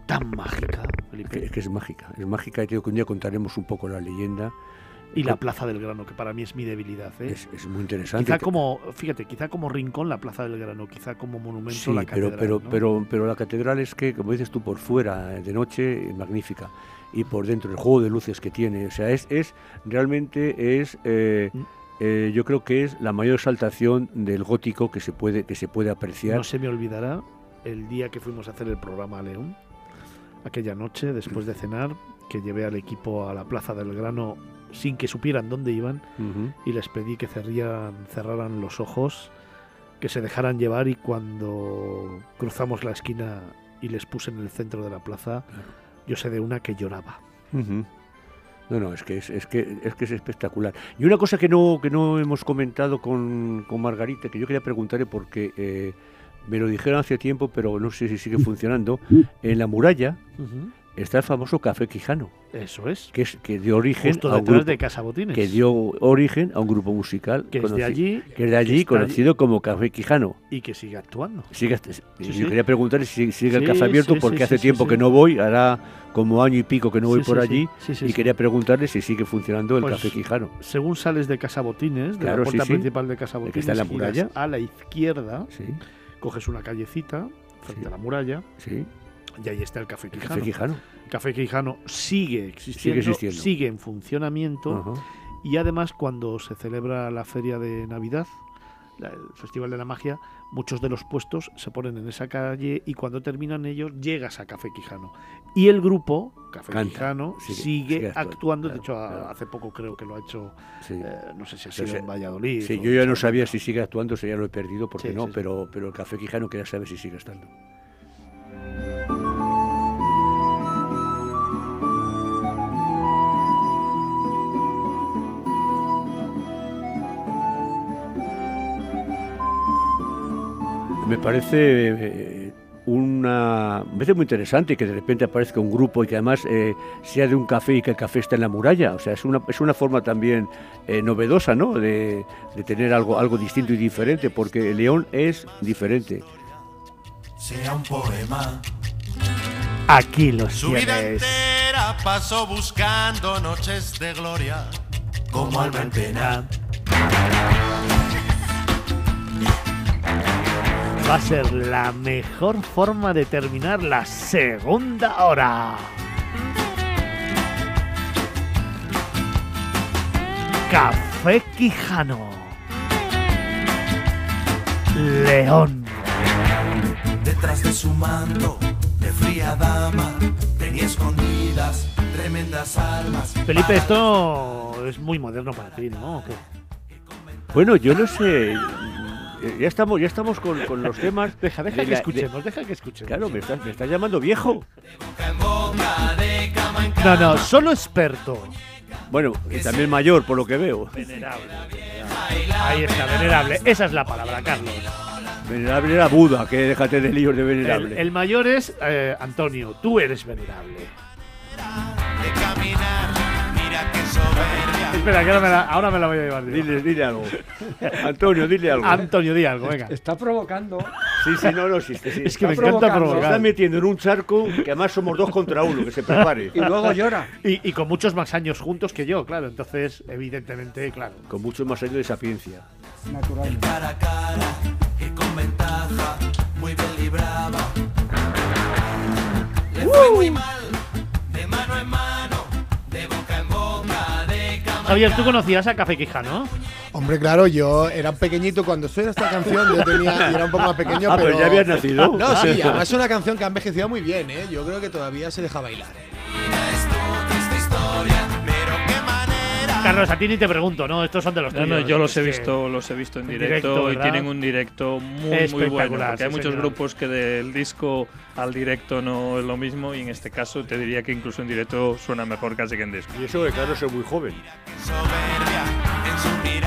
tan mágica. Felipe. Es que es mágica, es mágica y creo que un día contaremos un poco la leyenda y la Plaza del Grano, que para mí es mi debilidad. ¿eh? Es, es, muy interesante. Quizá como, fíjate, quizá como rincón la Plaza del Grano, quizá como monumento sí, la pero, catedral. pero, ¿no? pero, pero la catedral es que, como dices tú, por fuera, de noche, magnífica. Y por dentro, el juego de luces que tiene. O sea, es, es realmente es. Eh, eh, yo creo que es la mayor exaltación del gótico que se puede, que se puede apreciar. No se me olvidará el día que fuimos a hacer el programa a León aquella noche, después de cenar, que llevé al equipo a la Plaza del Grano sin que supieran dónde iban Ujú. y les pedí que cerrían- cerraran los ojos, que se dejaran llevar y cuando cruzamos la esquina y les puse en el centro de la plaza, yo sé de una que lloraba. Ujú. No, no, es que es, es que es que es espectacular. Y una cosa que no que no hemos comentado con, con Margarita, que yo quería preguntarle porque eh, me lo dijeron hace tiempo, pero no sé si sigue funcionando. En la muralla está el famoso Café Quijano, Eso es. que es que dio origen Justo a un grupo, de Casa Botines. que dio origen a un grupo musical que es de allí que es de allí conocido como Café Quijano. y que sigue actuando. Sigue, yo sí. quería preguntarle si sigue el café abierto porque hace tiempo que no voy, hará como año y pico que no voy por allí y quería preguntarle si sigue funcionando el Pues, Café Quijano. Según sales de Casa Botines, de Claro, la puerta principal de Casa Botines, que está en la muralla. a la izquierda, coges una callecita frente a la muralla sí. Y ahí está el Café El Quijano. Café Quijano. Café Quijano sigue existiendo, Sigue existiendo. sigue en funcionamiento Ajá. y además cuando se celebra la feria de Navidad, el Festival de la Magia, muchos de los puestos se ponen en esa calle y cuando terminan ellos llegas a Café Quijano. Y el grupo, Café Canta, Quijano, sigue- sigue, sigue actuando, actuando. de claro, hecho, claro. hace poco creo que lo ha hecho, Sí. eh, no sé si ha Pero sido en Valladolid. Sí, yo ya no sabía si sigue actuando, si ya lo he perdido, porque Sí, no, sí. pero pero el Café Quijano quería saber si sigue estando. Me parece eh, una me parece muy interesante que de repente aparezca un grupo y que además eh, sea de un café y que el café está en la muralla. O sea, es una, es una forma también eh, novedosa, ¿no? De, de tener algo, algo distinto y diferente, porque León es diferente. Sea un poema. Aquí los Su vida tienes. entera pasó buscando noches de gloria. Como alma en pena. Va a ser la mejor forma de terminar la segunda hora. Café Quijano. León. Detrás de su manto de fría dama tenía escondidas tremendas almas. Felipe, esto es muy moderno para ti, ¿no? Bueno, yo no sé. Eh, Ya estamos, ya estamos con, con los temas. Deja, deja de que la- de- escuchemos, deja que escuchemos. Claro, me estás, me estás llamando viejo. No, no, solo experto. Bueno, y también mayor, por lo que veo. Venerable. Ahí está, venerable. Esa es la palabra, Carlos. Venerable era Buda, que déjate de líos de El, venerable. el mayor es eh, Antonio, tú eres venerable. Espera, que ahora me la, ahora me la voy a llevar. Dile, dile algo. Antonio, dile algo. Antonio, di algo, venga. Está provocando. Sí, sí, no, no, sí, sí, sí. Es que me está encanta provocando. Se está provocar. metiendo en un charco que además somos dos contra uno, que se prepare. Y luego llora. Y, y con muchos más años juntos que yo, claro. Entonces, evidentemente, claro. Con mucho más años de sapiencia. Naturalmente. Cara a cara y con ventaja, muy bien libraba. Le fue muy mal, de mano en mano, Javier, ¿tú conocías a Café Quijano? Hombre, claro, yo era pequeñito cuando suena esta canción, yo tenía, yo era un poco más pequeño, Ah, pero pero ya habías nacido. No, sí, además es una canción que ha envejecido muy bien, ¿eh? Yo creo que todavía se deja bailar. Carlos, a ti ni te pregunto, ¿no? Estos son de los No, tuyos. no, yo los he visto, los he visto en en directo, directo, y tienen un directo muy muy bueno. Porque hay sí, muchos señor. grupos que del disco al directo no es lo mismo y en este caso te diría que incluso en directo suena mejor casi que en disco. Y eso que Carlos es muy joven.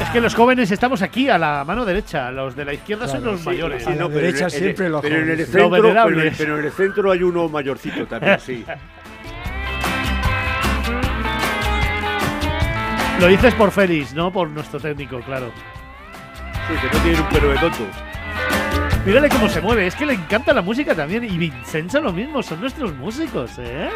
Es que los jóvenes estamos aquí, a la mano derecha. Los de la izquierda son Claro, los sí, mayores. a la pero derecha en- en- siempre los pero en el jóvenes. centro, pero en el centro hay uno mayorcito también, sí. Lo dices por Félix, ¿no? Por nuestro técnico, claro. Sí, que no tiene un pelo de tonto. Mírale cómo se mueve, es que le encanta la música también. Y Vincenzo lo mismo, son nuestros músicos, ¿eh?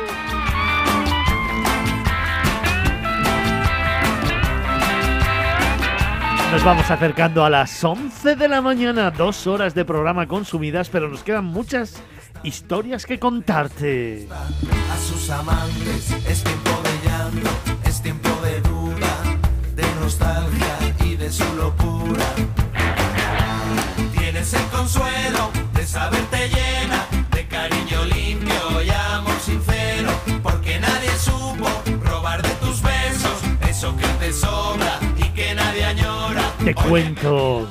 Nos vamos acercando a las 11 de la mañana, dos horas de programa consumidas, pero nos quedan muchas historias que contarte. a sus amantes. Es tiempo de llanto, es tiempo de duda, de nostalgia y de su locura. Tienes el consuelo de saberte llena de cariño limpio y amor sincero, porque nadie supo robar de tus besos eso que te sobra y que nadie añora. Te cuento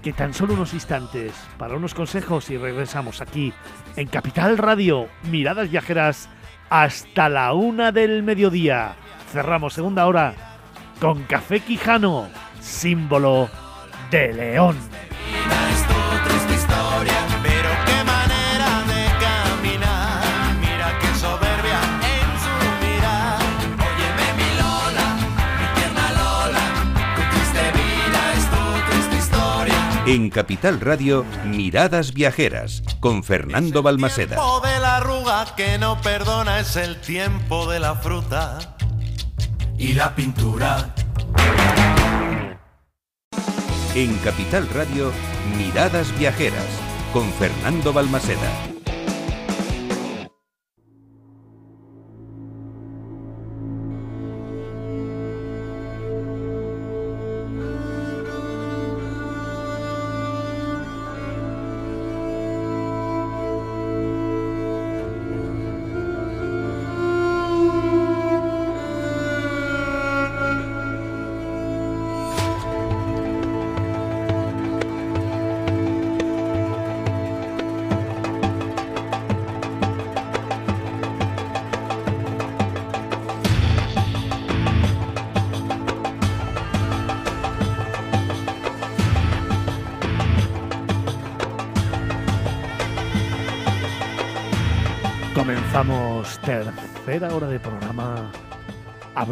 que tan solo unos instantes para unos consejos y regresamos aquí en Capital Radio, miradas viajeras hasta la una del mediodía. Cerramos segunda hora con Café Quijano, símbolo de León. En Capital Radio, Miradas Viajeras, con Fernando Balmaseda. tiempo de la arruga que no perdona es el tiempo de la fruta y la pintura. En Capital Radio, Miradas Viajeras, con Fernando Balmaseda.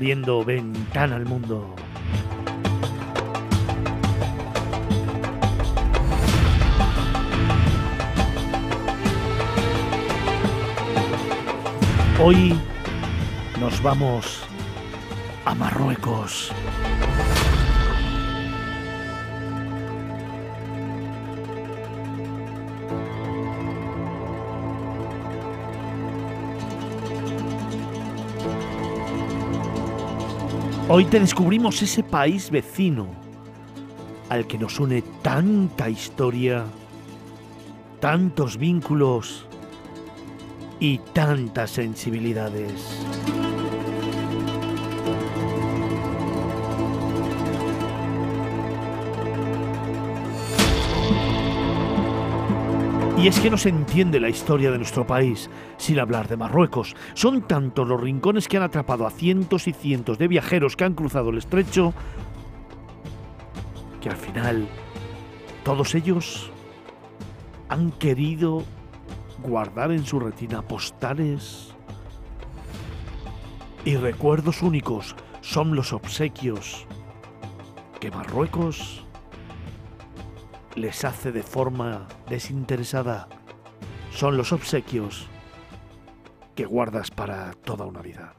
Abriendo ventana al mundo. Hoy nos vamos a Marruecos. Hoy te descubrimos ese país vecino al que nos une tanta historia, tantos vínculos y tantas sensibilidades. Y es que no se entiende la historia de nuestro país sin hablar de Marruecos. Son tantos los rincones que han atrapado a cientos y cientos de viajeros que han cruzado el estrecho que al final todos ellos han querido guardar en su retina postales y recuerdos únicos son los obsequios que Marruecos les hace de forma desinteresada. Son los obsequios que guardas para toda una vida.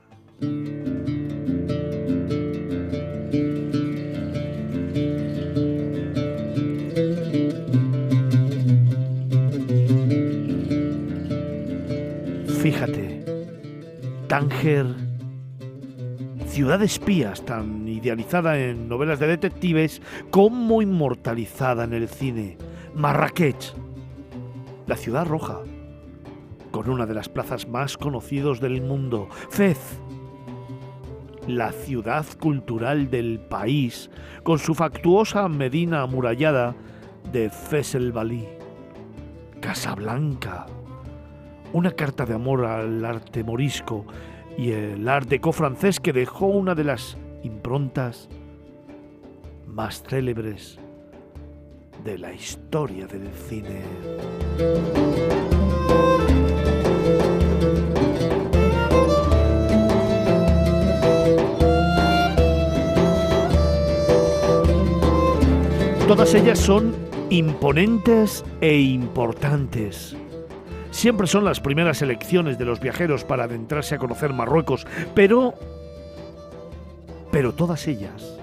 Fíjate, Tánger, ciudad de espías tan idealizada en novelas de detectives como inmortalizada en el cine. Marrakech, la ciudad roja, con una de las plazas más conocidas del mundo. Fez, la ciudad cultural del país, con su factuosa medina amurallada de Fez el Balí. Casablanca, una carta de amor al arte morisco y el art déco francés que dejó una de las improntas más célebres de la historia del cine. Todas ellas son imponentes e importantes. Siempre son las primeras elecciones de los viajeros para adentrarse a conocer Marruecos, pero pero todas ellas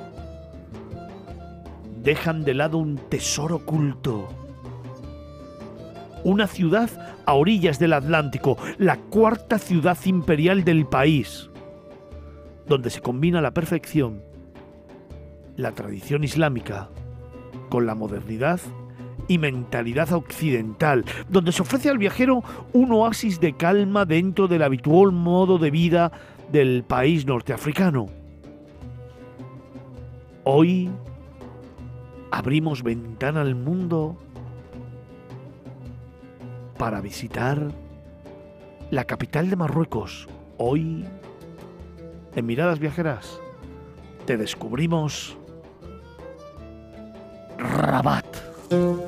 dejan de lado un tesoro oculto. Una ciudad a orillas del Atlántico, la cuarta ciudad imperial del país, donde se combina la perfección la tradición islámica con la modernidad y mentalidad occidental, donde se ofrece al viajero un oasis de calma dentro del habitual modo de vida del país norteafricano. Hoy abrimos ventana al mundo para visitar la capital de Marruecos. Hoy, en Miradas Viajeras, te descubrimos Rabat. Capital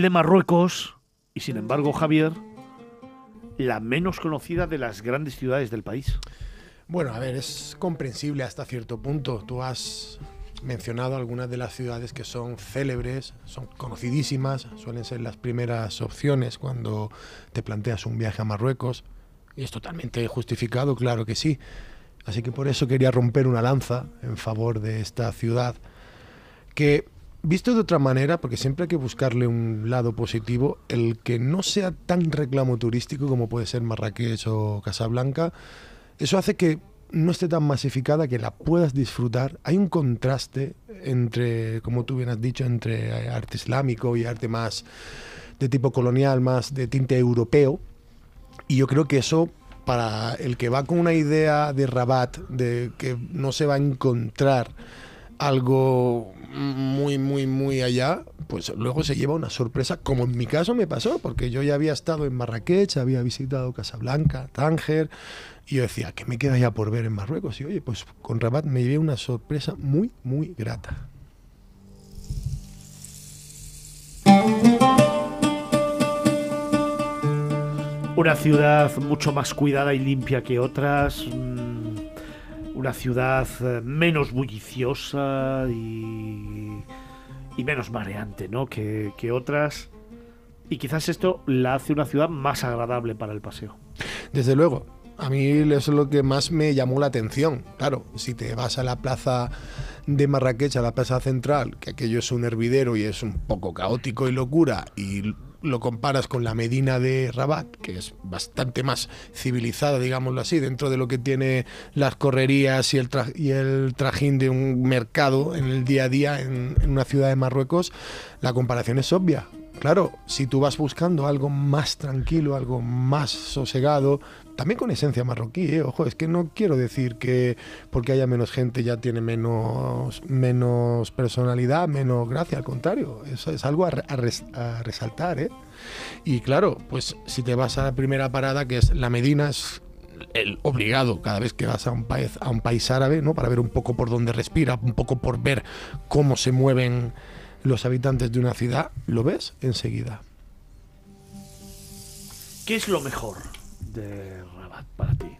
de Marruecos y sin embargo, Javier, la menos conocida de las grandes ciudades del país. Bueno, a ver, es comprensible hasta cierto punto. Tú has mencionado algunas de las ciudades que son célebres, son conocidísimas, suelen ser las primeras opciones cuando te planteas un viaje a Marruecos. Y es totalmente justificado, claro que sí. Así que por eso quería romper una lanza en favor de esta ciudad, que visto de otra manera, porque siempre hay que buscarle un lado positivo, el que no sea tan reclamo turístico como puede ser Marrakech o Casablanca, eso hace que no esté tan masificada, que la puedas disfrutar. Hay un contraste entre, como tú bien has dicho, entre arte islámico y arte más de tipo colonial, más de tinte europeo. Y yo creo que eso, para el que va con una idea de Rabat, de que no se va a encontrar algo muy, muy, muy allá, pues luego se lleva una sorpresa, como en mi caso me pasó, porque yo ya había estado en Marrakech, había visitado Casablanca, Tánger, y yo decía, ¿qué me queda ya por ver en Marruecos? Y oye, pues con Rabat me llevé una sorpresa muy, muy grata. Una ciudad mucho más cuidada y limpia que otras. Una ciudad eh, menos bulliciosa y, y menos mareante, ¿no? Que, que otras. Y quizás esto la hace una ciudad más agradable para el paseo. Desde luego, a mí eso es lo que más me llamó la atención. Claro, si te vas a la plaza de Marrakech, a la plaza central, que aquello es un hervidero y es un poco caótico y locura, y lo comparas con la Medina de Rabat, que es bastante más civilizada, digámoslo así, dentro de lo que tiene las correrías y el, y el trajín de un mercado en el día a día en, en una ciudad de Marruecos, la comparación es obvia. Claro, si tú vas buscando algo más tranquilo, algo más sosegado, también con esencia marroquí, ¿eh? ojo, es que no quiero decir que porque haya menos gente ya tiene menos, menos personalidad, menos gracia, al contrario, eso es algo a, a resaltar. ¿eh? Y claro, pues si te vas a la primera parada, que es la Medina, es el obligado cada vez que vas a un país, a un país árabe, ¿no? Para ver un poco por dónde respira, un poco por ver cómo se mueven los habitantes de una ciudad, lo ves enseguida. ¿Qué es lo mejor de Rabat para ti?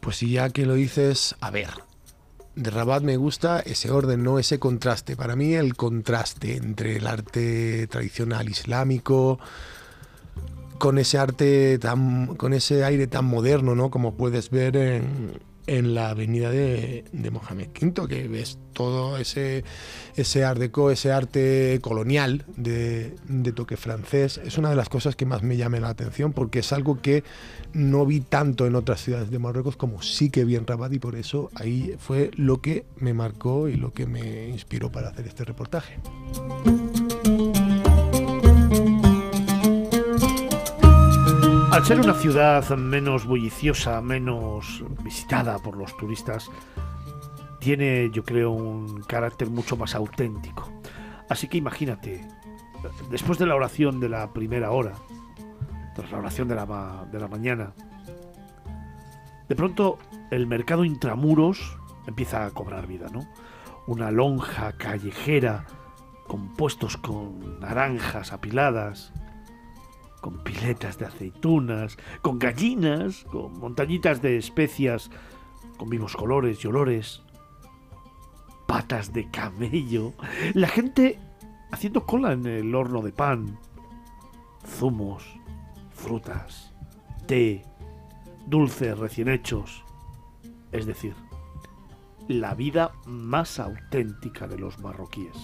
Pues si ya que lo dices, a ver, de Rabat me gusta ese orden, no ese contraste. Para mí el contraste entre el arte tradicional islámico con ese arte tan, con ese aire tan moderno, ¿no? Como puedes ver en, en la avenida de, de Mohamed V, que ves todo ese, ese art ese arte colonial de, de toque francés. Es una de las cosas que más me llama la atención porque es algo que no vi tanto en otras ciudades de Marruecos como sí que vi en Rabat y por eso ahí fue lo que me marcó y lo que me inspiró para hacer este reportaje. Al ser una ciudad menos bulliciosa, menos visitada por los turistas, tiene, yo creo, un carácter mucho más auténtico. Así que imagínate, después de la oración de la primera hora, tras la oración de la, de la mañana, de pronto el mercado intramuros empieza a cobrar vida, ¿no? Una lonja callejera con puestos con naranjas apiladas, con piletas de aceitunas, con gallinas, con montañitas de especias, con vivos colores y olores, patas de camello, la gente haciendo cola en el horno de pan, zumos, frutas, té, dulces recién hechos, es decir, la vida más auténtica de los marroquíes.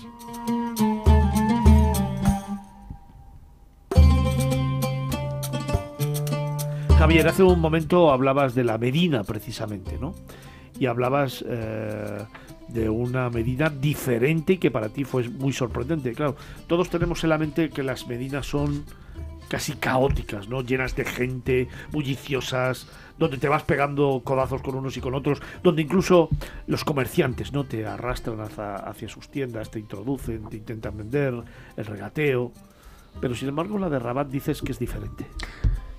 Javier, hace un momento hablabas de la Medina precisamente, ¿no? Y hablabas eh, de una medida diferente y que para ti fue muy sorprendente. Claro, todos tenemos en la mente que las medidas son casi caóticas, ¿no? Llenas de gente, bulliciosas, donde te vas pegando codazos con unos y con otros, donde incluso los comerciantes, ¿no? Te arrastran hacia, hacia sus tiendas, te introducen, te intentan vender, el regateo. Pero sin embargo la de Rabat dices que es diferente.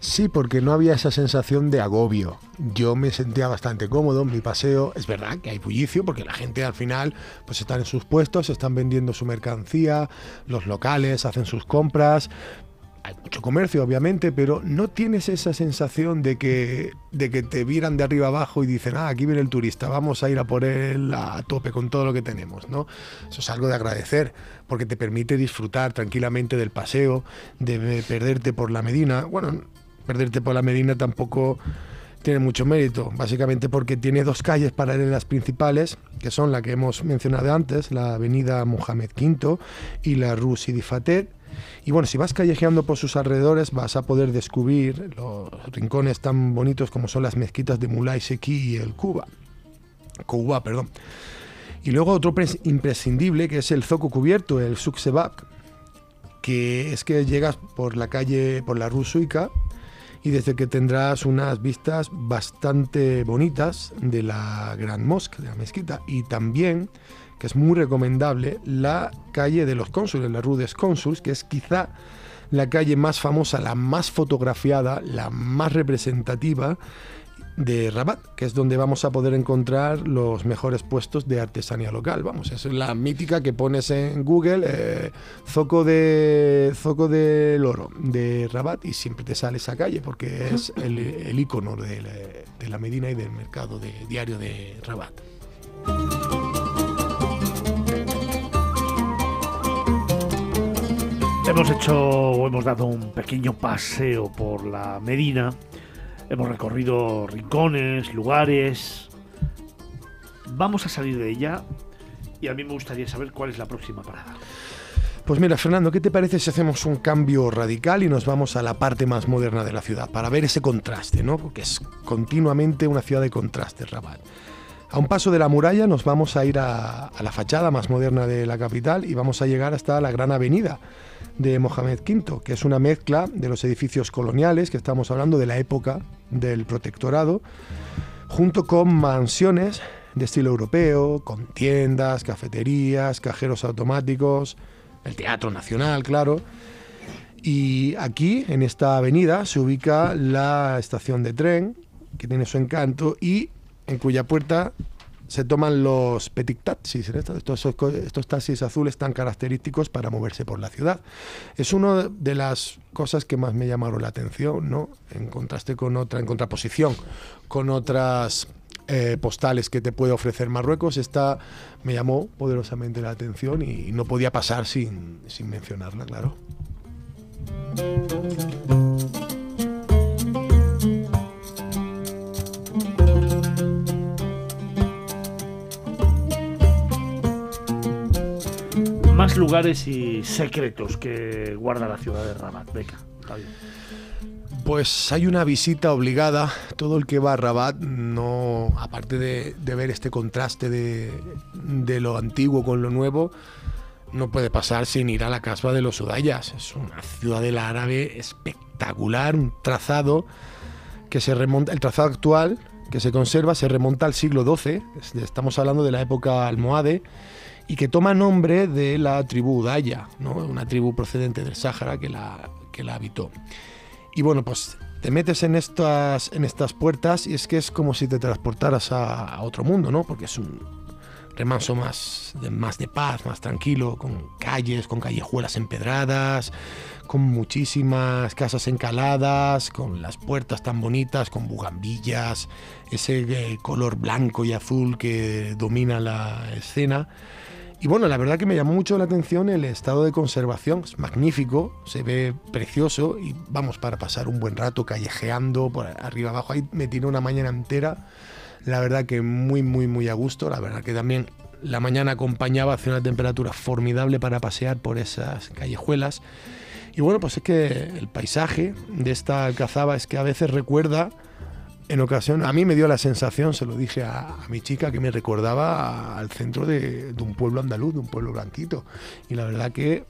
Sí, porque no había esa sensación de agobio. Yo me sentía bastante cómodo en mi paseo. Es verdad que hay bullicio porque la gente al final pues están en sus puestos, están vendiendo su mercancía, los locales hacen sus compras. Hay mucho comercio, obviamente, pero no tienes esa sensación de que, de que te miran de arriba abajo y dicen, ah, aquí viene el turista, vamos a ir a por él a tope con todo lo que tenemos, ¿no? Eso es algo de agradecer, porque te permite disfrutar tranquilamente del paseo, de perderte por la Medina. Bueno, perderte por la Medina tampoco tiene mucho mérito, básicamente porque tiene dos calles paralelas principales, que son la que hemos mencionado antes, la avenida Mohamed V y la Rue Sidi Fatet. Y bueno, si vas callejeando por sus alrededores vas a poder descubrir los rincones tan bonitos como son las mezquitas de Mulay Seki y el Cuba. Cuba, perdón. Y luego otro pres- imprescindible que es el zoco cubierto, el Souk Sebak, que es que llegas por la calle, por la Rue Suica, y desde que tendrás unas vistas bastante bonitas de la Gran Mosque, de la mezquita, y también, que es muy recomendable, la calle de los cónsules, la Rue des Cónsuls, que es quizá la calle más famosa, la más fotografiada, la más representativa de Rabat, que es donde vamos a poder encontrar los mejores puestos de artesanía local. Vamos, es la mítica que pones en Google, eh, zoco de zoco del oro de Rabat y siempre te sale esa calle porque es el, el icono de la, de la Medina y del mercado de, diario de Rabat. Hemos hecho o hemos dado un pequeño paseo por la Medina. Hemos recorrido rincones, lugares. Vamos a salir de ella y a mí me gustaría saber cuál es la próxima parada. Pues mira, Fernando, ¿qué te parece si hacemos un cambio radical y nos vamos a la parte más moderna de la ciudad para ver ese contraste, ¿no? Porque es continuamente una ciudad de contraste, Rabat. A un paso de la muralla nos vamos a ir a, a la fachada más moderna de la capital y vamos a llegar hasta la gran avenida de Mohamed V, que es una mezcla de los edificios coloniales, que estamos hablando de la época del protectorado, junto con mansiones de estilo europeo, con tiendas, cafeterías, cajeros automáticos, el Teatro Nacional, claro. Y aquí, en esta avenida, se ubica la estación de tren, que tiene su encanto, y en cuya puerta se toman los petit taxis, estos, estos, estos taxis azules tan característicos para moverse por la ciudad. Es una de las cosas que más me llamaron la atención, ¿no? En contraste con otra, en contraposición con otras eh, postales que te puede ofrecer Marruecos, esta me llamó poderosamente la atención y no podía pasar sin, sin mencionarla, claro. Más lugares y secretos que guarda la ciudad de Rabat. Venga, bien. Pues hay una visita obligada. Todo el que va a Rabat, no, aparte de, de ver este contraste de, de, lo antiguo con lo nuevo, no puede pasar sin ir a la Casba de los Udayas. Es una ciudadela árabe espectacular, un trazado que se remonta, el trazado actual que se conserva se remonta al siglo XII. Estamos hablando de la época almohade y que toma nombre de la tribu Udaya, ¿no? una tribu procedente del Sáhara que la, que la habitó. Y bueno, pues te metes en estas, en estas puertas y es que es como si te transportaras a, a otro mundo, ¿no? Porque es un remanso más de, más de paz, más tranquilo, con calles, con callejuelas empedradas, con muchísimas casas encaladas, con las puertas tan bonitas, con bugambillas, ese eh, color blanco y azul que domina la escena. Y bueno, la verdad que me llamó mucho la atención el estado de conservación, es magnífico, se ve precioso y vamos para pasar un buen rato callejeando por arriba abajo. Ahí me tiré una mañana entera, la verdad que muy, muy, muy a gusto. La verdad que también la mañana acompañaba hacia una temperatura formidable para pasear por esas callejuelas. Y bueno, pues es que el paisaje de esta alcazaba es que a veces recuerda en ocasión, a mí me dio la sensación, se lo dije a, mi chica, que me recordaba al centro de, de un pueblo andaluz, de un pueblo blanquito. Y la verdad que,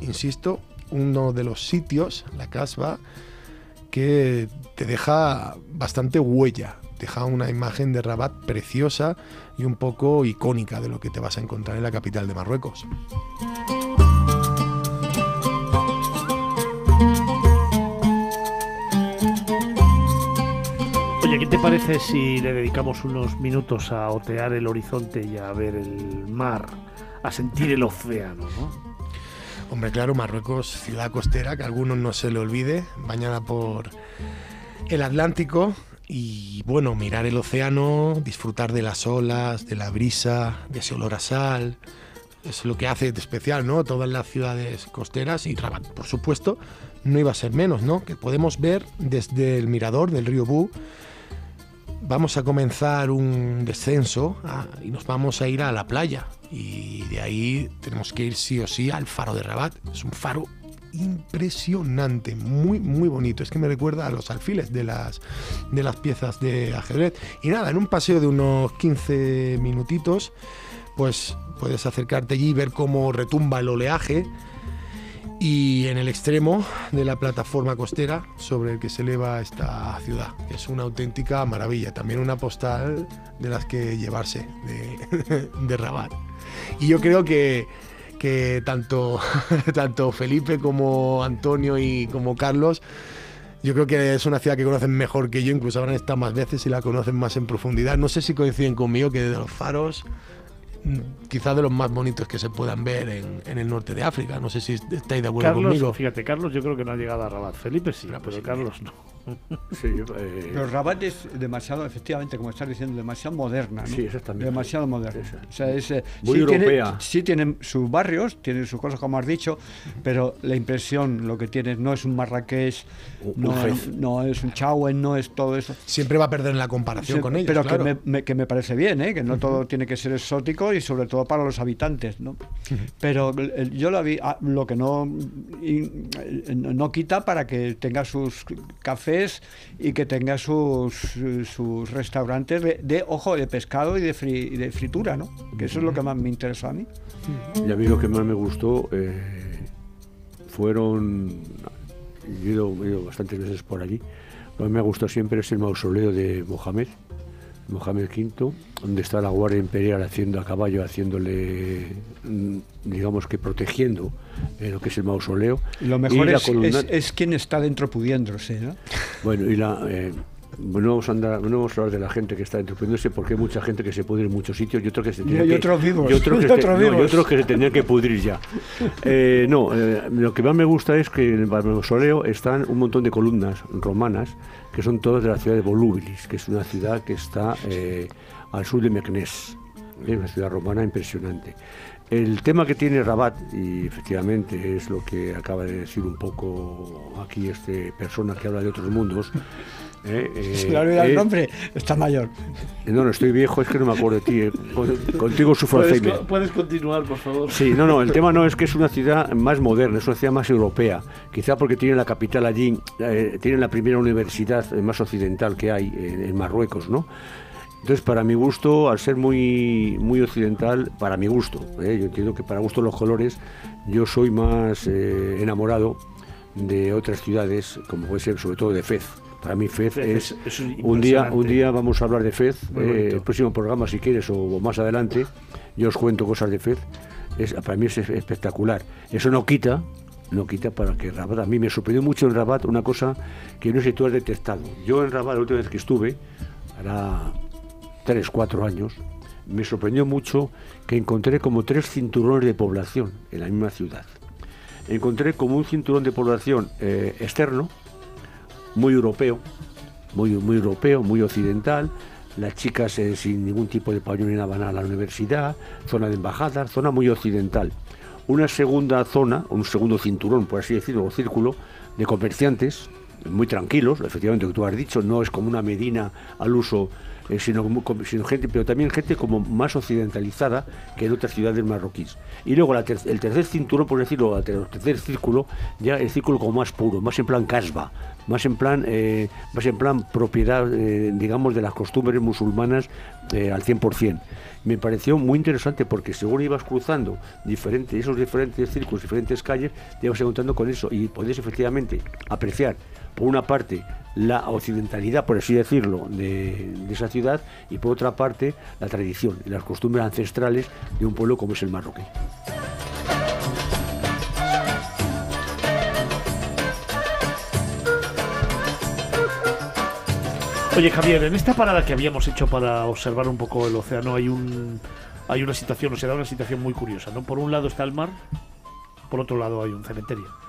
insisto, uno de los sitios, la casba, que te deja bastante huella, deja una imagen de Rabat preciosa y un poco icónica de lo que te vas a encontrar en la capital de Marruecos. ¿Qué te parece si le dedicamos unos minutos a otear el horizonte y a ver el mar, a sentir el océano, ¿no? Hombre, claro, Marruecos, ciudad costera, que a algunos no se le olvide, bañada por el Atlántico y bueno, mirar el océano, disfrutar de las olas, de la brisa, de ese olor a sal, es lo que hace especial, ¿no? Todas las ciudades costeras y Rabat, por supuesto, no iba a ser menos, ¿no? Que podemos ver desde el mirador del río Bú. Vamos a comenzar un descenso ah, y nos vamos a ir a la playa. Y de ahí tenemos que ir sí o sí al faro de Rabat. Es un faro impresionante, muy, muy bonito. Es que me recuerda a los alfiles de las, de las piezas de ajedrez. Y nada, en un paseo de unos 15 minutitos, pues puedes acercarte allí y ver cómo retumba el oleaje. Y en el extremo de la plataforma costera sobre el que se eleva esta ciudad, es una auténtica maravilla. También una postal de las que llevarse de, de Rabat. Y yo creo que, que tanto, tanto Felipe como Antonio y como Carlos, yo creo que es una ciudad que conocen mejor que yo, incluso habrán estado más veces y la conocen más en profundidad. No sé si coinciden conmigo que de los faros, mm, quizás de los más bonitos que se puedan ver en, en el norte de África. No sé si estáis de acuerdo Carlos, conmigo. fíjate, Carlos yo creo que no ha llegado a Rabat. Felipe sí, pero Carlos no. Sí, eh, Pero Rabat es demasiado, efectivamente, como estás diciendo, demasiado moderna. ¿no? Sí, exactamente. Demasiado moderna. O sea, es, eh, Muy sí tiene- europea. sí tienen sus barrios, tienen sus cosas, como has dicho, pero la impresión, lo que tienes, no es un Marrakech, Un- no, un Fez. no es un Chauen, no es todo eso. Siempre va a perder en la comparación Sí, con ellos. Pero claro. que, me, me- que me parece bien, ¿eh? que no todo tiene que ser exótico y sobre todo para los habitantes. ¿no? Pero eh, yo lo, vi, ah, lo que no, y- eh, no quita para que tenga sus cafés y que tenga sus, sus restaurantes de, ojo, de pescado y de, fri- y de fritura, ¿no? que eso es lo que más me interesó a mí. Y a mí lo que más me gustó eh, fueron. Yo he ido, he ido bastantes veces por allí. Lo que me gustado siempre es el mausoleo de Mohamed, Mohamed V, donde está la Guardia Imperial haciendo a caballo, haciéndole, mm, digamos que protegiendo eh, lo que es el mausoleo. Lo mejor es, columna- es, es quien está dentro pudiéndose. ¿no? Bueno, y la. eh, no vamos, a andar, no vamos a hablar de la gente que está entreprendiéndose porque hay mucha gente que se pudre en muchos sitios y otros que se tienen que- otros vivos, y otros que, se- no, y otros que se tendrían que pudrir ya. Eh, no, eh, lo que más me gusta es que en el mausoleo están un montón de columnas romanas que son todas de la ciudad de Volubilis, que es una ciudad que está eh, al sur de Meknès, ¿eh? una ciudad romana impresionante. El tema que tiene Rabat, y efectivamente es lo que acaba de decir un poco aquí este persona que habla de otros mundos, ¿eh? Eh, Se le ha olvidado el eh, nombre, está mayor. no, no, estoy viejo, es que no me acuerdo de ti. eh. Con- Contigo sufro ¿Puedes, Alzheimer. co- puedes continuar, por favor. Sí, no, no, el tema no es que es una ciudad más moderna, es una ciudad más europea. Quizá porque tiene la capital allí, eh, tiene la primera universidad eh, más occidental que hay en, en Marruecos, ¿no? Entonces, para mi gusto, al ser muy, muy occidental, para mi gusto, ¿eh? yo entiendo que para gusto los colores, yo soy más eh, enamorado de otras ciudades, como puede ser sobre todo de Fez. Para mí Fez es, un día, un día vamos a hablar de Fez, eh, el próximo programa si quieres o más adelante, yo os cuento cosas de Fez. Es, para mí es espectacular. Eso no quita, no quita para que Rabat, a mí me sorprendió mucho en Rabat una cosa que no sé si tú has detectado. Yo en Rabat la última vez que estuve, hará tres, cuatro años, me sorprendió mucho que encontré como tres cinturones de población en la misma ciudad. Encontré como un cinturón de población eh, externo, muy europeo, muy, muy europeo, muy occidental, las chicas eh, sin ningún tipo de nada van a la universidad, zona de embajadas, zona muy occidental. Una segunda zona, un segundo cinturón, por así decirlo, o círculo, de comerciantes, muy tranquilos, efectivamente, lo que tú has dicho, no es como una Medina al uso, eh, sino, gente, pero también gente como más occidentalizada que en otras ciudades marroquíes. Y luego la ter- el tercer cinturón, por decirlo, el ter- tercer círculo, ya el círculo como más puro, más en plan casba, más en plan, eh, más en plan propiedad, eh, digamos, de las costumbres musulmanas al 100%. Me pareció muy interesante porque según ibas cruzando diferentes, esos diferentes círculos, diferentes calles, te ibas encontrando con eso y podías efectivamente apreciar, por una parte, la occidentalidad, por así decirlo, de, esa ciudad y por otra parte, la tradición y las costumbres ancestrales de un pueblo como es el marroquí. Oye Javier, en esta parada que habíamos hecho para observar un poco el océano hay un hay una situación, o se da una situación muy curiosa, ¿no? Por un lado está el mar, por otro lado hay un cementerio.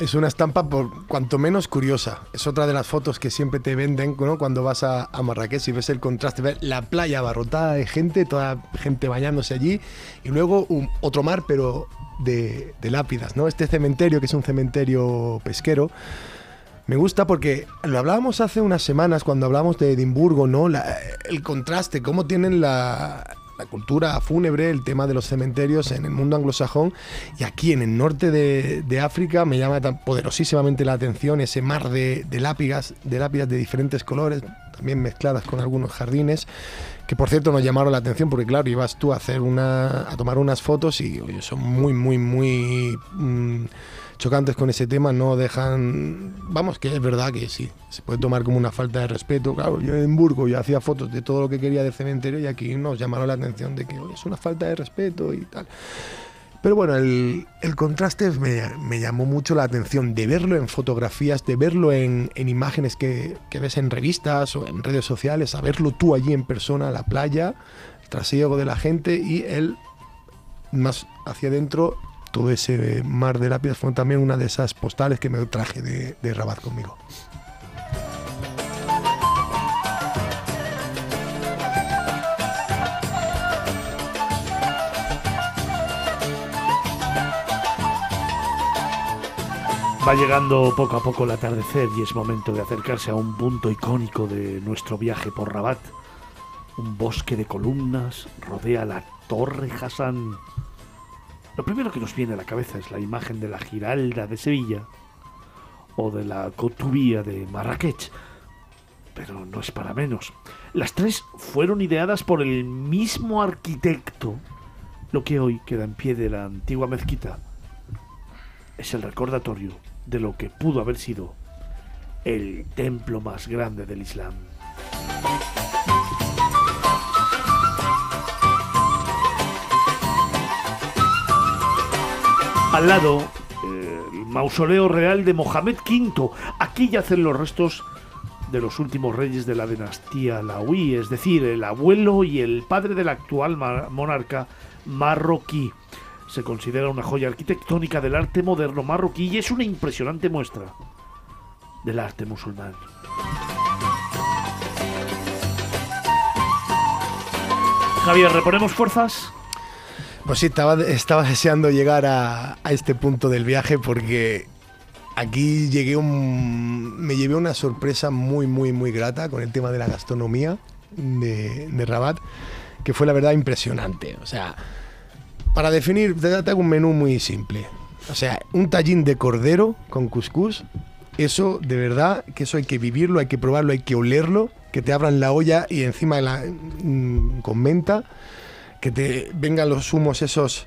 Es una estampa por cuanto menos curiosa. Es otra de las fotos que siempre te venden ¿no? cuando vas a, a Marrakech y ves el contraste, ves la playa abarrotada de gente, toda gente bañándose allí, y luego otro mar, pero de, lápidas. ¿no? Este cementerio, que es un cementerio pesquero, me gusta porque lo hablábamos hace unas semanas cuando hablábamos de Edimburgo, ¿no? El contraste, cómo tienen la, la cultura fúnebre, el tema de los cementerios en el mundo anglosajón. Y aquí en el norte de, África me llama tan poderosísimamente la atención ese mar de, de lápidas, de lápidas de diferentes colores, también mezcladas con algunos jardines que por cierto nos llamaron la atención porque claro ibas tú a hacer una a tomar unas fotos y son muy muy muy mm, chocantes con ese tema no dejan vamos que es verdad que sí se puede tomar como una falta de respeto. Claro yo en Edimburgo yo hacía fotos de todo lo que quería del cementerio y aquí nos llamaron la atención de que es una falta de respeto y tal. Pero bueno, el, contraste me, llamó mucho la atención de verlo en fotografías, de verlo en, en imágenes que, que ves en revistas o en redes sociales, a verlo tú allí en persona, la playa, el trasiego de la gente y él más hacia adentro, todo ese mar de lápidas fue también una de esas postales que me traje de, de Rabat conmigo. Va llegando poco a poco el atardecer y es momento de acercarse a un punto icónico de nuestro viaje por Rabat. Un bosque de columnas rodea la Torre Hassan. Lo primero que nos viene a la cabeza es la imagen de la Giralda de Sevilla o de la Cotubía de Marrakech. Pero no es para menos. Las tres fueron ideadas por el mismo arquitecto. Lo que hoy queda en pie de la antigua mezquita es el recordatorio de lo que pudo haber sido el templo más grande del Islam. Al lado, el mausoleo real de Mohamed V. Aquí yacen los restos de los últimos reyes de la dinastía Laui, es decir, el abuelo y el padre del actual monarca marroquí. Se considera una joya arquitectónica del arte moderno marroquí y es una impresionante muestra del arte musulmán. Javier, ¿reponemos fuerzas? Pues sí, estaba, estaba deseando llegar a, a este punto del viaje porque aquí llegué un, me llevé una sorpresa muy, muy, muy grata con el tema de la gastronomía de, de Rabat, que fue la verdad impresionante. O sea, para definir, te hago un menú muy simple. O sea, un tallín de cordero con cuscús, eso de verdad, que eso hay que vivirlo, hay que probarlo, hay que olerlo, que te abran la olla y encima la, mm, con menta, que te vengan los humos esos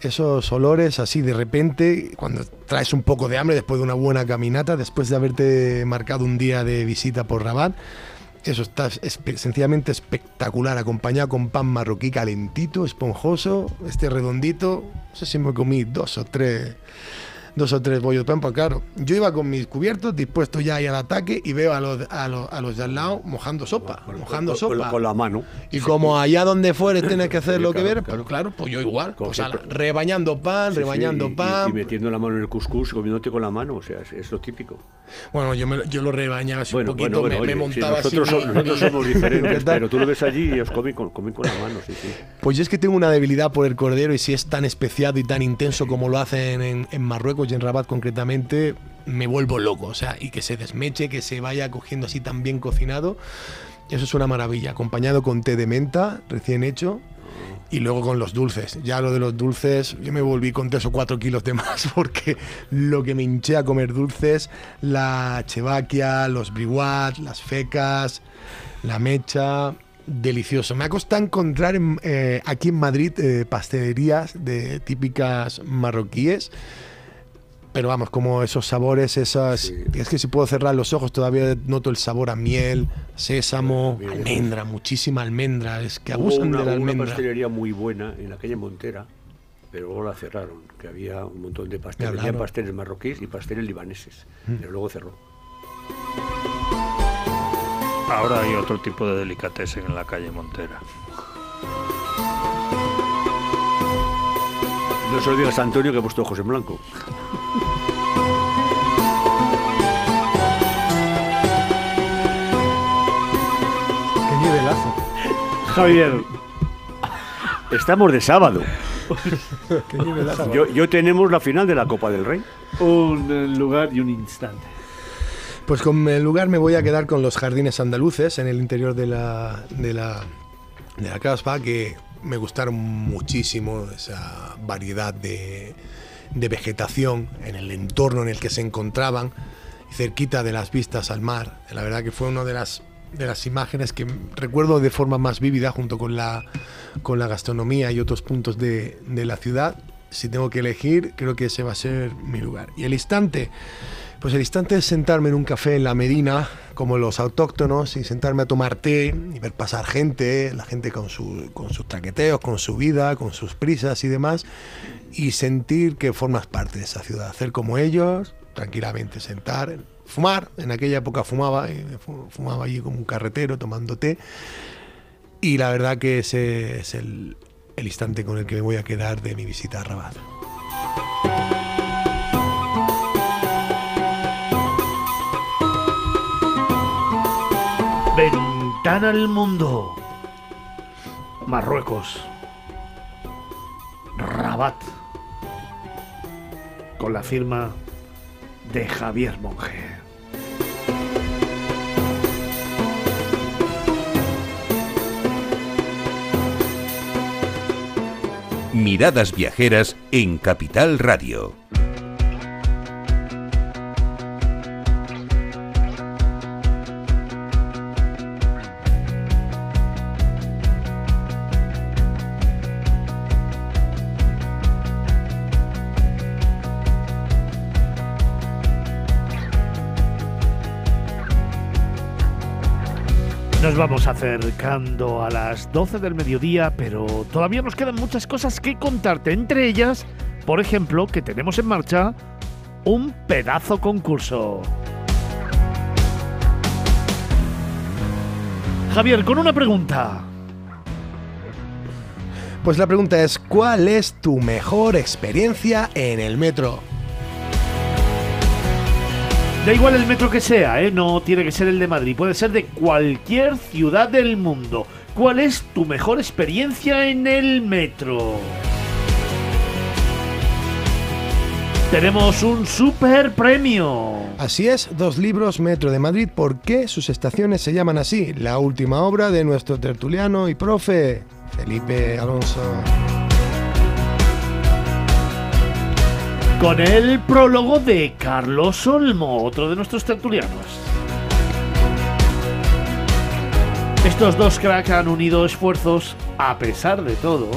esos olores así de repente cuando traes un poco de hambre después de una buena caminata después de haberte marcado un día de visita por Rabat eso está sencillamente espectacular acompañado con pan marroquí calentito esponjoso este redondito. No sé si me comí dos o tres dos o tres bollos de pan, pues claro, yo iba con mis cubiertos dispuesto ya ahí al ataque y veo a los, a los, a los de al lado mojando sopa, mojando con- sopa. con la mano. Y como allá donde fueres tienes que hacer Sí, lo que ver, claro. pues claro, pues yo igual. Pues, ala, rebañando pan, Sí, rebañando y- pan. Y, metiendo la mano en el cuscús, comiéndote con la mano, o sea, es, es lo típico. Bueno, yo, me, yo lo rebañaba así Bueno, un poquito, bueno, bueno, me, oye, montaba nosotros, así. so- nosotros somos diferentes, pero tú lo ves allí y os comen con, comen con la mano, sí, sí. Pues yo es que tengo una debilidad por el cordero y si es tan especiado y tan intenso como lo hacen en, en Marruecos en Rabat concretamente, me vuelvo loco. O sea, y que se desmeche, que se vaya cogiendo así tan bien cocinado. Eso es una maravilla. Acompañado con té de menta recién hecho. Y luego con los dulces. Ya lo de los dulces, yo me volví con 3 o 4 kilos de más porque lo que me hinché a comer dulces, la chevaquia, los briwat, las fecas, la mecha, delicioso. Me ha costado encontrar en- eh, aquí en Madrid eh, pastelerías de típicas marroquíes. Pero vamos, como esos sabores, esas... Es que si puedo cerrar los ojos todavía noto el sabor a miel, sésamo, almendra, muchísima almendra. Es que Hubo abusan una, de la una almendra. pastelería muy buena en la calle Montera, pero luego la cerraron, que había un montón de pasteles. Había pasteles marroquíes y pasteles libaneses, Mm. pero luego cerró. Ahora hay otro tipo de delicatessen en la calle Montera. No se lo digas a Antonio que ha puesto ojos en blanco. Javier. Estamos de sábado. Yo tenemos la final de la Copa del Rey. Un eh, lugar y un instante. Pues con el lugar me voy a quedar con los jardines andaluces en el interior de la, de la, de la caspa, que me gustaron muchísimo esa variedad de, de vegetación en el entorno en el que se encontraban, cerquita de las vistas al mar. La verdad que fue una de las, de las imágenes que recuerdo de forma más vívida junto con la, con la gastronomía y otros puntos de, de la ciudad. Si tengo que elegir, creo que ese va a ser mi lugar. Y el instante, pues el instante es sentarme en un café en la Medina, como los autóctonos, y sentarme a tomar té y ver pasar gente, la gente con, su- con sus traqueteos, con su vida, con sus prisas y demás, y sentir que formas parte de esa ciudad, hacer como ellos, tranquilamente sentar, fumar, en aquella época fumaba, fu- fumaba allí como un carretero tomando té, y la verdad que ese es el, el instante con el que me voy a quedar de mi visita a Rabat. Ventana al mundo. Marruecos. Rabat. Con la firma de Javier Monge. Miradas viajeras en Capital Radio. Vamos acercando a las 12 del mediodía, pero todavía nos quedan muchas cosas que contarte. Entre ellas, por ejemplo, que tenemos en marcha un pedazo concurso. Javier, con una pregunta. Pues la pregunta es, ¿cuál es tu mejor experiencia en el metro? Da igual el metro que sea, ¿eh? no tiene que ser el de Madrid, puede ser de cualquier ciudad del mundo. ¿Cuál es tu mejor experiencia en el metro? Tenemos un super premio. Así es, dos libros Metro de Madrid, ¿por qué sus estaciones se llaman así? La última obra de nuestro tertuliano y profe, Felipe Alonso. Con el prólogo de Carlos Olmo, otro de nuestros tertulianos. Estos dos cracks han unido esfuerzos, a pesar de todo,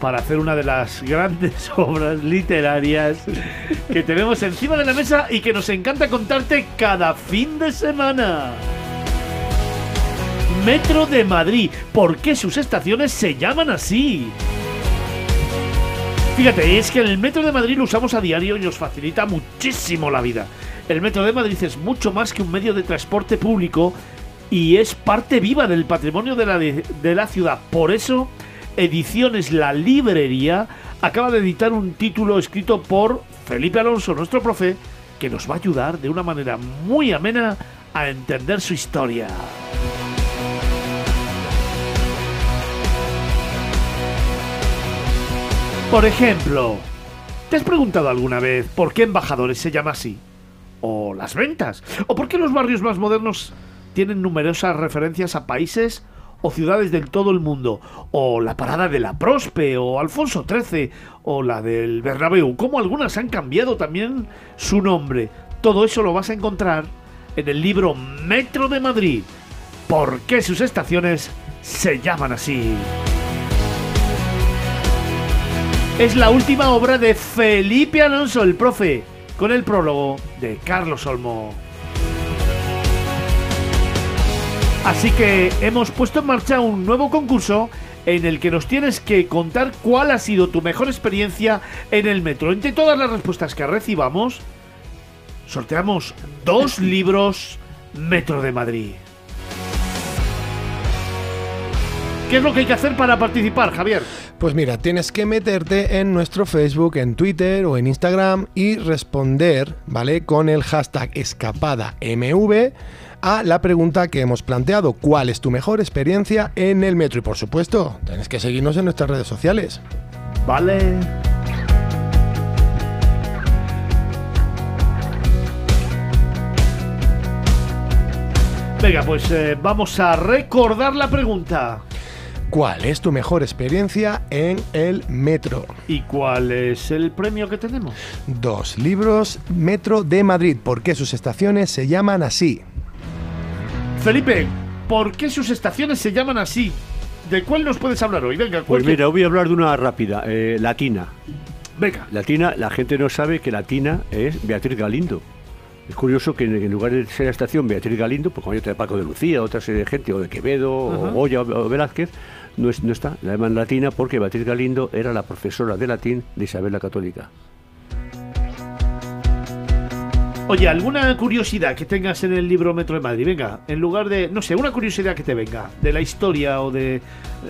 para hacer una de las grandes obras literarias que tenemos encima de la mesa y que nos encanta contarte cada fin de semana. Metro de Madrid, ¿por qué sus estaciones se llaman así? Fíjate, es que el metro de Madrid lo usamos a diario y nos facilita muchísimo la vida. El metro de Madrid es mucho más que un medio de transporte público y es parte viva del patrimonio de la, de, de la ciudad. Por eso, Ediciones La Librería acaba de editar un título escrito por Felipe Alonso, nuestro profe, que nos va a ayudar de una manera muy amena a entender su historia. Por ejemplo, ¿te has preguntado alguna vez por qué Embajadores se llama así? o las ventas? ¿O por qué los barrios más modernos tienen numerosas referencias a países o ciudades del todo el mundo? ¿O la parada de la Prospe o Alfonso XIII o la del Bernabéu? ¿Cómo algunas han cambiado también su nombre? Todo eso lo vas a encontrar en el libro Metro de Madrid. ¿Por qué sus estaciones se llaman así? Es la última obra de Felipe Alonso, el profe, con el prólogo de Carlos Olmo. Así que hemos puesto en marcha un nuevo concurso en el que nos tienes que contar cuál ha sido tu mejor experiencia en el metro. Entre todas las respuestas que recibamos, sorteamos dos libros Metro de Madrid. ¿Qué es lo que hay que hacer para participar, Javier? Pues mira, tienes que meterte en nuestro Facebook, en Twitter o en Instagram y responder, ¿vale? Con el hashtag escapadamv a la pregunta que hemos planteado. ¿Cuál es tu mejor experiencia en el metro? Y por supuesto, tienes que seguirnos en nuestras redes sociales. Vale. Venga, pues eh, vamos a recordar la pregunta. ¿Cuál es tu mejor experiencia en el metro? ¿Y cuál es el premio que tenemos? Dos libros Metro de Madrid. ¿Por qué sus estaciones se llaman así? Felipe, ¿por qué sus estaciones se llaman así? ¿De cuál nos puedes hablar hoy? Venga, Pues mira, voy a hablar de una rápida, eh, Latina. Venga. Latina, la gente no sabe que Latina es Beatriz Galindo. Es curioso que en, lugar de ser la estación Beatriz Galindo, pues como hay otra de Paco de Lucía, otra serie de gente, o de Quevedo, Ajá. o Goya, o Velázquez, no, es- no está. La llaman Latina porque Beatriz Galindo era la profesora de latín de Isabel la Católica. Oye, ¿alguna curiosidad que tengas en el libro Metro de Madrid? Venga, en lugar de, no sé, una curiosidad que te venga, de la historia o de,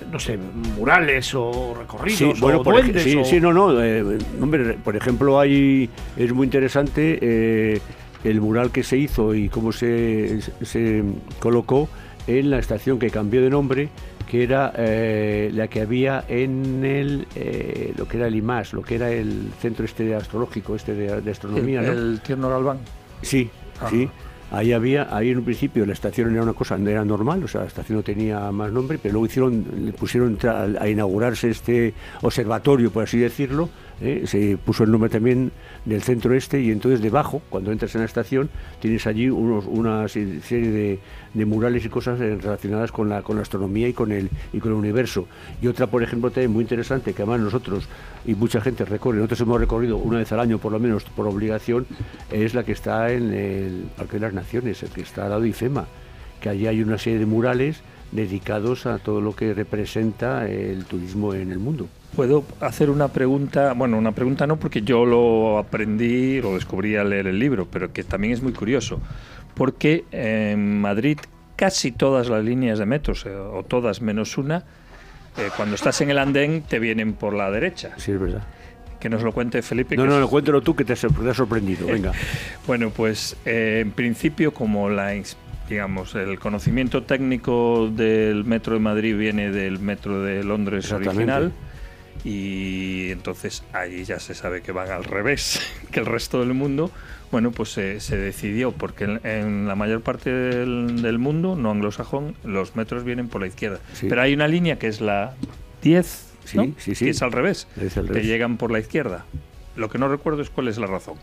no sé, murales o recorridos Sí, bueno, o por duendes sí, o- sí, no, no. eh, hombre, por ejemplo, hay es muy interesante eh, el mural que se hizo y cómo se, se colocó en la estación que cambió de nombre, que era eh, la que había en el eh, lo que era el IMAS, lo que era el centro este astrológico, este de, de astronomía, el, ¿no? el tierno Galván. Sí, Ajá. sí. Ahí había, ahí en un principio la estación era una cosa, era normal, o sea, la estación no tenía más nombre, pero luego hicieron, le pusieron tra- a inaugurarse este observatorio, por así decirlo, ¿eh? se puso el nombre también del centro este y entonces debajo, cuando entras en la estación, tienes allí unos, una se- serie de, de murales y cosas eh, relacionadas con la, con la astronomía y con el y con el universo. Y otra, por ejemplo, también muy interesante, que además nosotros y mucha gente recorre, nosotros hemos recorrido una vez al año por lo menos por obligación, es la que está en el Parque de las Naciones, el que está al lado de IFEMA, que allí hay una serie de murales dedicados a todo lo que representa el turismo en el mundo. Puedo hacer una pregunta, bueno, una pregunta no porque yo lo aprendí, lo descubrí al leer el libro, pero que también es muy curioso, porque en Madrid casi todas las líneas de metros, eh, o todas menos una, eh, cuando estás en el andén te vienen por la derecha. Sí, es verdad. Que nos lo cuente Felipe. No, que no, no, cuéntalo tú que te has, te has sorprendido, venga. Bueno, pues eh, en principio como la digamos el conocimiento técnico del metro de Madrid viene del metro de Londres original y entonces allí ya se sabe que van al revés que el resto del mundo. Bueno, pues se- se decidió porque en, en la mayor parte del, del mundo no anglosajón los metros vienen por la izquierda, Sí. pero hay una línea que es la 10, Sí, ¿no? sí, sí. que es al revés, Es al que revés. llegan por la izquierda. Lo que no recuerdo es cuál es la razón.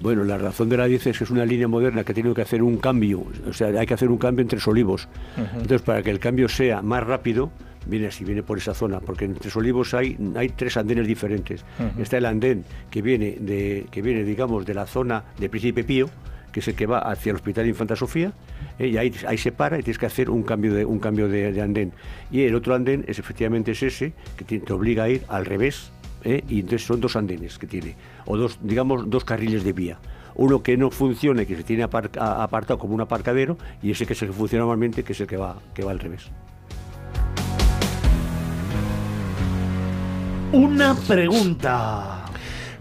Bueno, la razón de la 10 es que es una línea moderna que ha tenido que hacer un cambio, o sea, hay que hacer un cambio entre Olivos. Ujú. Entonces, para que el cambio sea más rápido, viene así, viene por esa zona, porque en Tres Olivos hay, hay tres andenes diferentes. Está el andén que viene, de, que viene, digamos, de la zona de Príncipe Pío, que es el que va hacia el Hospital Infanta Sofía, eh, y ahí, ahí se para y tienes que hacer un cambio de, un cambio de, de andén. Y el otro andén es efectivamente es ese, que te, te obliga a ir al revés, eh, y entonces son dos andenes que tiene, o dos, digamos, dos carriles de vía. Uno que no funciona y que se tiene apartado como un aparcadero, y ese que es el que funciona normalmente, que es el que va, que va al revés. Una pregunta.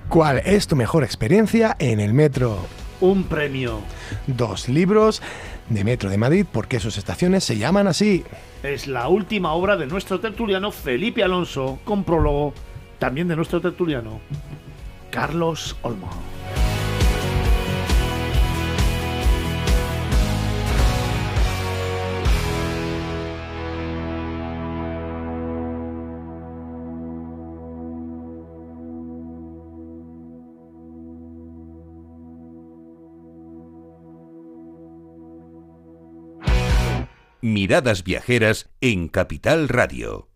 ¿Cuál es tu mejor experiencia en el metro? Un premio. Dos libros de Metro de Madrid, ¿por qué sus estaciones se llaman así? Es la última obra de nuestro tertuliano Felipe Alonso, con prólogo también de nuestro tertuliano Carlos Olmo. Miradas Viajeras en Capital Radio.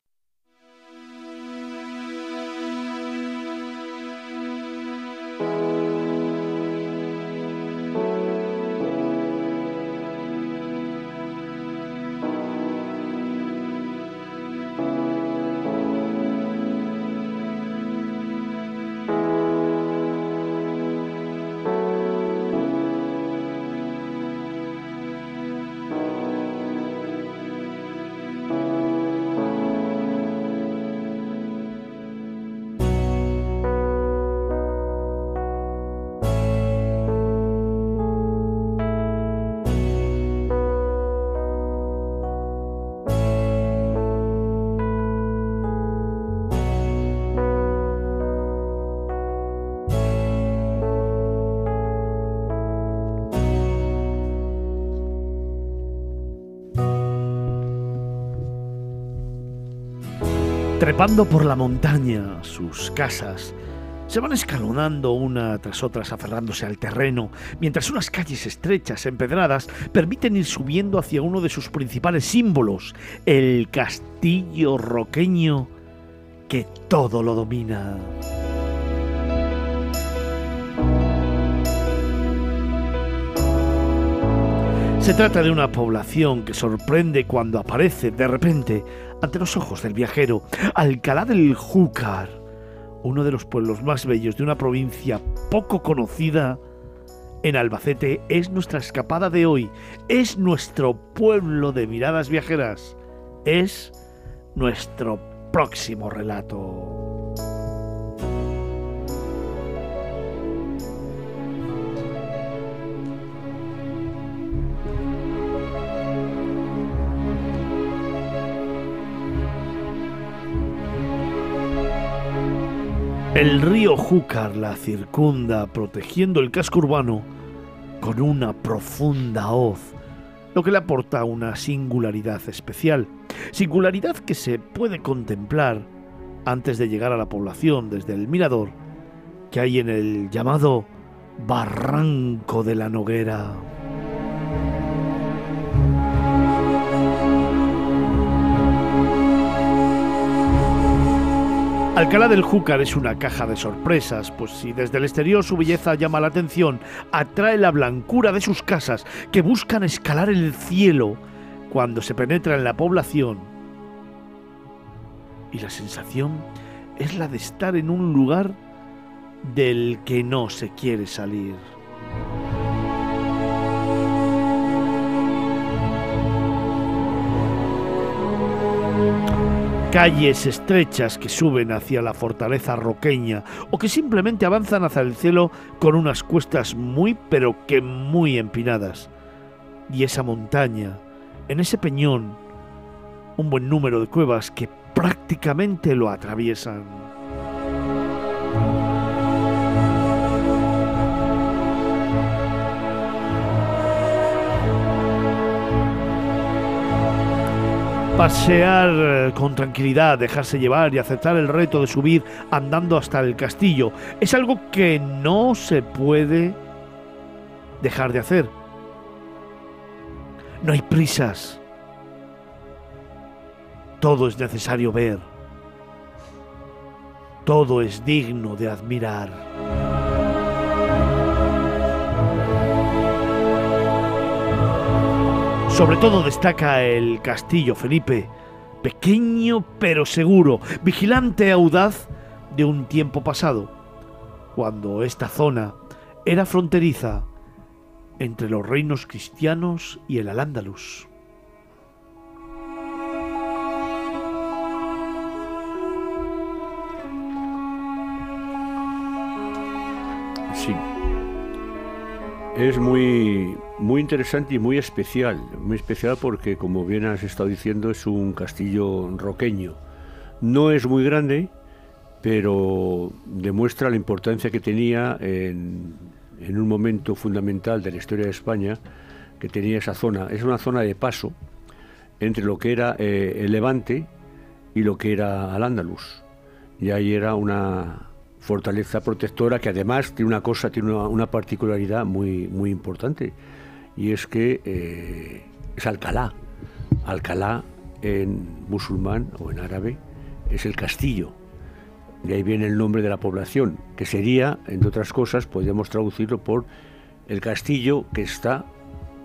Trepando por la montaña, sus casas se van escalonando una tras otras aferrándose al terreno, mientras unas calles estrechas, empedradas, permiten ir subiendo hacia uno de sus principales símbolos, el castillo roqueño que todo lo domina. Se trata de una población que sorprende cuando aparece de repente ante los ojos del viajero. Alcalá del Júcar, uno de los pueblos más bellos de una provincia poco conocida en Albacete, es nuestra escapada de hoy. Es nuestro pueblo de miradas viajeras. Es nuestro próximo relato. El río Júcar la circunda, protegiendo el casco urbano con una profunda hoz, lo que le aporta una singularidad especial. Singularidad que se puede contemplar antes de llegar a la población desde el mirador que hay en el llamado Barranco de la Noguera. Alcalá del Júcar es una caja de sorpresas, pues si desde el exterior su belleza llama la atención, atrae la blancura de sus casas que buscan escalar el cielo cuando se penetra en la población. Y la sensación es la de estar en un lugar del que no se quiere salir. Calles estrechas que suben hacia la fortaleza roqueña o que simplemente avanzan hacia el cielo con unas cuestas muy pero que muy empinadas. Y esa montaña, en ese peñón, un buen número de cuevas que prácticamente lo atraviesan. Pasear eh, con tranquilidad, dejarse llevar y aceptar el reto de subir andando hasta el castillo es algo que no se puede dejar de hacer. No hay prisas. Todo es necesario ver. Todo es digno de admirar. Sobre todo destaca el castillo Felipe, pequeño pero seguro, vigilante audaz de un tiempo pasado, cuando esta zona era fronteriza entre los reinos cristianos y el Al-Ándalus. Sí. Es muy, muy interesante y muy especial. Muy especial porque, como bien has estado diciendo, es un castillo roqueño. No es muy grande, pero demuestra la importancia que tenía en, un momento fundamental de la historia de España, que tenía esa zona. Es una zona de paso entre lo que era eh, el Levante y lo que era Al-Ándalus. Y ahí era una fortaleza protectora que además tiene una cosa, tiene una, particularidad muy, muy importante, y es que eh, es Alcalá. Alcalá en musulmán o en árabe es el castillo. De ahí viene el nombre de la población, que sería, entre otras cosas, podríamos traducirlo por el castillo que está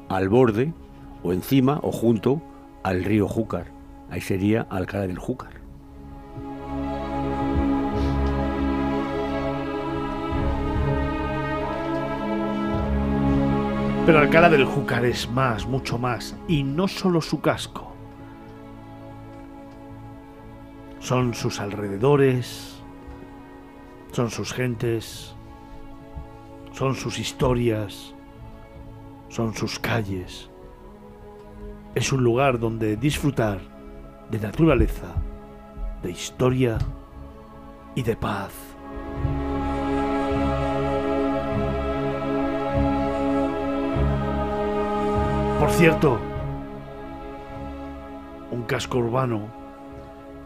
al borde o encima o junto al río Júcar. Ahí sería Alcalá del Júcar. Pero Alcalá del Júcar es más, mucho más, y no solo su casco. Son sus alrededores, son sus gentes, son sus historias, son sus calles. Es un lugar donde disfrutar de naturaleza, de historia y de paz. Por cierto, un casco urbano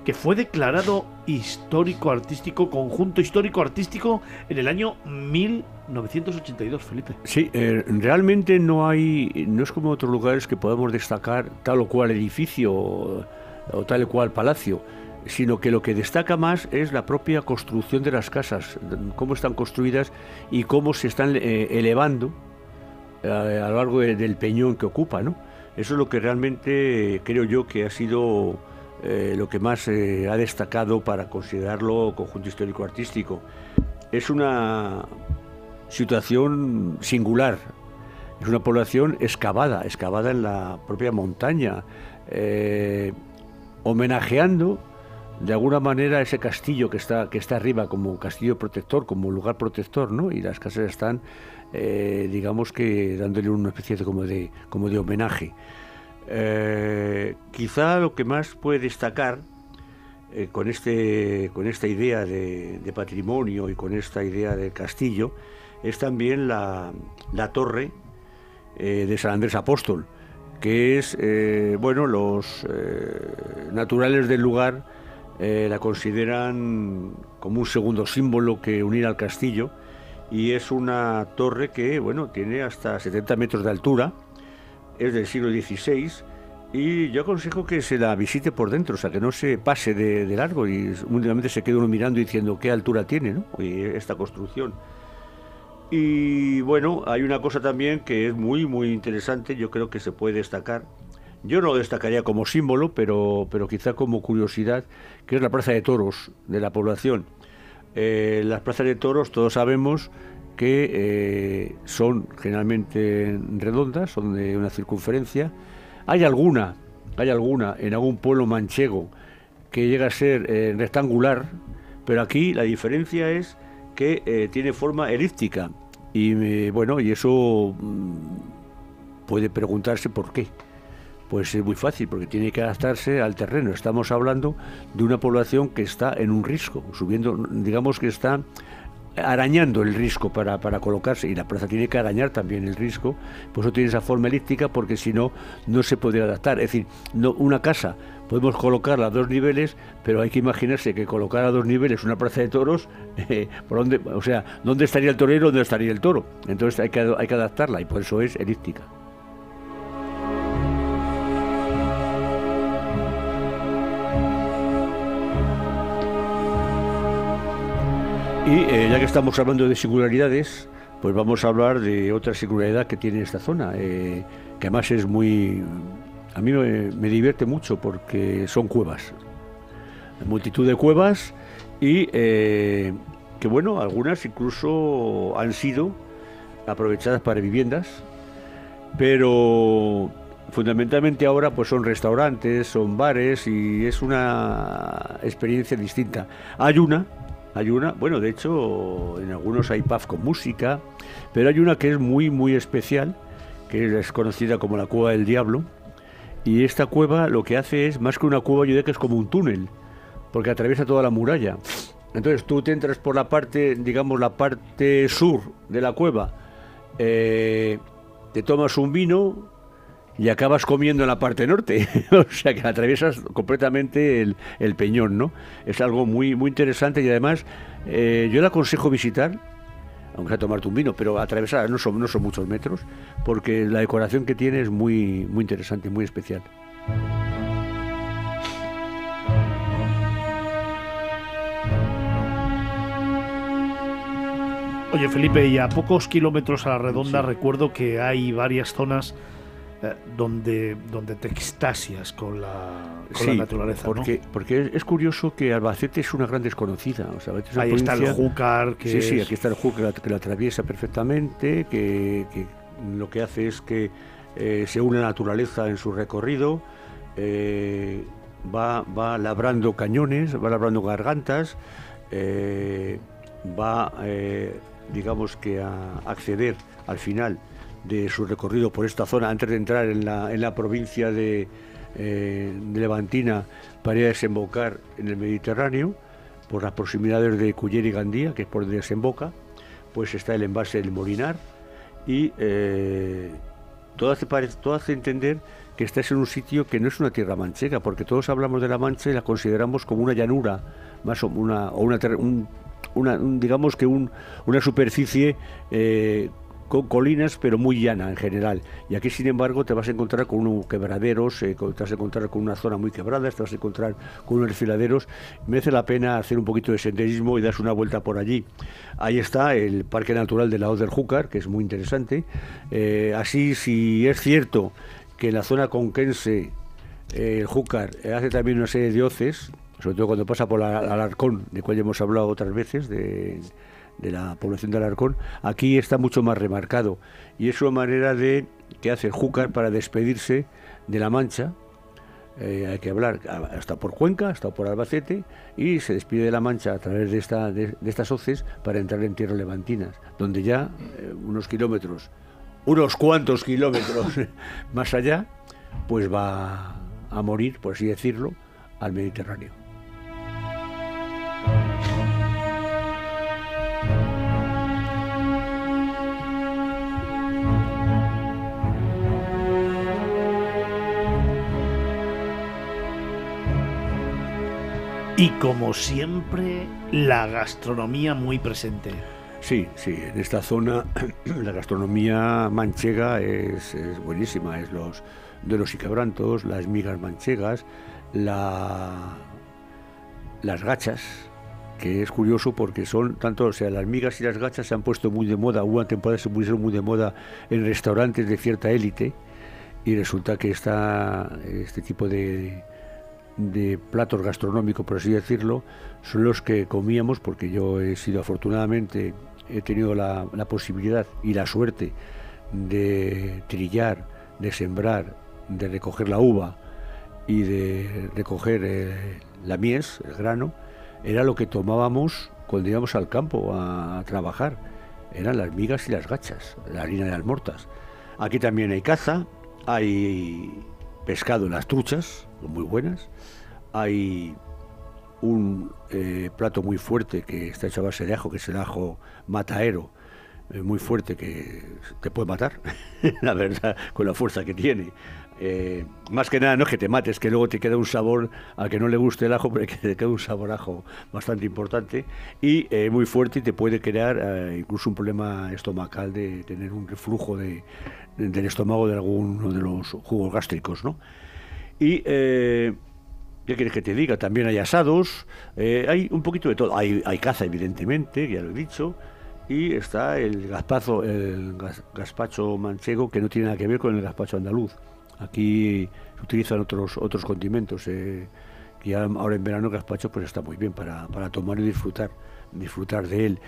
que fue declarado histórico artístico, conjunto histórico artístico en el año 1982, Felipe. Sí, eh, realmente no hay, no es como otros lugares que podemos destacar tal o cual edificio o, o tal o cual palacio, sino que lo que destaca más es la propia construcción de las casas, cómo están construidas y cómo se están eh, elevando a lo largo de- del peñón que ocupa, ¿no? Eso es lo que realmente eh, creo yo que ha sido eh, lo que más eh, ha destacado para considerarlo conjunto histórico-artístico. Es una situación singular, es una población excavada, excavada en la propia montaña, homenajeando de alguna manera ese castillo que está, que está arriba como castillo protector, como lugar protector, ¿no? Y las casas están, eh, digamos que dándole una especie de como de, como de homenaje. Eh, quizá lo que más puede destacar eh, con, este, con esta idea de, patrimonio y con esta idea del castillo es también la, la torre de San Andrés Apóstol, que es, bueno, los naturales del lugar la consideran como un segundo símbolo que unir al castillo y es una torre que, bueno, tiene hasta 70 metros de altura, es del siglo XVI y yo aconsejo que se la visite por dentro, o sea, que no se pase de, largo y últimamente se quede uno mirando y diciendo qué altura tiene ¿no? esta construcción. Y bueno, hay una cosa también que es muy, muy interesante, yo creo que se puede destacar. Yo no lo destacaría como símbolo, pero, pero quizá como curiosidad, que es la plaza de toros de la población. Eh, las plazas de toros, todos sabemos que eh, son generalmente redondas, son de una circunferencia. Hay alguna, hay alguna en algún pueblo manchego que llega a ser eh, rectangular, pero aquí la diferencia es que eh, tiene forma elíptica. Y bueno, y eso mm, puede preguntarse por qué. Pues es muy fácil, porque tiene que adaptarse al terreno. Estamos hablando de una población que está en un risco, subiendo, digamos que está arañando el risco para, para colocarse, y la plaza tiene que arañar también el risco, por eso tiene esa forma elíptica, porque si no, no se podría adaptar. Es decir, no, una casa podemos colocarla a dos niveles, pero hay que imaginarse que colocar a dos niveles una plaza de toros, eh, ¿por dónde, o sea, ¿dónde estaría el torero? ¿Dónde estaría el toro? Entonces hay que, hay que adaptarla, y por eso es elíptica. Y eh, ya que estamos hablando de singularidades, pues vamos a hablar de otra singularidad que tiene esta zona, eh, que además es muy... A mí me, divierte mucho porque son cuevas. Multitud de cuevas y eh, que bueno, algunas incluso han sido aprovechadas para viviendas, pero fundamentalmente ahora pues son restaurantes, son bares y es una experiencia distinta. Hay una hay una, bueno, de hecho, en algunos hay pub con música, pero hay una que es muy, muy especial, que es conocida como la Cueva del Diablo. Y esta cueva lo que hace es, más que una cueva, yo diría que es como un túnel, porque atraviesa toda la muralla. Entonces tú te entras por la parte, digamos, la parte sur de la cueva, eh, te tomas un vino, y acabas comiendo en la parte norte. o sea que atraviesas completamente el, peñón, ¿no? Es algo muy, muy interesante y además eh, yo le aconsejo visitar, aunque sea tomarte un vino, pero atravesar no son, no son muchos metros, porque la decoración que tiene es muy, muy interesante, muy especial. Oye Felipe, y a pocos kilómetros a la redonda recuerdo que hay varias zonas donde, donde te extasias con la, con la naturaleza. ¿no? porque, porque es- curioso que Albacete es una gran desconocida. O sea, es Ahí está el Júcar, que sí, sí, aquí está el Júcar que la, atraviesa perfectamente, que, que lo que hace es que eh, se une a la naturaleza en su recorrido, eh, va, va labrando cañones, va labrando gargantas, eh, va, eh, digamos que a acceder al final de su recorrido por esta zona antes de entrar en la, en la provincia de, eh, de Levantina para ir a desembocar en el Mediterráneo por las proximidades de Culler y Gandía, que es por donde desemboca, pues está el envase del Molinar y eh, todo, hace todo hace entender que estás en un sitio que no es una tierra manchega, porque todos hablamos de la Mancha y la consideramos como una llanura, más o una, o una, un- una- un- digamos que un- una superficie eh, con colinas, pero muy llana en general. Y aquí, sin embargo, te vas a encontrar con unos quebraderos, eh, te vas a encontrar con una zona muy quebrada, te vas a encontrar con unos desfiladeros. Merece la pena hacer un poquito de senderismo y darse una vuelta por allí. Ahí está el Parque Natural de la Hoz del Júcar, que es muy interesante. Eh, así, si es cierto que en la zona conquense eh, el Júcar eh, hace también una serie de hoces, sobre todo cuando pasa por la- Alarcón, de cual ya hemos hablado otras veces, de, de la población de Alarcón, aquí está mucho más remarcado. Y es una manera de que hace Júcar para despedirse de la Mancha. Eh, hay que hablar ha- hasta por Cuenca, hasta por Albacete, y se despide de la Mancha a través de, esta, de, de estas hoces para entrar en tierras levantinas, donde ya eh, unos kilómetros, unos cuantos kilómetros más allá, pues va a morir, por así decirlo, al Mediterráneo. Y como siempre, la gastronomía muy presente. Sí, sí, en esta zona la gastronomía manchega es, buenísima, es los duelos y quebrantos, las migas manchegas, la, las gachas, que es curioso porque son tanto, o sea, las migas y las gachas se han puesto muy de moda, hubo una temporada se pusieron muy de moda en restaurantes de cierta élite y resulta que está este tipo de, de platos gastronómicos, por así decirlo, son los que comíamos, porque yo he sido afortunadamente, he tenido la, la posibilidad y la suerte de trillar, de sembrar, de recoger la uva y de recoger eh, la mies, el grano, era lo que tomábamos cuando íbamos al campo a, a trabajar. Eran las migas y las gachas, la harina de almortas. Aquí también hay caza, hay pescado en las truchas, muy buenas. Hay un eh, plato muy fuerte que está hecho a base de ajo, que es el ajo mataero, eh, muy fuerte que te puede matar, la verdad, con la fuerza que tiene. Eh, más que nada no es que te mates, que luego te queda un sabor al que no le guste el ajo, pero que te queda un sabor a ajo bastante importante y eh, muy fuerte y te puede crear eh, incluso un problema estomacal de tener un reflujo de, de- del estómago de alguno de los jugos gástricos, ¿no? Y eh, ¿Qué quieres que te diga? También hay asados, eh, hay un poquito de todo. Hay, caza, evidentemente, ya lo he dicho, y está el gazpazo, el gazpacho manchego, que no tiene nada que ver con el gazpacho andaluz. Aquí se utilizan otros otros condimentos, eh, ya ahora en verano el gazpacho pues está muy bien para, para tomar y disfrutar, disfrutar de él.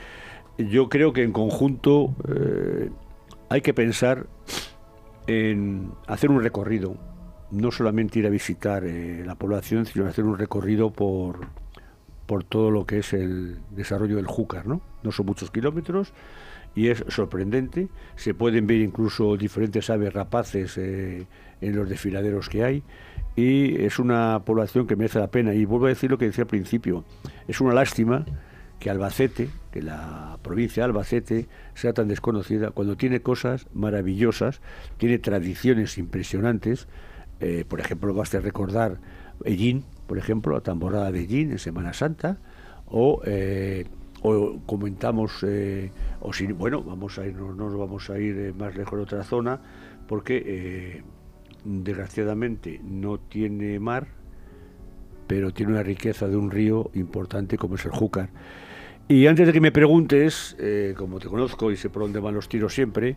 Yo creo que en conjunto eh, hay que pensar en hacer un recorrido, no solamente ir a visitar eh, la población, sino hacer un recorrido por, por todo lo que es el desarrollo del Júcar, ¿no? No son muchos kilómetros y es sorprendente. Se pueden ver incluso diferentes aves rapaces eh, en los desfiladeros que hay y es una población que merece la pena. Y vuelvo a decir lo que decía al principio, es una lástima que Albacete, que la provincia de Albacete sea tan desconocida cuando tiene cosas maravillosas, tiene tradiciones impresionantes. Eh, por ejemplo, basta recordar Ellín, por ejemplo, la tamborada de Ellín en Semana Santa, o, eh, comentamos, eh, o si, bueno, vamos a ir, no nos vamos a ir más lejos de otra zona, porque desgraciadamente no tiene mar, pero tiene una riqueza de un río importante como es el Júcar. Y antes de que me preguntes, como te conozco y sé por dónde van los tiros siempre,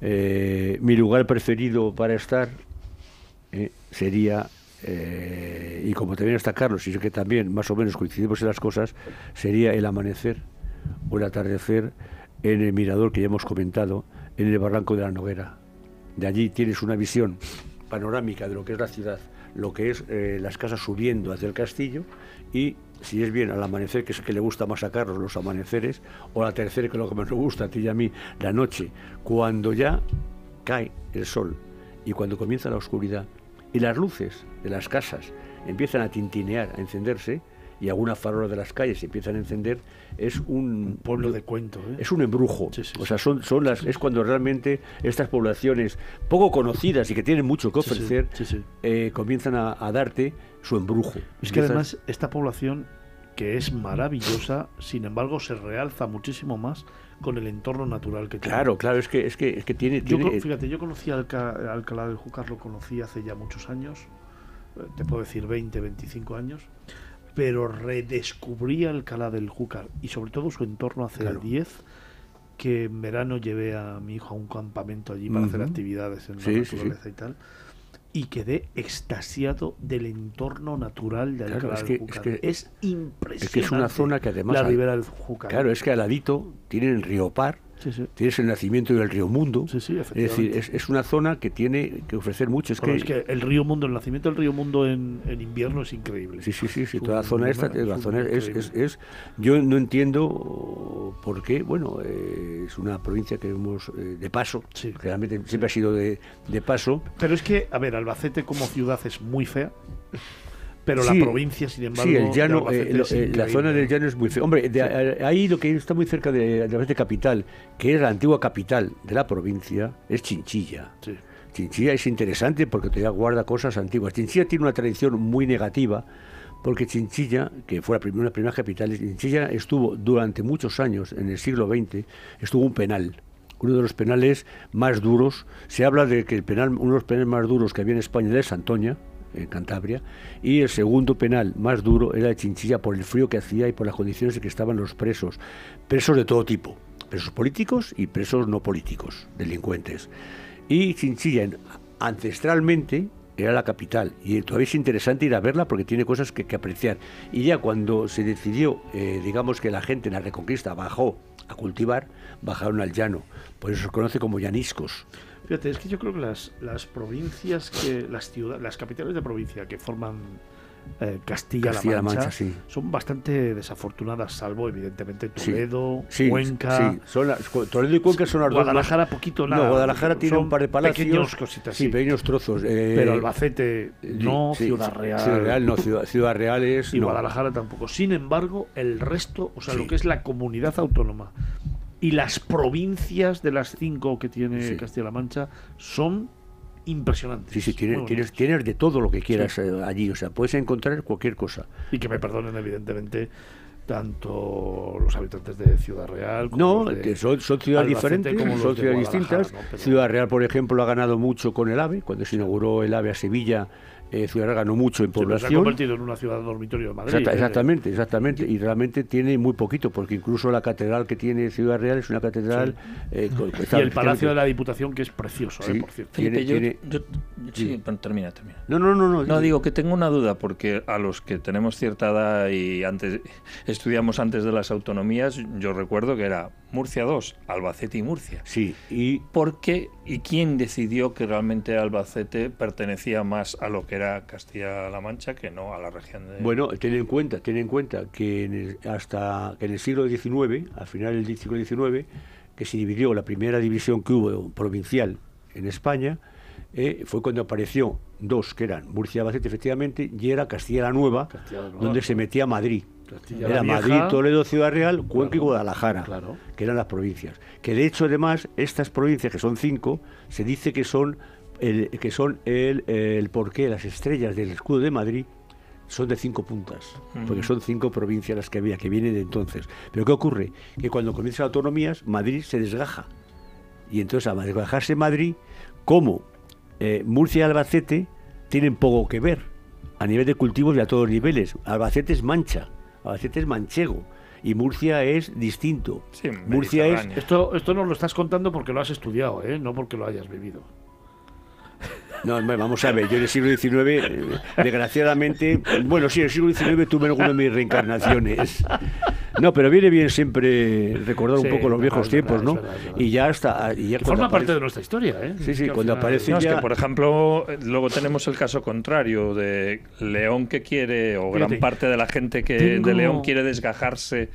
mi lugar preferido para estar eh, sería, eh, y como también está Carlos, y sé que también más o menos coincidimos en las cosas, sería el amanecer o el atardecer en el mirador que ya hemos comentado, en el barranco de la Noguera. De allí tienes una visión panorámica de lo que es la ciudad, lo que es eh, las casas subiendo hacia el castillo y si es bien al amanecer, que es que le gusta más a Carlos los amaneceres, o al tercer, que es lo que más nos gusta a ti y a mí, la noche, cuando ya cae el sol y cuando comienza la oscuridad y las luces de las casas empiezan a tintinear, a encenderse, y algunas farolas de las calles se empiezan a encender, es un, pueblo de cuento. ¿eh? es un embrujo. Sí, sí, o sea, son, son las, es cuando realmente estas poblaciones poco conocidas y que tienen mucho que ofrecer eh, comienzan a, a darte su embrujo. Es que además esta población, que es maravillosa, sin embargo se realza muchísimo más con el entorno natural que tiene. Claro, claro, es que, es que, es que tiene... Yo, tiene fíjate, yo conocí a Alca- Alcalá del Júcar, lo conocí hace ya muchos años, eh, te puedo decir 20, 25 años, pero redescubrí Alcalá del Júcar y sobre todo su entorno hace Claro. 10, que en verano llevé a mi hijo a un campamento allí para hacer actividades en Sí, la sí, sí. naturaleza y tal. Y quedé extasiado del entorno natural de Claro, Alcalá es del que- es Júcar. que- Es impresionante. es que es una zona que además... La ribera del Júcar. Claro, es que al ladito tienen el río Par, Sí, sí. tienes el nacimiento del río Mundo. Sí, es decir, es, es una zona que tiene que ofrecer mucho. Es, Bueno, que, es que el río Mundo, el nacimiento del río Mundo en, en invierno es increíble. Sí, sí, sí, toda la zona esta, es la zona es, es, es- yo no entiendo por qué, bueno, eh, es una provincia que hemos eh, de paso, Sí. realmente siempre ha sido de, de paso, Pero es que, a ver, Albacete como ciudad es muy fea, pero Sí, la provincia, sin embargo, sí, el llano, eh, lo- eh, la zona del llano es muy fea. Hombre, de- ahí lo que está muy cerca de, de capital, que es la antigua capital de la provincia, es Chinchilla. Sí. Chinchilla es interesante porque todavía guarda cosas antiguas. Chinchilla tiene una tradición muy negativa porque Chinchilla, que fue la primera, una de las primeras capitales, Chinchilla estuvo durante muchos años, en el siglo XX, estuvo un penal. Uno de los penales más duros. Se habla de que el penal, uno de los penales más duros que había en España era Santoña, en Cantabria, y el segundo penal más duro era el Chinchilla por el frío que hacía y por las condiciones en que estaban los presos. Presos de todo tipo, presos políticos y presos no políticos, delincuentes. Y Chinchilla en- ancestralmente era la capital y todavía es interesante ir a verla porque tiene cosas que, que apreciar. Y ya cuando se decidió, eh, digamos que la gente en la Reconquista bajó a cultivar, bajaron al llano. Por eso se conoce como llaniscos. Fíjate, es que yo creo que las, las provincias, que las ciudades, las capitales de provincia que forman eh, Castilla-La Castilla-La Mancha, Mancha, sí. son bastante desafortunadas, salvo evidentemente Toledo, sí, Cuenca. sí, son las- Toledo y Cuenca son las dos Guadalajara poquito nada. No, Guadalajara tiene un par de palacios. Pequeños cositas, sí, pequeños trozos. eh, Pero Albacete sí, no, Ciudad Real. Ciudad Real no, Ciudad, Ciudad Real es. y no. Guadalajara tampoco. Sin embargo, el resto, o sea, lo que es la comunidad autónoma y las provincias de las cinco que tiene Sí. Castilla-La Mancha son impresionantes. Sí, sí, tienes, tienes, de todo lo que quieras eh, allí. O sea, puedes encontrar cualquier cosa. Y que me perdonen, evidentemente, tanto los habitantes de Ciudad Real como No, de son, son ciudades diferentes, como son de ciudades distintas. ¿no? Pero- Ciudad Real, por ejemplo, ha ganado mucho con el AVE. Cuando se inauguró el AVE a Sevilla, eh, Ciudad Real ganó mucho en Sí, pero se ha población. convertido en una ciudad dormitorio de Madrid. Exacta- exactamente, exactamente. Y realmente tiene muy poquito, porque incluso la catedral que tiene Ciudad Real es una catedral. eh, con- Y el Palacio de la Diputación, que es precioso, ¿eh? Sí. por cierto. Tiene- Felipe, yo- tiene- yo- sí, pero termina, termina. No, no, no, no. No, digo que tengo una duda, porque a los que tenemos cierta edad y antes estudiamos antes de las autonomías, yo recuerdo que era Murcia 2, Albacete y Murcia. Sí, y ¿Por qué y quién decidió que realmente Albacete pertenecía más a lo que era Castilla-La Mancha que no a la región de... Bueno, ten en cuenta, ten en cuenta que en el- hasta que en el siglo XIX, al final del siglo XIX, que se dividió la primera división que hubo provincial en España, eh, fue cuando apareció dos, que eran Murcia y Albacete, efectivamente, y era Castilla la Nueva, Castilla la Nueva, donde se metía Madrid. Castilla Era Madrid, Toledo, Ciudad Real, Cuenca y Guadalajara, claro. que eran las provincias. Que de hecho, además, estas provincias, que son cinco, se dice que son el, que son el, el porqué, las estrellas del escudo de Madrid son de cinco puntas, porque son cinco provincias las que había, que vienen de entonces. Pero ¿qué ocurre? Que cuando comienzan las autonomías, Madrid se desgaja. Y entonces, al desgajarse Madrid, como eh, Murcia y Albacete tienen poco que ver a nivel de cultivos y a todos los niveles. Albacete es mancha, Albacete es manchego. y Murcia es distinto. Murcia es Esto, esto nos lo estás contando porque lo has estudiado, ¿eh? no porque lo hayas vivido. No, vamos a ver, yo en el siglo XIX, eh, desgraciadamente, bueno, sí, en el siglo XIX tuve alguna de mis reencarnaciones. No, pero viene bien siempre recordar Sí, un poco los es viejos verdad, tiempos, es ¿no? verdad, es verdad. Y ya está. Y ya forma parte de nuestra historia, ¿eh? Sí, sí, cuando final- aparece No, es ya... que, por ejemplo, luego tenemos el caso contrario de León que quiere, o gran Fíjate, parte de la gente que tengo- de León quiere desgajarse.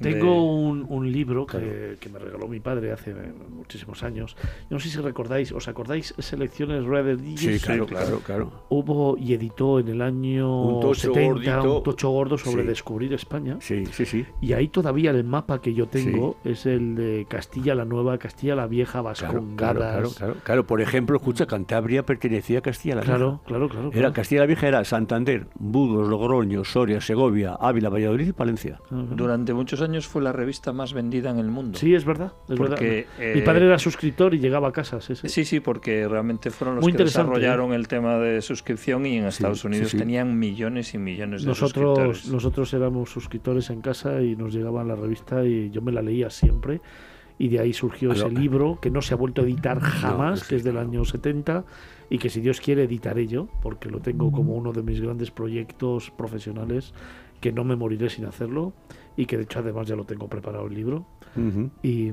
De- Tengo un, un libro que, que me regaló mi padre hace muchísimos años. Yo no sé si recordáis, ¿os acordáis Selecciones Red Sí, claro, claro, claro. Hubo y editó en el año Un tocho 70 gordito. un tocho gordo sobre Sí. descubrir España. Sí, sí, sí. Y ahí todavía el mapa que yo tengo es el de Castilla la Nueva, Castilla la Vieja, Vascongadas. claro, claro, claro, claro. Por ejemplo, escucha, Cantabria pertenecía a Castilla la Vieja. Claro, claro, claro, Era claro. Castilla la Vieja era Santander, Burgos, Logroño, Soria, Segovia, Ávila, Valladolid y Palencia. Durante muchos años fue la revista más vendida en el mundo. Sí, es verdad. Es Porque, verdad. Mi eh, padre era suscriptor y llegaba a casa. Sí, sí. Sí, sí, porque realmente fueron los Muy que interesante, desarrollaron el tema de suscripción y en Estados sí, Unidos sí. tenían millones y millones de Nosotros, suscriptores. nosotros éramos suscriptores en casa y nos llegaba la revista y yo me la leía siempre. Y de ahí surgió Claro. ese libro que no se ha vuelto a editar jamás, es que es del año 70 y que si Dios quiere editaré yo, porque lo tengo como uno de mis grandes proyectos profesionales que no me moriré sin hacerlo y que de hecho además ya lo tengo preparado el libro. Y,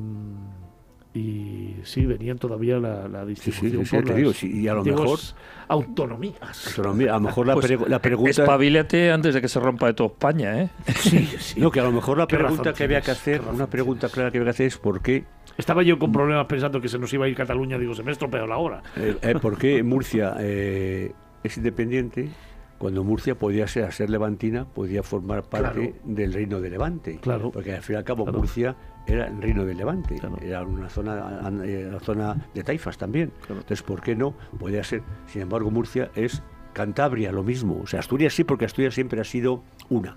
y sí, venían todavía la, la Sí, distribución sí, sí, por te las digo, sí, y a lo mejor, autonomías. mira, a lo mejor la, Pues, pregu- la pregunta... Espabilate antes de que se rompa de toda España, ¿eh? Sí, sí. No, que a lo mejor la pregunta que había que hacer, una pregunta clara que había que hacer es por qué, Estaba yo con problemas pensando que se nos iba a ir Cataluña, digo, se me ha estropeado la hora. eh, eh, por qué Murcia eh, es independiente cuando Murcia podía ser, a ser levantina, podía formar parte Claro. del reino de Levante. Claro. Porque al fin y al cabo Claro. Murcia era el reino de Levante, Claro. era una zona, an- eh, una zona de taifas también. Entonces, ¿por qué no? Podía ser, sin embargo, Murcia es Cantabria, lo mismo. O sea, Asturias sí, porque Asturias siempre ha sido una.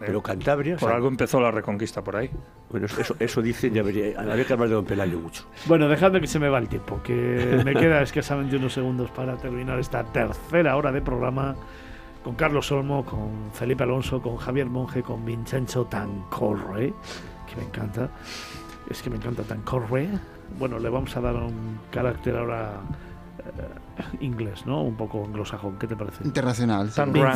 Pero Cantabria... Por o sea, algo empezó la reconquista por ahí. Bueno, eso, eso dicen, ya vería, habría que hablar de Don Pelayo mucho. Bueno, dejadme que se me va el tiempo, que me queda escasamente unos segundos para terminar esta tercera hora de programa con Carlos Olmo, con Felipe Alonso, con Javier Monge, con Vincenzo Tancorre, que me encanta. Es que me encanta Tancorre. Bueno, le vamos a dar un carácter ahora eh, inglés, ¿no? Un poco anglosajón. ¿Qué te parece? Internacional. sí. Tan Bien.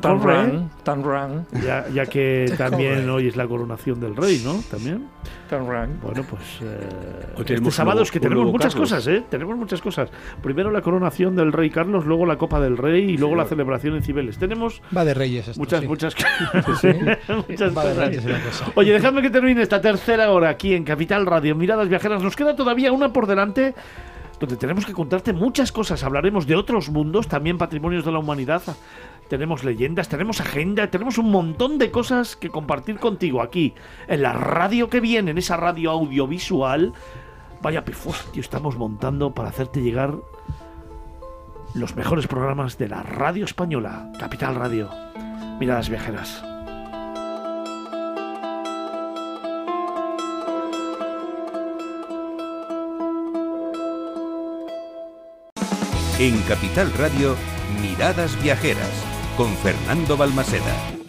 Tan ran, tan ran, Ya, ya que también hoy es la coronación del rey, ¿no? También. tan ran. Bueno, pues eh, Hoy este tenemos sábado es que tenemos muchas Carlos. cosas, ¿eh? Tenemos muchas cosas. Primero la coronación del rey Carlos, luego la Copa del Rey y luego la celebración en Cibeles. Tenemos Va de reyes esto, muchas, sí. muchas, sí. muchas Va de cosas. reyes la cosa. Oye, dejadme que termine esta tercera hora aquí en Capital Radio, Miradas Viajeras. Nos queda todavía una por delante donde tenemos que contarte muchas cosas. Hablaremos de otros mundos, también patrimonios de la humanidad. Tenemos leyendas, tenemos agenda, tenemos un montón de cosas que compartir contigo aquí, en la radio que viene, en esa radio audiovisual. Vaya pifos, tío, estamos montando para hacerte llegar los mejores programas de la radio española, Capital Radio. Miradas Viajeras. En Capital Radio, Miradas Viajeras, con Fernando Balmaseda.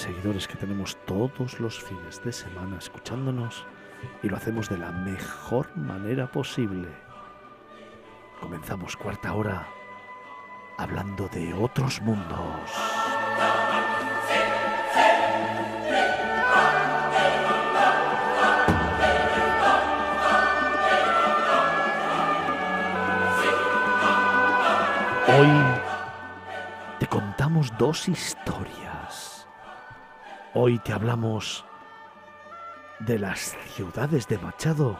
Seguidores que tenemos todos los fines de semana escuchándonos y lo hacemos de la mejor manera posible. Comenzamos cuarta hora hablando de otros mundos. Hoy te contamos dos historias. Hoy te hablamos de las ciudades de Machado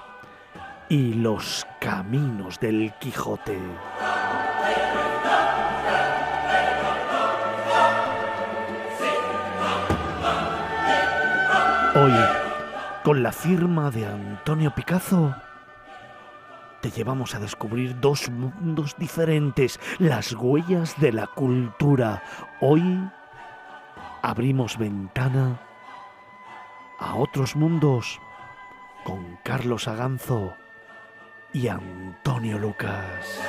y los caminos del Quijote. Hoy, con la firma de Antonio Picasso, te llevamos a descubrir dos mundos diferentes, las huellas de la cultura. Hoy abrimos ventana a otros mundos con Carlos Aganzo y Antonio Lucas.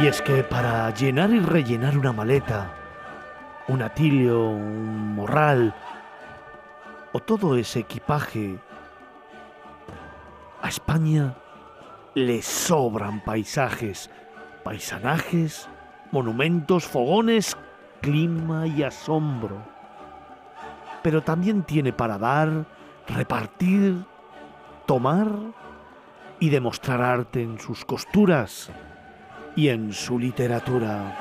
Y es que para llenar y rellenar una maleta, un atilio, un morral o todo ese equipaje, a España le sobran paisajes, paisanajes, monumentos, fogones, clima y asombro. Pero también tiene para dar, repartir, tomar y demostrar arte en sus costuras y en su literatura.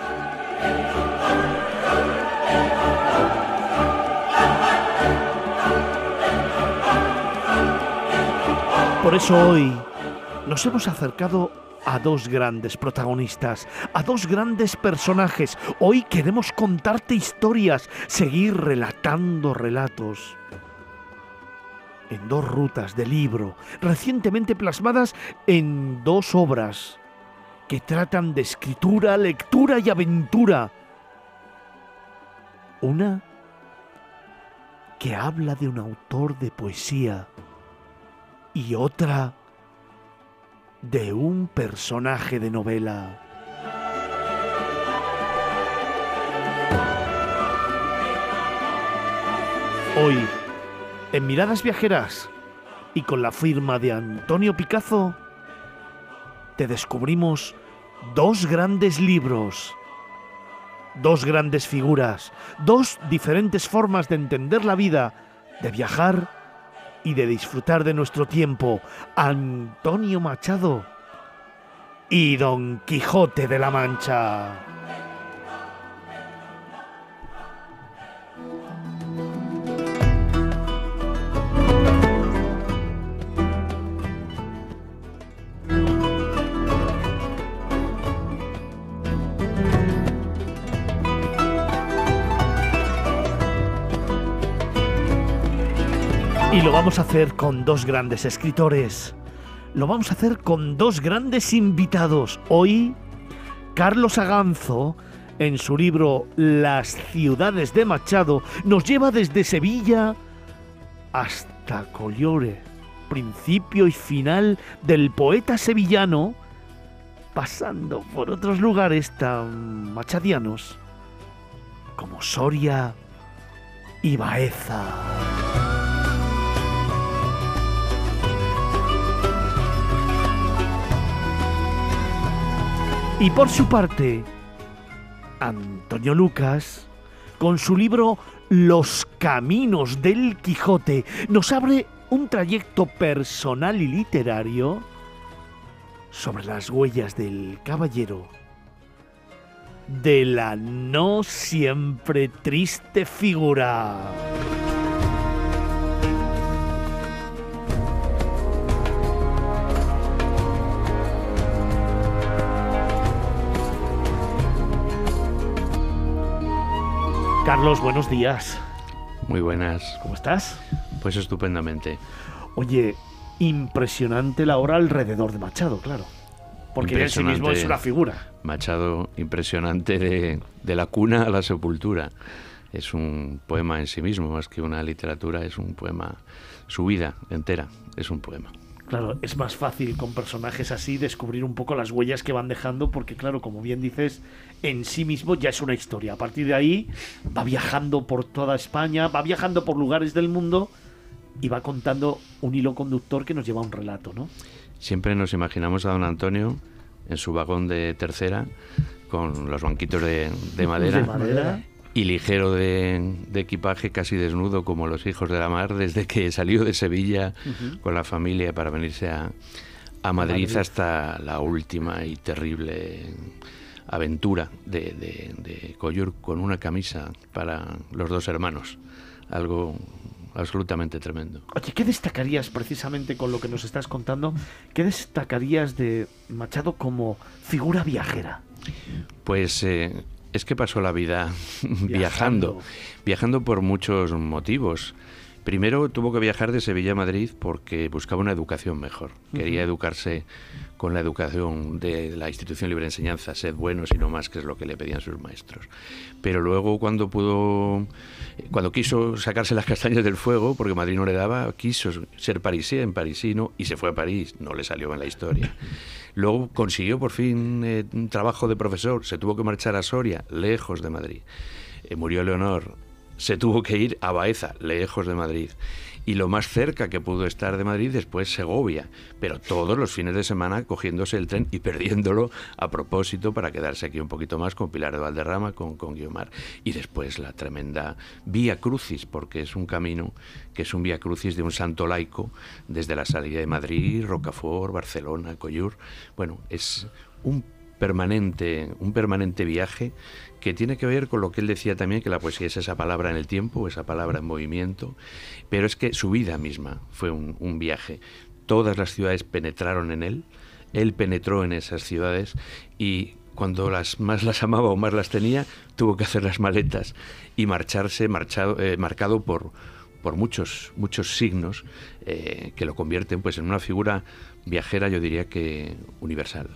Por eso hoy nos hemos acercado a dos grandes protagonistas, a dos grandes personajes. Hoy queremos contarte historias, seguir relatando relatos. En dos rutas de libro, recientemente plasmadas en dos obras que tratan de escritura, lectura y aventura. Una que habla de un autor de poesía y otra de un personaje de novela. Hoy, en Miradas Viajeras y con la firma de Antonio Picasso, te descubrimos dos grandes libros, dos grandes figuras, dos diferentes formas de entender la vida, de viajar y de disfrutar de nuestro tiempo. Antonio Machado y Don Quijote de la Mancha. Y lo vamos a hacer con dos grandes escritores. Lo vamos a hacer con dos grandes invitados. Hoy, Carlos Aganzo, en su libro Las ciudades de Machado, nos lleva desde Sevilla hasta Collore, principio y final del poeta sevillano, pasando por otros lugares tan machadianos como Soria y Baeza. Y por su parte, Antonio Lucas, con su libro Los Caminos del Quijote, nos abre un trayecto personal y literario sobre las huellas del caballero de la no siempre triste figura. Carlos, buenos días. Muy buenas. ¿Cómo estás? Pues estupendamente. Oye, impresionante la obra alrededor de Machado, claro. Porque en sí mismo es una figura. Machado, impresionante de, de la cuna a la sepultura. Es un poema en sí mismo, más que una literatura, es un poema. Su vida entera es un poema. Claro, es más fácil con personajes así descubrir un poco las huellas que van dejando, porque claro, como bien dices, en sí mismo ya es una historia. A partir de ahí va viajando por toda España, va viajando por lugares del mundo y va contando un hilo conductor que nos lleva a un relato, ¿no? Siempre nos imaginamos a don Antonio en su vagón de tercera, con los banquitos de, de madera, De madera. Y ligero de, de equipaje, casi desnudo como los hijos de la mar, desde que salió de Sevilla con la familia para venirse a, a Madrid, Madrid. hasta la última y terrible aventura de, de, de Collur con una camisa para los dos hermanos. Algo absolutamente tremendo. Oye, ¿qué destacarías precisamente con lo que nos estás contando? ¿Qué destacarías de Machado como figura viajera? Pues eh, es que pasó la vida viajando, viajando por muchos motivos. Primero tuvo que viajar de Sevilla a Madrid porque buscaba una educación mejor. Quería educarse con la educación de la institución libre de enseñanza, sed buenos y no más, que es lo que le pedían sus maestros. Pero luego cuando pudo, cuando quiso sacarse las castañas del fuego, porque Madrid no le daba, quiso ser parisien, parisino, y se fue a París, no le salió en la historia. Luego consiguió por fin eh, un trabajo de profesor, se tuvo que marchar a Soria, lejos de Madrid. Eh, murió Leonor, se tuvo que ir a Baeza, lejos de Madrid. Y lo más cerca que pudo estar de Madrid después Segovia, pero todos los fines de semana cogiéndose el tren y perdiéndolo a propósito para quedarse aquí un poquito más con Pilar de Valderrama, con, con Guiomar. Y después la tremenda Vía Crucis, porque es un camino que es un Vía Crucis de un santo laico desde la salida de Madrid, Rocafort, Barcelona, Collur. Bueno, es un permanente, un permanente viaje que tiene que ver con lo que él decía también, que la poesía es esa palabra en el tiempo, esa palabra en movimiento, pero es que su vida misma fue un, viaje. Todas las ciudades penetraron en él, él penetró en esas ciudades y cuando las más las amaba o más las tenía, tuvo que hacer las maletas y marcharse marchado, eh, marcado por, por muchos, muchos signos eh, que lo convierten pues, en una figura viajera, yo diría que universal.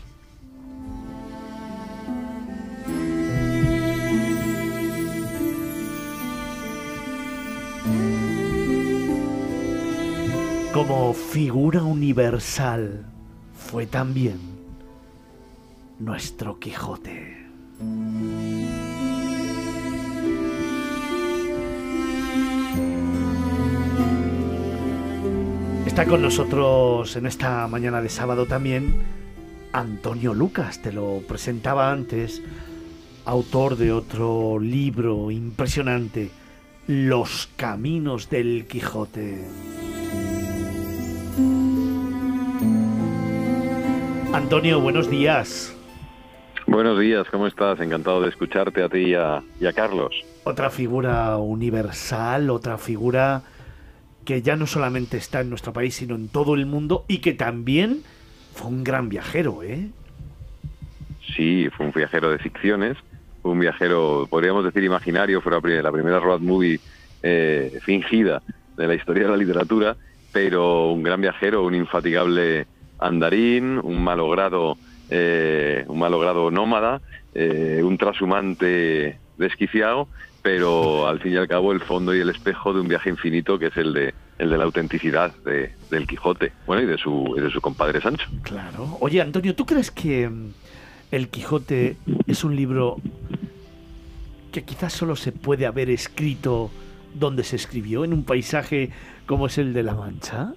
Como figura universal fue también nuestro Quijote. Está con nosotros en esta mañana de sábado también Antonio Lucas, te lo presentaba antes, autor de otro libro impresionante, Los Caminos del Quijote. Antonio, buenos días. Buenos días, ¿cómo estás? Encantado de escucharte a ti y a, y a Carlos. Otra figura universal, otra figura que ya no solamente está en nuestro país, sino en todo el mundo y que también fue un gran viajero, ¿eh? Sí, fue un viajero de ficciones, un viajero, podríamos decir, imaginario, fue la primera road movie eh, fingida de la historia de la literatura, pero un gran viajero, un infatigable andarín, un malogrado, eh, un malogrado nómada, eh, un trashumante desquiciado, pero al fin y al cabo el fondo y el espejo de un viaje infinito que es el de el de la autenticidad de- del Quijote, bueno y de su y de su compadre Sancho. Claro. Oye, Antonio, ¿tú crees que mm, El Quijote es un libro que quizás solo se puede haber escrito donde se escribió, en un paisaje como es el de La Mancha?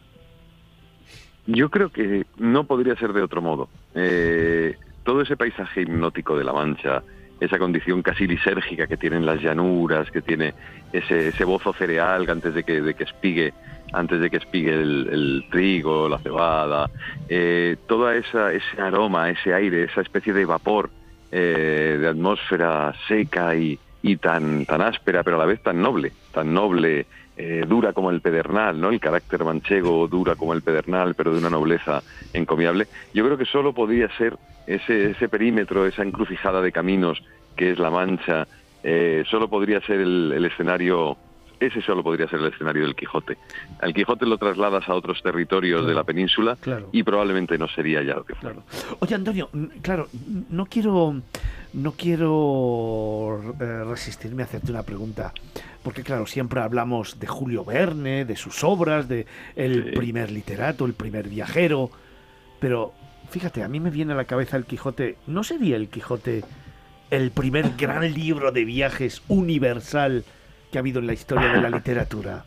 Yo creo que no podría ser de otro modo. Eh, todo ese paisaje hipnótico de la Mancha, esa condición casi lisérgica que tienen las llanuras, que tiene ese, ese bozo cereal que antes de que, de que espigue, antes de que espigue el, trigo, la cebada, eh, esa ese aroma, ese aire, esa especie de vapor eh, de atmósfera seca y, y tan tan áspera, pero a la vez tan noble, tan noble, eh, dura como el pedernal, ¿no? El carácter manchego dura como el pedernal, pero de una nobleza encomiable. Yo creo que solo podría ser ese, ese perímetro, esa encrucijada de caminos que es la Mancha, eh, solo podría ser el, el escenario, ese solo podría ser el escenario del Quijote. Al Quijote lo trasladas a otros territorios de la península Claro. y probablemente no sería ya lo que fue. Oye, Antonio, mm, claro, mm, no quiero, no quiero eh, resistirme a hacerte una pregunta, porque claro, siempre hablamos de Julio Verne, de sus obras, de el primer literato, el primer viajero, pero fíjate, a mí me viene a la cabeza el Quijote. ¿No sería el Quijote el primer gran libro de viajes universal que ha habido en la historia de la literatura?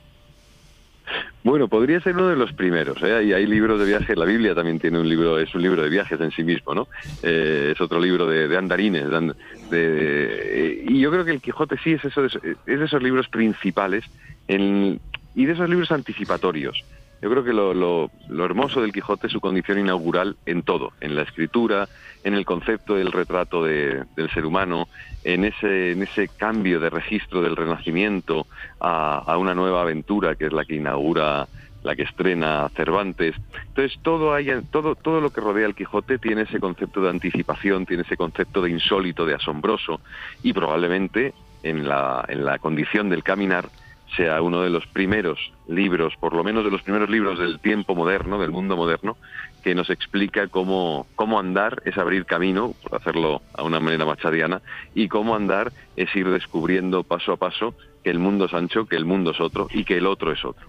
Bueno, podría ser uno de los primeros. ¿eh? Hay, hay libros de viaje. La Biblia también tiene un libro, es un libro de viajes en sí mismo, ¿no? Eh, es otro libro de, andarines. de de- y yo creo que el Quijote sí es eso, es de esos libros principales y de esos libros anticipatorios. Yo creo que lo, lo- lo hermoso del Quijote es su condición inaugural en todo, en la escritura, en el concepto del retrato de- del ser humano, en ese, en ese cambio de registro del renacimiento a, una nueva aventura que es la que inaugura, la que estrena Cervantes. Entonces todo, hay, todo, todo lo que rodea al Quijote tiene ese concepto de anticipación, tiene ese concepto de insólito, de asombroso y probablemente en la, en la condición del caminar sea uno de los primeros libros, por lo menos de los primeros libros del tiempo moderno, del mundo moderno, que nos explica cómo, cómo andar es abrir camino, por hacerlo a una manera machadiana, y cómo andar es ir descubriendo paso a paso que el mundo es ancho, que el mundo es otro y que el otro es otro.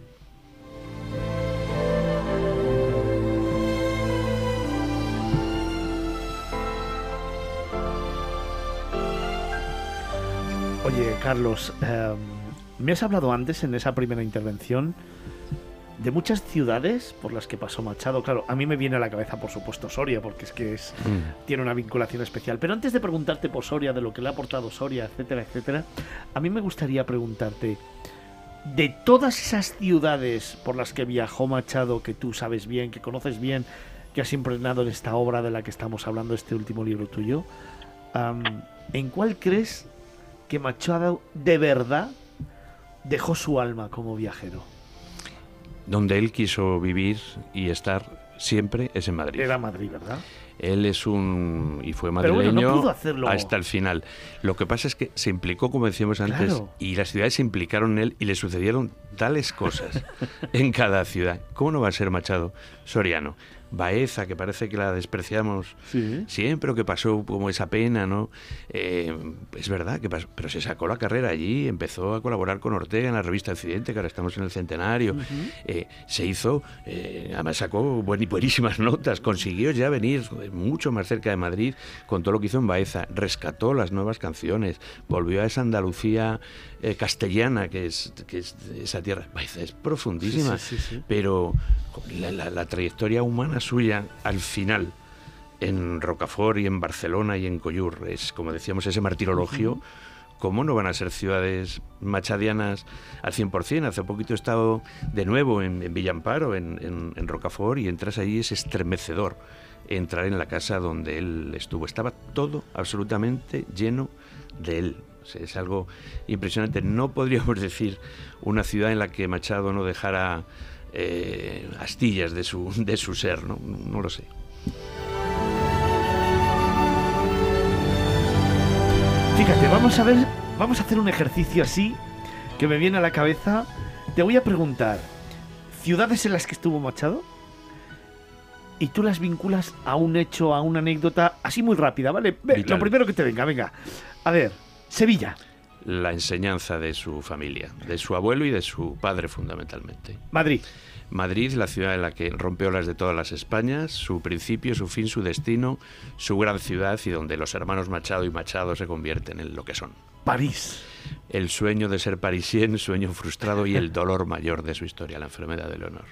Oye, Carlos, eh, me has hablado antes en esa primera intervención de muchas ciudades por las que pasó Machado. Claro, a mí me viene a la cabeza, por supuesto, Soria, porque es que es, Mm. tiene una vinculación especial. Pero antes de preguntarte por Soria, de lo que le ha aportado Soria, etcétera, etcétera, a mí me gustaría preguntarte, de todas esas ciudades por las que viajó Machado, que tú sabes bien, que conoces bien, que has impregnado en esta obra de la que estamos hablando, este último libro tuyo, ¿en cuál crees que Machado de verdad dejó su alma como viajero? Donde él quiso vivir y estar siempre es en Madrid. Era Madrid, ¿verdad? Él es un. y fue bueno, no madrileño pudo hacerlo. hasta el final. Lo que pasa es que se implicó, como decíamos antes, Claro. y las ciudades se implicaron en él y le sucedieron tales cosas en cada ciudad. ¿Cómo no va a ser Machado? Soriano. Baeza, que parece que la despreciamos siempre, o que pasó como esa pena, ¿no? Eh, es verdad que pasó, pero se sacó la carrera allí, empezó a colaborar con Ortega en la revista Occidente, que ahora estamos en el centenario. Eh, se hizo, eh, además sacó buen- buenísimas notas, consiguió ya venir mucho más cerca de Madrid con todo lo que hizo en Baeza, rescató las nuevas canciones, volvió a esa Andalucía eh, castellana que es, que es esa tierra. Es profundísima, Sí, sí, sí, sí. pero la, la- la trayectoria humana suya al final en Rocafort y en Barcelona y en Collur es, como decíamos, ese martirologio. ¿Cómo no van a ser ciudades machadianas al 100%? Hace poquito he estado de nuevo en, en Villamparo, en, en, en Rocafort, y entras allí, es estremecedor entrar en la casa donde él estuvo. Estaba todo absolutamente lleno de él. Es algo impresionante. No podríamos decir una ciudad en la que Machado no dejara eh, astillas de su, de su ser, ¿no? No lo sé. Fíjate, vamos a ver, vamos a hacer un ejercicio así que me viene a la cabeza. Te voy a preguntar, ciudades en las que estuvo Machado y tú las vinculas a un hecho, a una anécdota así muy rápida, ¿vale? Ve, lo primero que te venga, venga. A ver, Sevilla, La enseñanza de su familia, de su abuelo y de su padre fundamentalmente. Madrid. Madrid, la ciudad en la que rompió las de todas las Españas, su principio, su fin, su destino, su gran ciudad y donde los hermanos Machado y Machado se convierten en lo que son. París. El sueño de ser parisien, sueño frustrado y el dolor mayor de su historia, la enfermedad de Leonor.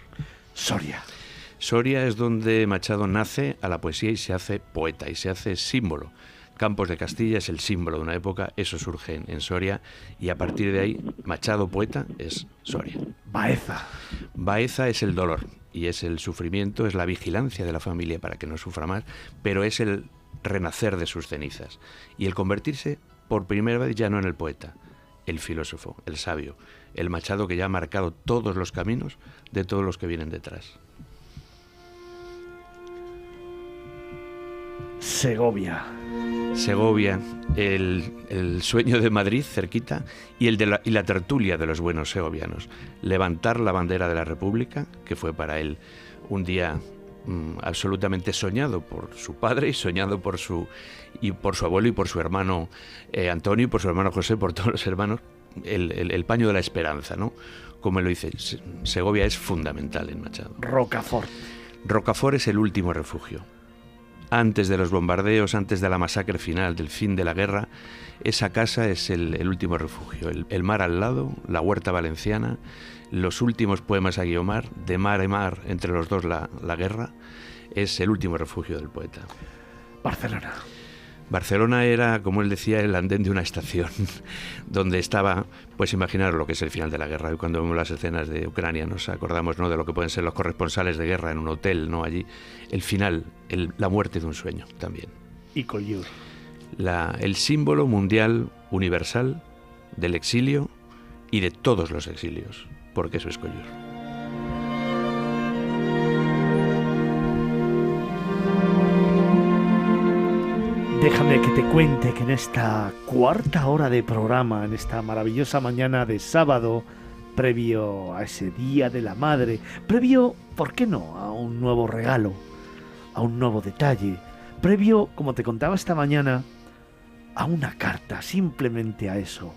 Soria. Soria es donde Machado nace a la poesía y se hace poeta y se hace símbolo. Campos de Castilla es el símbolo de una época, eso surge en, en Soria y a partir de ahí Machado poeta es Soria. Baeza. Baeza es el dolor y es el sufrimiento, es la vigilancia de la familia para que no sufra más, pero es el renacer de sus cenizas y el convertirse por primera vez ya no en el poeta, el filósofo, el sabio, el Machado que ya ha marcado todos los caminos de todos los que vienen detrás. Segovia. Segovia, el, el sueño de Madrid cerquita y, el de la, y la tertulia de los buenos segovianos. Levantar la bandera de la República, que fue para él un día mm, absolutamente soñado por su padre y soñado por su, y por su abuelo y por su hermano eh, Antonio y por su hermano José, por todos los hermanos, el, el- el paño de la esperanza, ¿no? Como lo dice, Se- Segovia es fundamental en Machado. Rocafort. Rocafort es el último refugio. Antes de los bombardeos, antes de la masacre final, del fin de la guerra, esa casa es el, último refugio. El, mar al lado, la huerta valenciana, los últimos poemas a Guiomar, de mar y mar, entre los dos la, la guerra, es el último refugio del poeta. Barcelona. Barcelona era, como él decía, el andén de una estación, donde estaba, pues imaginar lo que es el final de la guerra. Y cuando vemos las escenas de Ucrania nos acordamos ¿no? de lo que pueden ser los corresponsales de guerra en un hotel, ¿no? Allí, el final, el- la muerte de un sueño también. Y Collioure. La- el símbolo mundial universal del exilio y de todos los exilios, porque eso es Collioure. Déjame que te cuente que en esta cuarta hora de programa, en esta maravillosa mañana de sábado, previo a ese Día de la Madre, previo, ¿por qué no?, a un nuevo regalo, a un nuevo detalle, previo, como te contaba esta mañana, a una carta, simplemente a eso,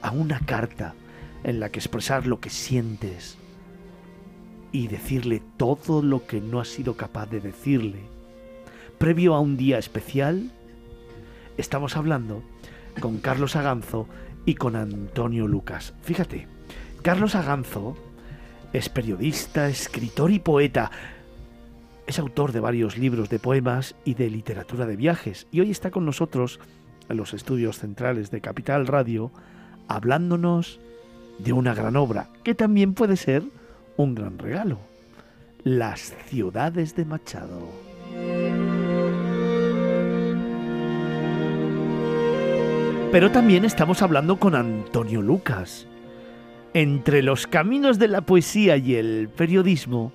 a una carta en la que expresar lo que sientes y decirle todo lo que no has sido capaz de decirle. Previo a un día especial, estamos hablando con Carlos Aganzo y con Antonio Lucas. Fíjate, Carlos Aganzo es periodista, escritor y poeta. Es autor de varios libros de poemas y de literatura de viajes y hoy está con nosotros en los estudios centrales de Capital Radio hablándonos de una gran obra que también puede ser un gran regalo. Las ciudades de Machado. Pero también estamos hablando con Antonio Lucas. Entre los caminos de la poesía y el periodismo,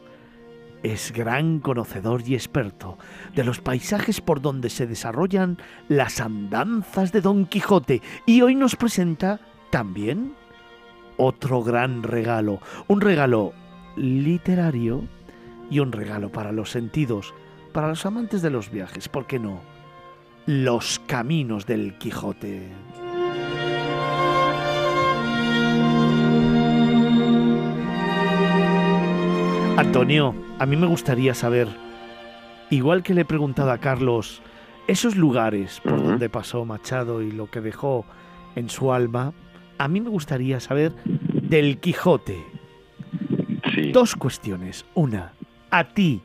es gran conocedor y experto de los paisajes por donde se desarrollan las andanzas de Don Quijote y hoy nos presenta también otro gran regalo, un regalo literario y un regalo para los sentidos, para los amantes de los viajes, ¿por qué no? Los caminos del Quijote. Antonio, a mí me gustaría saber, igual que le he preguntado a Carlos, esos lugares por donde pasó Machado y lo que dejó en su alma, a mí me gustaría saber del Quijote. Dos cuestiones. Una, a ti,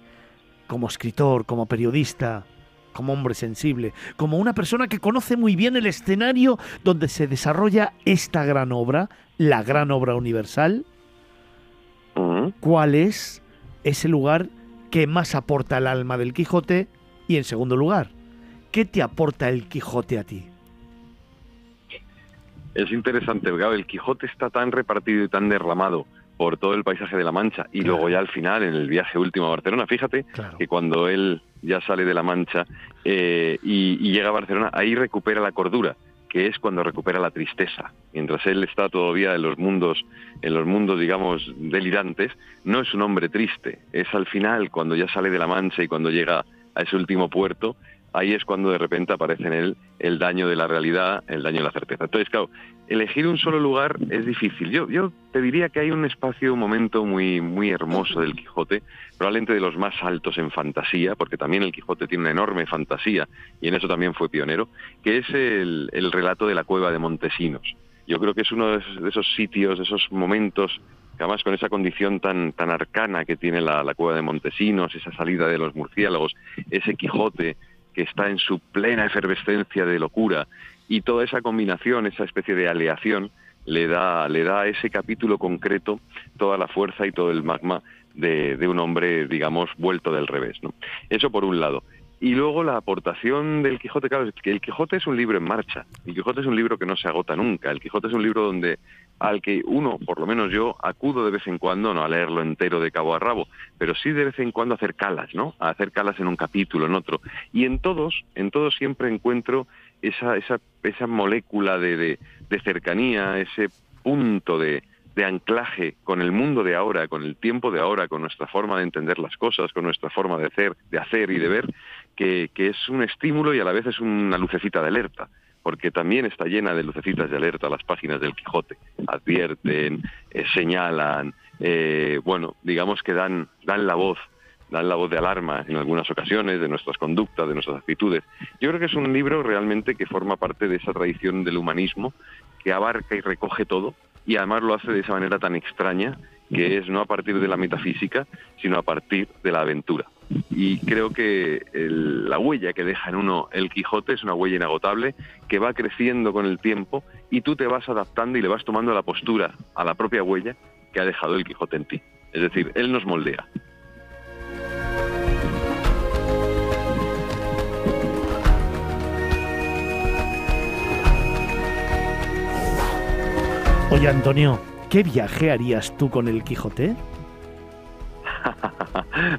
como escritor, como periodista, como hombre sensible, como una persona que conoce muy bien el escenario donde se desarrolla esta gran obra, la gran obra universal, ¿cuál es ese lugar que más aporta al alma del Quijote? Y en segundo lugar, ¿qué te aporta el Quijote a ti? Es interesante, porque el Quijote está tan repartido y tan derramado por todo el paisaje de la Mancha y luego ya al final, en el viaje último a Barcelona, fíjate que cuando él ya sale de la Mancha eh, y, y llega a Barcelona, ahí recupera la cordura, que es cuando recupera la tristeza. Mientras él está todavía en los mundos, en los mundos, digamos, delirantes, no es un hombre triste. Es al final, cuando ya sale de la Mancha y cuando llega a ese último puerto, ahí es cuando de repente aparece en él el daño de la realidad, el daño de la certeza. Entonces, claro, elegir un solo lugar es difícil. Yo, yo te diría que hay un espacio, un momento muy, muy hermoso del Quijote, probablemente de los más altos en fantasía, porque también el Quijote tiene una enorme fantasía y en eso también fue pionero, que es el, el relato de la cueva de Montesinos. Yo creo que es uno de esos, sitios, de esos momentos que además con esa condición tan, tan arcana que tiene la, la cueva de Montesinos, esa salida de los murciélagos, ese Quijote que está en su plena efervescencia de locura y toda esa combinación, esa especie de aleación, le da, le da a ese capítulo concreto toda la fuerza y todo el magma de, un hombre, digamos, vuelto del revés. Eso por un lado. Y luego la aportación del Quijote, claro, el Quijote es un libro en marcha. El Quijote es un libro que no se agota nunca. El Quijote es un libro donde al que uno, por lo menos yo, acudo de vez en cuando, no a leerlo entero de cabo a rabo, pero sí de vez en cuando a hacer calas, ¿no? A hacer calas en un capítulo, en otro. Y en todos, en todos siempre encuentro esa, esa, esa molécula de, de, de cercanía, ese punto de, de anclaje con el mundo de ahora, con el tiempo de ahora, con nuestra forma de entender las cosas, con nuestra forma de hacer, de hacer y de ver, que, que es un estímulo y a la vez es una lucecita de alerta, porque también está llena de lucecitas de alerta las páginas del Quijote. Advierten, eh, señalan, eh, bueno, digamos que dan, dan la voz dan la voz de alarma en algunas ocasiones de nuestras conductas, de nuestras actitudes. Yo creo que es un libro realmente que forma parte de esa tradición del humanismo que abarca y recoge todo y además lo hace de esa manera tan extraña que es no a partir de la metafísica, sino a partir de la aventura. Y creo que la huella que deja en uno el Quijote es una huella inagotable que va creciendo con el tiempo y tú te vas adaptando y le vas tomando la postura a la propia huella que ha dejado el Quijote en ti. Es decir, él nos moldea. Oye, Antonio, ¿qué viaje harías tú con el Quijote?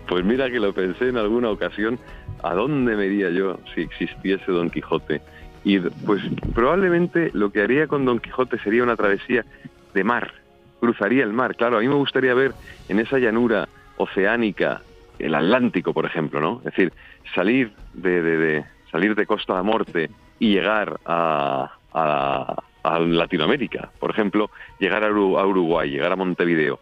Pues mira que lo pensé en alguna ocasión, ¿a dónde me iría yo si existiese Don Quijote? Y pues probablemente lo que haría con Don Quijote sería una travesía de mar, cruzaría el mar. Claro, a mí me gustaría ver en esa llanura oceánica el Atlántico, por ejemplo, ¿no? Es decir, salir de, de- de- salir de Costa de Morte y llegar a, a- Latinoamérica, por ejemplo, llegar a Uruguay, llegar a Montevideo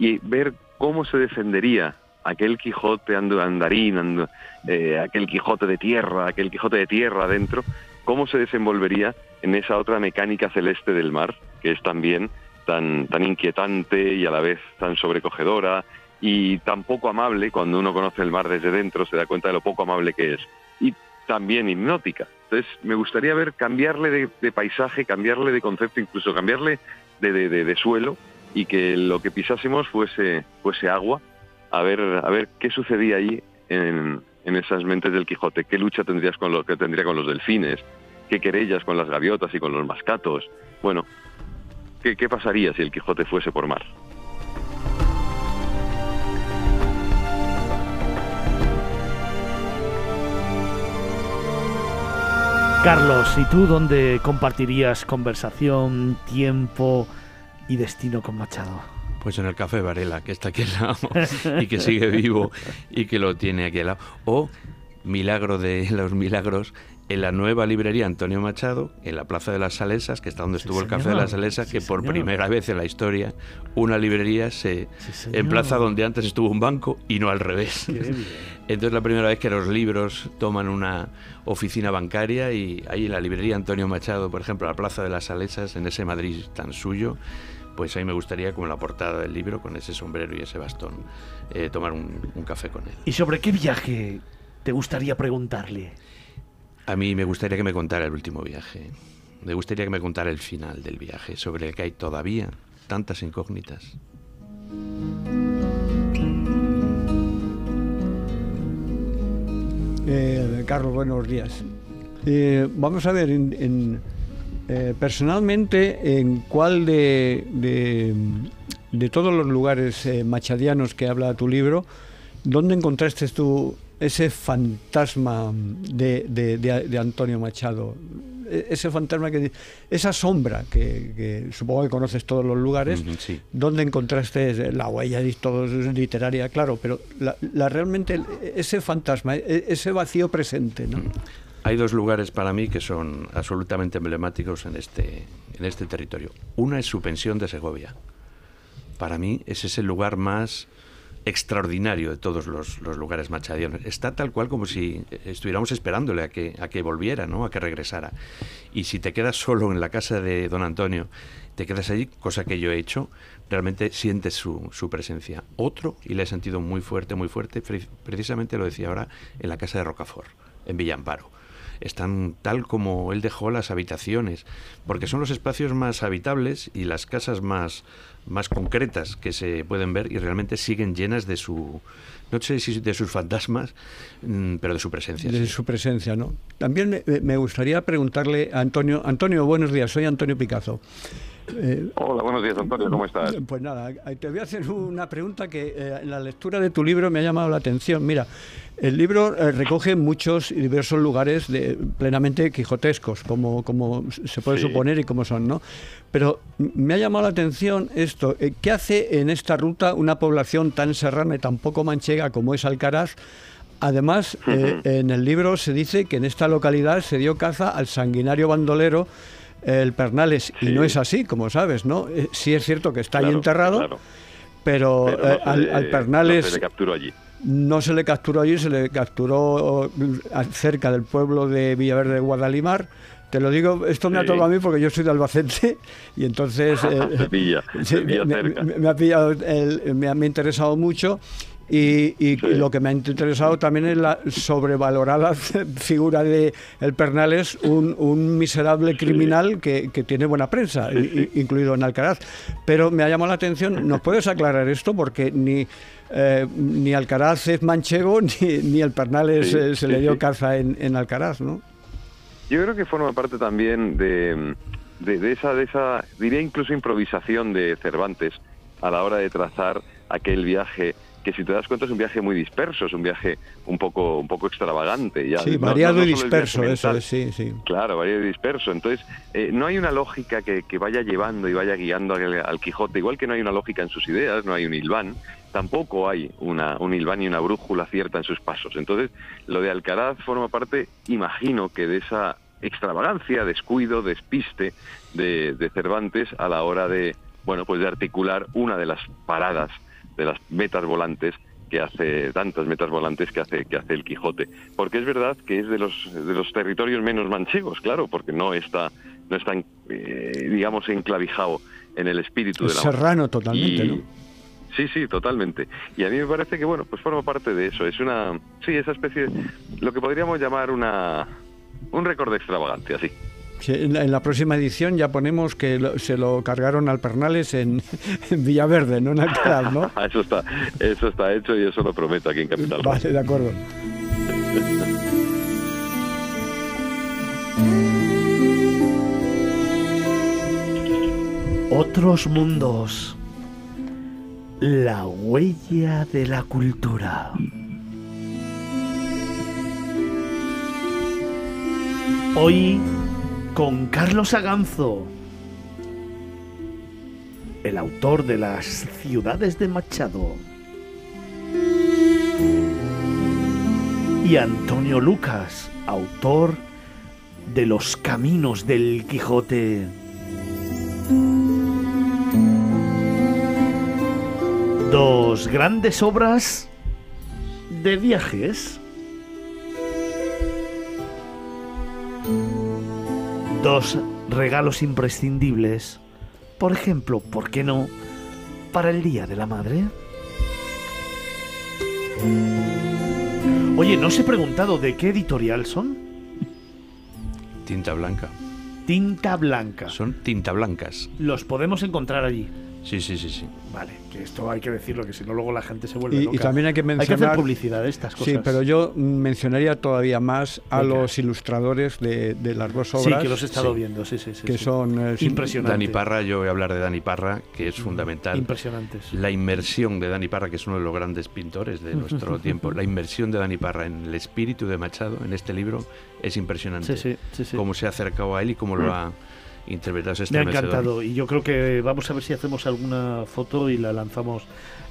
y ver cómo se defendería aquel Quijote andarín, ando- eh, aquel Quijote de tierra, aquel Quijote de tierra adentro, cómo se desenvolvería en esa otra mecánica celeste del mar, que es también tan, tan inquietante y a la vez tan sobrecogedora y tan poco amable, cuando uno conoce el mar desde dentro se da cuenta de lo poco amable que es, y también hipnótica. Entonces me gustaría ver cambiarle de, de paisaje, cambiarle de concepto, incluso cambiarle de- de- de suelo y que lo que pisásemos fuese, fuese agua, a ver, a ver qué sucedía allí en, en esas mentes del Quijote, qué lucha tendrías con lo que tendría con los delfines, qué querellas con las gaviotas y con los mascatos. Bueno, ¿qué, qué pasaría si el Quijote fuese por mar? Carlos, ¿y tú dónde compartirías conversación, tiempo y destino con Machado? Pues en el Café Varela, que está aquí al lado y que sigue vivo y que lo tiene aquí al lado. O, milagro de los milagros, en la nueva librería Antonio Machado, en la Plaza de las Salesas, que está donde estuvo el Café de señor. las Salesas, que Sí, por señor. primera vez en la historia una librería se señor. emplaza donde antes estuvo un banco y no al revés. Entonces la primera vez que los libros toman una oficina bancaria y ahí en la librería Antonio Machado, por ejemplo, la Plaza de las Salesas, en ese Madrid tan suyo, pues ahí me gustaría, como la portada del libro, con ese sombrero y ese bastón, eh, tomar un, un café con él. ¿Y sobre qué viaje te gustaría preguntarle? A mí me gustaría que me contara el último viaje. Me gustaría que me contara el final del viaje, sobre el que hay todavía tantas incógnitas. Eh, Carlos, buenos días. Eh, vamos a ver, en- en, eh, personalmente, ¿en cuál de, de, de todos los lugares eh, machadianos que habla tu libro, dónde encontraste tú ese fantasma de, de- Antonio Machado? E- Ese fantasma que... Esa sombra que, que supongo que conoces todos los lugares. Ujú, sí. ¿Dónde encontraste la huella todo es literaria? Claro, pero la, la- realmente ese fantasma, e- ese vacío presente, ¿no? Hay dos lugares para mí que son absolutamente emblemáticos en este, en este territorio. Una es su pensión de Segovia. Para mí es el lugar más extraordinario de todos los, lugares machadianos. Está tal cual como si estuviéramos esperándole a que, a que volviera, ¿no? a que regresara. Y si te quedas solo en la casa de don Antonio, te quedas allí, cosa que yo he hecho, realmente sientes su, su presencia. Otro, y le he sentido muy fuerte, muy fuerte, pre- precisamente lo decía ahora, en la casa de Rocafort, en Villamparo están tal como él dejó las habitaciones, porque son los espacios más habitables y las casas más, más concretas que se pueden ver y realmente siguen llenas de su, no sé si de sus fantasmas, mm, pero de su presencia. de sí. su presencia, ¿no? También me, me gustaría preguntarle a Antonio, Antonio, buenos días, soy Antonio Picazo. Eh, Hola, buenos días, Antonio, ¿cómo estás? Pues nada, te voy a hacer una pregunta que eh, en la lectura de tu libro me ha llamado la atención. Mira, el libro eh, recoge muchos y diversos lugares de, plenamente quijotescos, como, como se puede Sí. suponer y como son, ¿no? Pero me ha llamado la atención esto. eh, ¿Qué hace en esta ruta una población tan serrana y tan poco manchega como es Alcaraz? Además, eh, en el libro se dice que en esta localidad se dio caza al sanguinario bandolero el Pernales, y no es así, como sabes, ¿no? Sí es cierto que está ahí enterrado, claro. pero, Pero no se al, al no Pernales se le capturó allí. No se le capturó allí, se le capturó cerca del pueblo de Villaverde de Guadalimar. Te lo digo, esto me ha Sí. tocado a mí porque yo soy de Albacete y entonces eh, Te pilla, sí, me, me- me ha pillado el- me, ha, me ha interesado mucho y, y- y lo que me ha interesado también es la sobrevalorada figura de el Pernales, un, un miserable criminal que, que tiene buena prensa, incluido en Alcaraz. Pero me ha llamado la atención, ¿nos puedes aclarar esto? Porque ni, eh, ni Alcaraz es manchego, ni, ni el Pernales Sí, eh, se le dio caza en, en Alcaraz, ¿no? Yo creo que forma parte también de, de, de esa, de esa, diría incluso improvisación de Cervantes a la hora de trazar aquel viaje que si te das cuenta es un viaje muy disperso, es un viaje un poco, un poco extravagante. Ya, Sí, variado no- no y disperso, eso es, sí, sí. Claro, variado y disperso. Entonces, eh, no hay una lógica que, que vaya llevando y vaya guiando al, al Quijote, igual que no hay una lógica en sus ideas, no hay un hilván, tampoco hay una, un hilván y una brújula cierta en sus pasos. Entonces, lo de Alcaraz forma parte, imagino, que de esa extravagancia, descuido, despiste de, de Cervantes a la hora de, bueno, pues de articular una de las paradas, de las metas volantes que hace tantas metas volantes que hace que hace el Quijote porque es verdad que es de los de los territorios menos manchegos claro porque no está no está eh, digamos enclavijado en el espíritu Es de la serrano totalmente, Y- ¿no? Sí, sí, totalmente. Y a mí me parece que, bueno, pues forma parte de eso. Es una, sí, esa especie, de, lo que podríamos llamar una, un récord de extravagancia, sí. En la, próxima edición ya ponemos que lo- se lo cargaron al Pernales en, en Villaverde, no en Alcaraz, ¿no? eso está, eso está hecho y eso lo prometo aquí en Capital. Vale, de acuerdo. Otros mundos. La huella de la cultura. Hoy con Carlos Aganzo, el autor de las ciudades de Machado. Y Antonio Lucas, autor de los caminos del Quijote. Dos grandes obras de viajes. Dos regalos imprescindibles. Por ejemplo, ¿por qué no? Para el Día de la Madre. Oye, no os he preguntado de qué editorial son. Tinta blanca. Tinta blanca. Son tinta blancas. Los podemos encontrar allí. Sí, sí, sí, sí. Vale, que esto hay que decirlo, que si no luego la gente se vuelve Y, y loca. también hay que Hay que mencionar... hacer publicidad de estas cosas. Sí, pero yo mencionaría todavía más a los ilustradores de, de las dos Sí, obras. que los he estado Sí. viendo, sí, sí, sí. que sí. son eh, sin- Impresionante. Dani Parra, yo voy a hablar de Dani Parra, que es fundamental. Impresionantes. La inmersión de Dani Parra, que es uno de los grandes pintores de nuestro tiempo, la inmersión de Dani Parra en el espíritu de Machado, en este libro, es impresionante. Sí, sí, sí, sí. Cómo se ha acercado a él y cómo lo ha interpretado. Es Me ha encantado y yo creo que vamos a ver si hacemos alguna foto y la lanzamos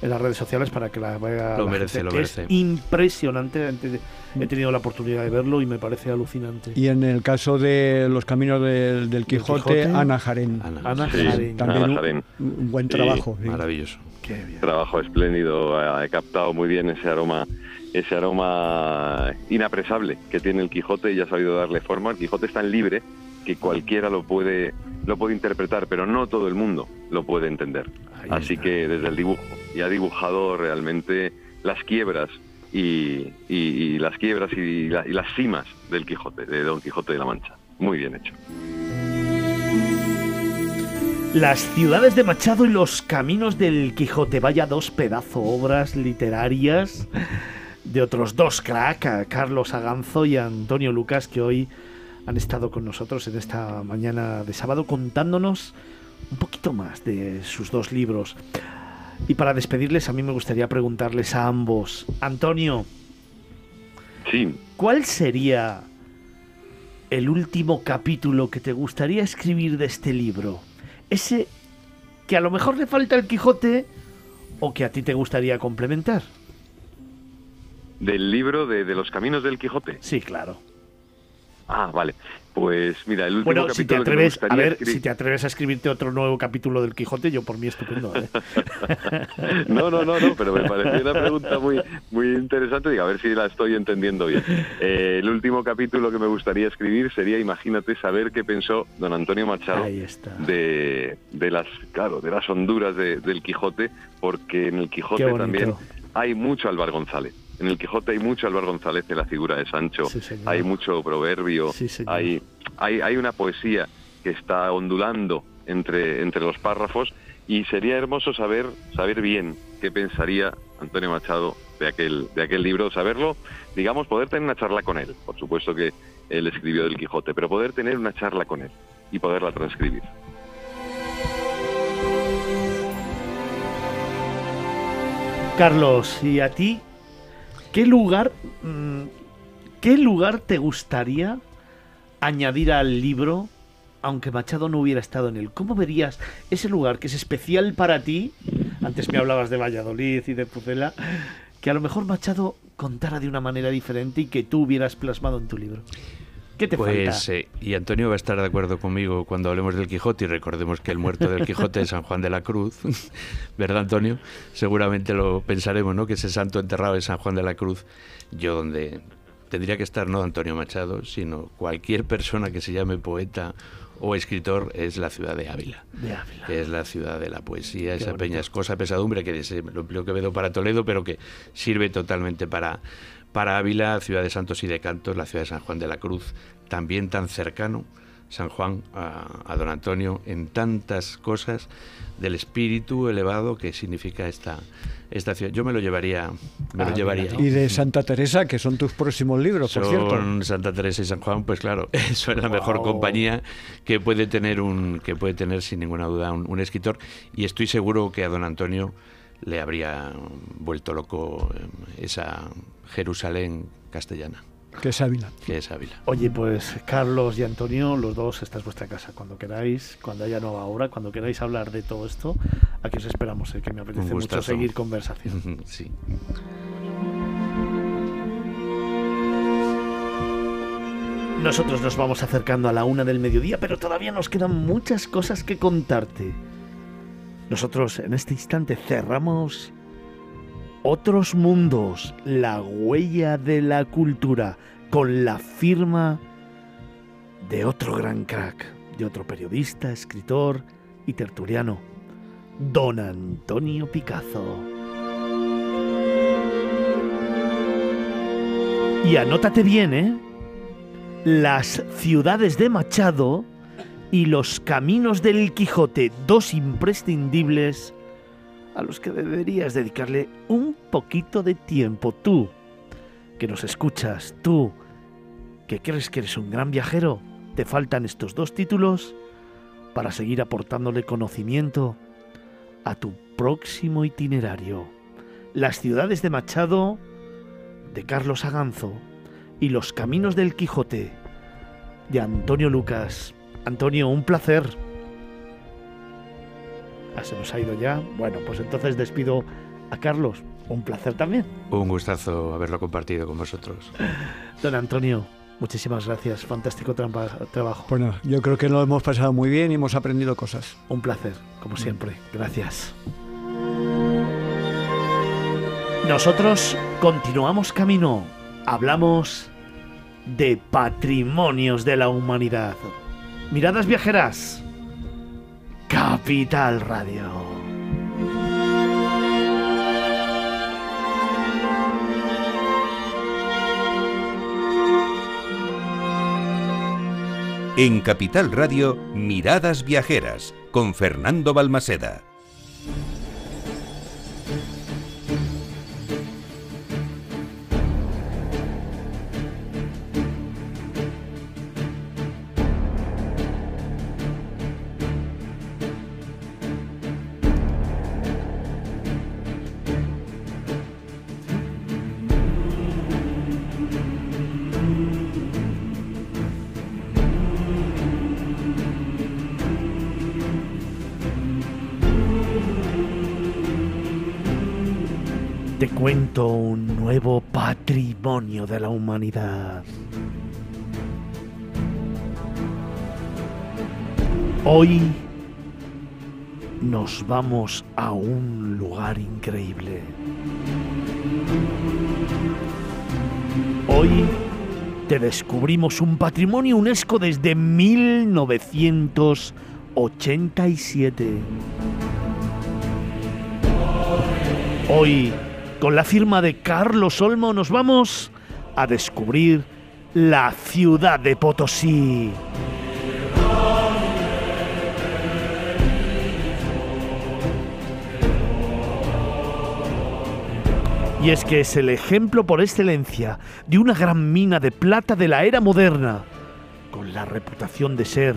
en las redes sociales para que la vea Lo la merece, gente, lo que merece. Es impresionante. Ante- He tenido la oportunidad de verlo y me parece alucinante. Y en el caso de los caminos del, del Quijote, Quijote, Ana Jarén. Ana Sí, Jaren. También Ana un- Jaren. un, buen Sí, trabajo. sí. Maravilloso. Qué bien. Trabajo espléndido, he captado muy bien ese aroma, ese aroma inapresable que tiene el Quijote y ha sabido darle forma. El Quijote es tan libre que cualquiera lo puede, lo puede interpretar, pero no todo el mundo lo puede entender. Así que desde el dibujo, y ha dibujado realmente las quiebras y, y- y las quiebras y, la- y las cimas del Quijote, de Don Quijote de la Mancha. Muy bien hecho. Las ciudades de Machado y los caminos del Quijote. Vaya dos pedazo obras literarias de otros dos crack, a Carlos Aganzo y a Antonio Lucas, que hoy han estado con nosotros en esta mañana de sábado contándonos un poquito más de sus dos libros. Y para despedirles, a mí me gustaría preguntarles a ambos. Antonio, Sí, ¿cuál sería el último capítulo que te gustaría escribir de este libro? Ese que a lo mejor le falta el Quijote o que a ti te gustaría complementar. del libro de, de los caminos del Quijote. Sí, claro. Ah, vale. Pues mira, el último Bueno, si te capítulo que me atreves, a gustaría ver, si te atreves a escribirte otro nuevo capítulo del Quijote, yo por mí estupendo. ¿eh? No, no, no, no, pero me pareció una pregunta muy, muy interesante. Digo, a ver si la estoy entendiendo bien. Eh, el último capítulo que me gustaría escribir sería, imagínate, saber qué pensó don Antonio Machado de, de las, claro, de las honduras de- del Quijote, porque en el Quijote también hay mucho Álvaro González. En el Quijote hay mucho Álvaro González en la figura de Sancho, Sí, hay mucho proverbio, Sí, señor. hay, hay, hay una poesía que está ondulando entre, entre los párrafos y sería hermoso saber, saber bien qué pensaría Antonio Machado de aquel, de aquel libro, saberlo, digamos, poder tener una charla con él. Por supuesto que él escribió del Quijote, pero poder tener una charla con él y poderla transcribir. Carlos, ¿y a ti qué lugar, mm, qué lugar te gustaría añadir al libro, aunque Machado no hubiera estado en él? ¿Cómo verías ese lugar que es especial para ti? Antes me hablabas de Valladolid y de Pucela, que a lo mejor Machado contara de una manera diferente y que tú hubieras plasmado en tu libro. ¿Qué te Pues, falta? eh, y Antonio va a estar de acuerdo conmigo cuando hablemos del Quijote y recordemos que el muerto del Quijote es San Juan de la Cruz, ¿verdad, Antonio? Seguramente lo pensaremos, ¿no? Que ese santo enterrado es San Juan de la Cruz. Yo donde tendría que estar no Antonio Machado, sino cualquier persona que se llame poeta o escritor es la ciudad de Ávila, De Ávila. que es la ciudad de la poesía, esa bonito. peñascosa pesadumbre que se lo empleó Quevedo para Toledo, pero que sirve totalmente para, para Ávila, ciudad de santos y de cantos, la ciudad de San Juan de la Cruz, también tan cercano, San Juan, a, a don Antonio, en tantas cosas del espíritu elevado que significa esta, esta ciudad. Yo me lo llevaría, me lo Ah, llevaría. mira, Y de Santa Teresa, que son tus próximos libros, por cierto. Son Santa Teresa y San Juan, pues claro, eso es la mejor compañía que puede tener un, que puede tener sin ninguna duda un, un escritor. Y estoy seguro que a don Antonio le habría vuelto loco eh, esa Jerusalén castellana, Que es Ávila. que es Ávila. Oye, pues Carlos y Antonio, los dos, esta es vuestra casa. Cuando queráis, cuando haya nueva hora, cuando queráis hablar de todo esto, aquí os esperamos, eh, que me apetece mucho seguir conversación. sí. Nosotros nos vamos acercando a la una del mediodía, pero todavía nos quedan muchas cosas que contarte. Nosotros en este instante cerramos Otros Mundos, la huella de la cultura, con la firma de otro gran crack, de otro periodista, escritor y tertuliano, don Antonio Picazo. Y anótate bien, ¿eh? Las ciudades de Machado y los caminos del Quijote, dos imprescindibles a los que deberías dedicarle un poquito de tiempo. Tú, que nos escuchas, tú, que crees que eres un gran viajero, te faltan estos dos títulos para seguir aportándole conocimiento a tu próximo itinerario. Las ciudades de Machado, de Carlos Aganzo, y Los Caminos del Quijote, de Antonio Lucas. Antonio, un placer. Ah, se nos ha ido ya. Bueno, pues entonces despido a Carlos. Un placer también. Un gustazo haberlo compartido con vosotros. Don Antonio, muchísimas gracias. Fantástico trampa- trabajo. Bueno, yo creo que lo hemos pasado muy bien y hemos aprendido cosas. Un placer, como siempre. Gracias. Nosotros continuamos camino. Hablamos de patrimonios de la humanidad. Miradas viajeras. Capital Radio. En Capital Radio, Miradas Viajeras, con Fernando Balmaseda. nuevo patrimonio de la humanidad. Hoy nos vamos a un lugar increíble. Hoy te descubrimos un patrimonio UNESCO desde 1987. Hoy con la firma de Carlos Olmo, nos vamos a descubrir la ciudad de Potosí. Y es que es el ejemplo por excelencia de una gran mina de plata de la era moderna, con la reputación de ser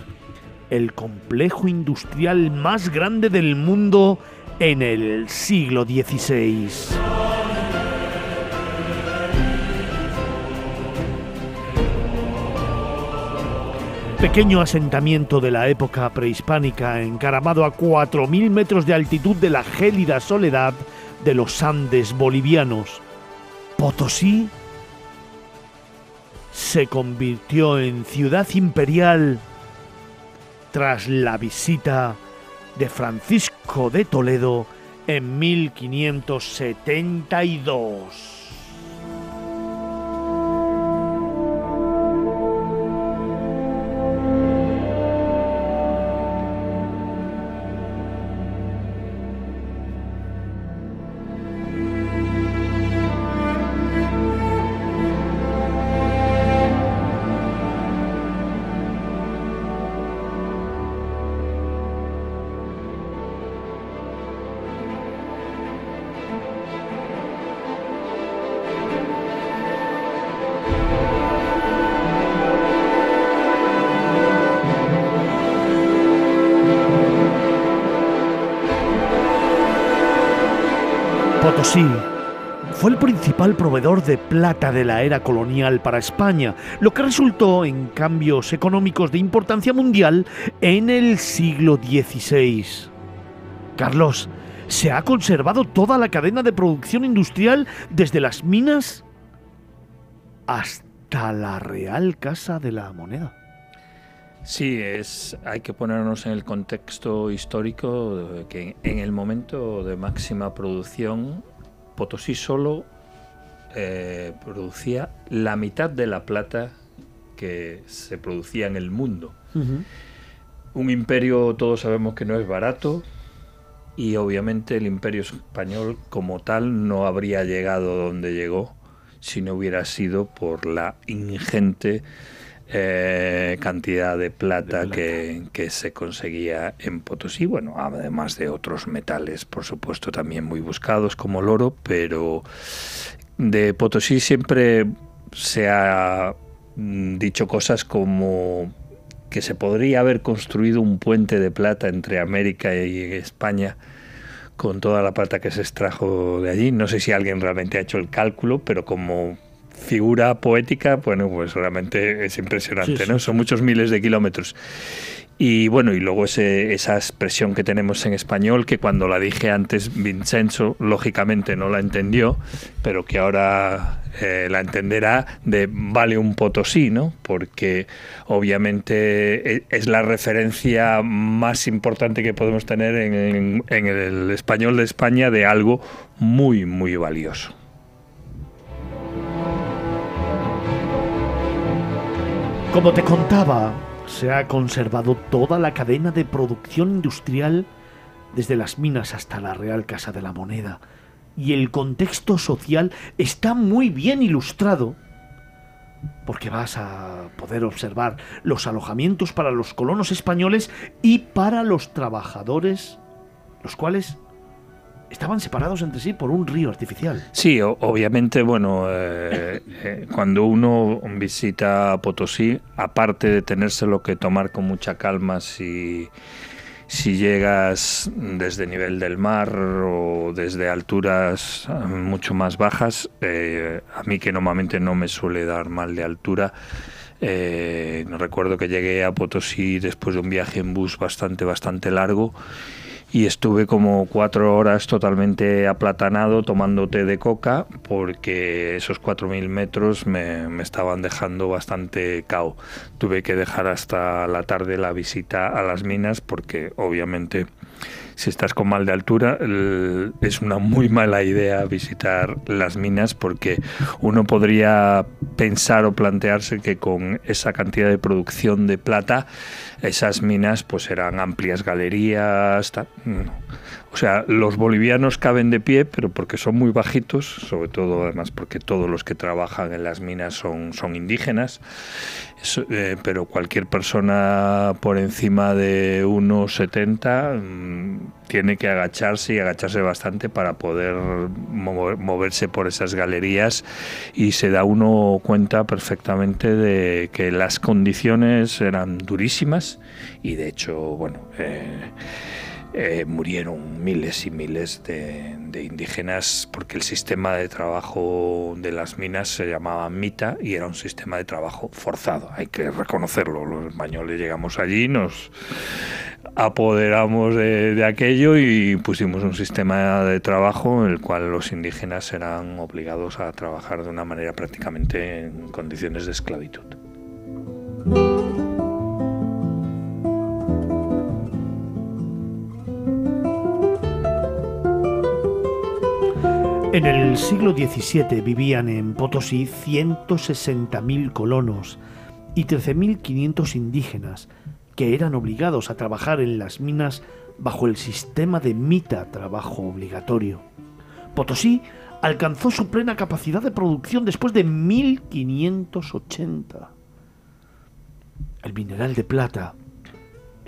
el complejo industrial más grande del mundo en el siglo XVI. Pequeño asentamiento de la época prehispánica encaramado a 4.000 metros de altitud de la gélida soledad de los Andes bolivianos. Potosí se convirtió en ciudad imperial tras la visita de Francisco de Toledo en 1572. Principal proveedor de plata de la era colonial para España, lo que resultó en cambios económicos de importancia mundial en el siglo XVI. Carlos, ¿se ha conservado toda la cadena de producción industrial desde las minas hasta la Real Casa de la Moneda? Sí, es, hay que ponernos en el contexto histórico de que en el momento de máxima producción, Potosí solo eh, producía la mitad de la plata que se producía en el mundo. Un imperio, todos sabemos que no es barato, y obviamente el imperio español como tal no habría llegado donde llegó si no hubiera sido por la ingente eh, cantidad de plata, Que, que se conseguía en Potosí, bueno, además de otros metales, por supuesto, también muy buscados como el oro, pero de Potosí siempre se ha mm, dicho cosas como que se podría haber construido un puente de plata entre América y España con toda la plata que se extrajo de allí. No sé si alguien realmente ha hecho el cálculo, pero como figura poética, bueno, pues realmente es impresionante, Sí, sí, ¿no? Son muchos miles de kilómetros. Y bueno, y luego ese- esa expresión que tenemos en español, que cuando la dije antes, Vincenzo, lógicamente no la entendió, pero que ahora eh, la entenderá de vale un potosí, ¿no? Porque obviamente e- es la referencia más importante que podemos tener en- en- en el español de España de algo muy, muy valioso. Como te contaba, se ha conservado toda la cadena de producción industrial desde las minas hasta la Real Casa de la Moneda. Y el contexto social está muy bien ilustrado porque vas a poder observar los alojamientos para los colonos españoles y para los trabajadores, los cuales estaban separados entre sí por un río artificial. Sí, obviamente, bueno, eh, eh, cuando uno visita Potosí, aparte de tenérselo que tomar con mucha calma si, si llegas desde nivel del mar o desde alturas eh, mucho más bajas, a mí que normalmente no me suele dar mal de altura, no recuerdo que llegué a Potosí después de un viaje en bus bastante, bastante largo y estuve como cuatro horas totalmente aplatanado tomando té de coca porque esos 4.000 metros me, estaban dejando bastante cao. Tuve que dejar hasta la tarde la visita a las minas porque obviamente si estás con mal de altura, es una muy mala idea visitar las minas porque uno podría pensar o plantearse que con esa cantidad de producción de plata, esas minas pues eran amplias galerías. ta- no. O sea, los bolivianos caben de pie, pero porque son muy bajitos, sobre todo además porque todos los que trabajan en las minas son, son indígenas. Eh, pero cualquier persona por encima de 1,70 mm, tiene que agacharse y agacharse bastante para poder mover- moverse por esas galerías y se da uno cuenta perfectamente de que las condiciones eran durísimas y de hecho, bueno, eh, eh, murieron miles y miles de, indígenas porque el sistema de trabajo de las minas se llamaba MITA y era un sistema de trabajo forzado, hay que reconocerlo. Los españoles llegamos allí, nos apoderamos de, de aquello y pusimos un sistema de trabajo en el cual los indígenas eran obligados a trabajar de una manera prácticamente en condiciones de esclavitud. En el siglo XVII vivían en Potosí 160.000 colonos y 13.500 indígenas que eran obligados a trabajar en las minas bajo el sistema de mita trabajo obligatorio. Potosí alcanzó su plena capacidad de producción después de 1580. El mineral de plata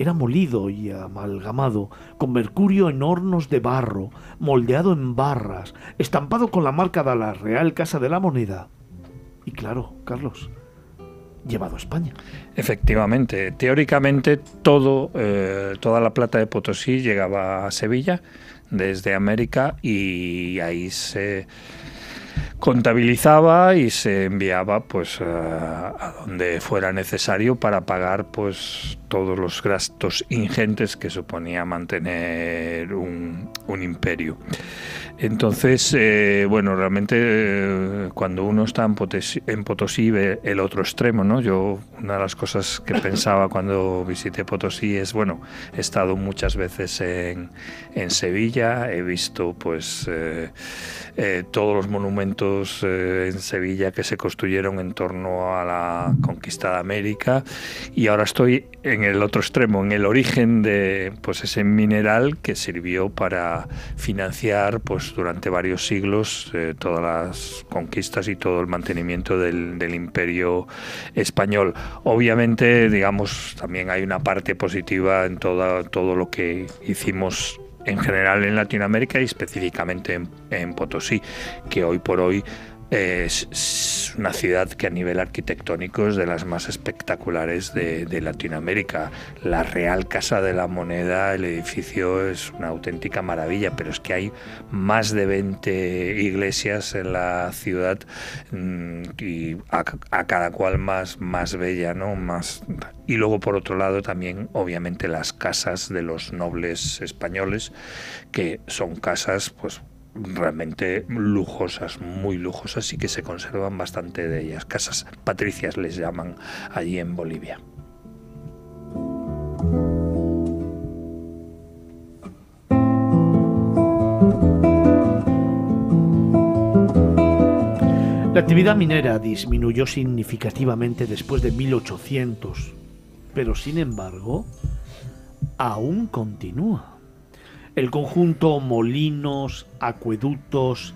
era molido y amalgamado con mercurio en hornos de barro, moldeado en barras, estampado con la marca de la Real Casa de la Moneda. Y claro, Carlos, llevado a España. Efectivamente, teóricamente todo, eh, toda la plata de Potosí llegaba a Sevilla desde América y ahí se contabilizaba y se enviaba pues a, a donde fuera necesario para pagar pues todos los gastos ingentes que suponía mantener un, un imperio. Entonces, eh, bueno, realmente eh, cuando uno está en Potosí, en Potosí ve el otro extremo, ¿no? Yo una de las cosas que pensaba cuando visité Potosí es, bueno, he estado muchas veces en, en Sevilla, he visto pues eh, eh, todos los monumentos eh, en Sevilla que se construyeron en torno a la conquista de América y ahora estoy en el otro extremo, en el origen de pues ese mineral que sirvió para financiar pues durante varios siglos eh, todas las conquistas y todo el mantenimiento del, del imperio español. Obviamente, digamos, también hay una parte positiva en toda, todo lo que hicimos en general en Latinoamérica y específicamente en, Potosí, que hoy por hoy es, una ciudad que a nivel arquitectónico es de las más espectaculares de, Latinoamérica. La Real Casa de la Moneda, el edificio es una auténtica maravilla, pero es que hay más de 20 iglesias en la ciudad mmm, y a, a, cada cual más, más bella, ¿no? Más, y luego por otro lado también obviamente las casas de los nobles españoles, que son casas pues realmente lujosas, muy lujosas y que se conservan bastante de ellas. Casas patricias les llaman allí en Bolivia. La actividad minera disminuyó significativamente después de 1800, pero sin embargo, aún continúa. El conjunto molinos, acueductos,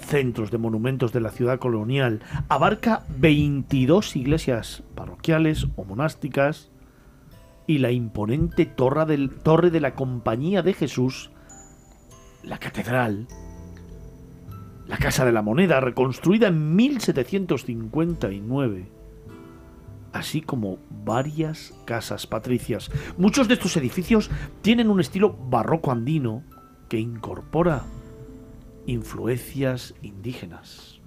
centros de monumentos de la ciudad colonial abarca 22 iglesias parroquiales o monásticas y la imponente torre, torre de la Compañía de Jesús, la catedral, la Casa de la Moneda, reconstruida en 1759 así como varias casas patricias. Muchos de estos edificios tienen un estilo barroco andino que incorpora influencias indígenas.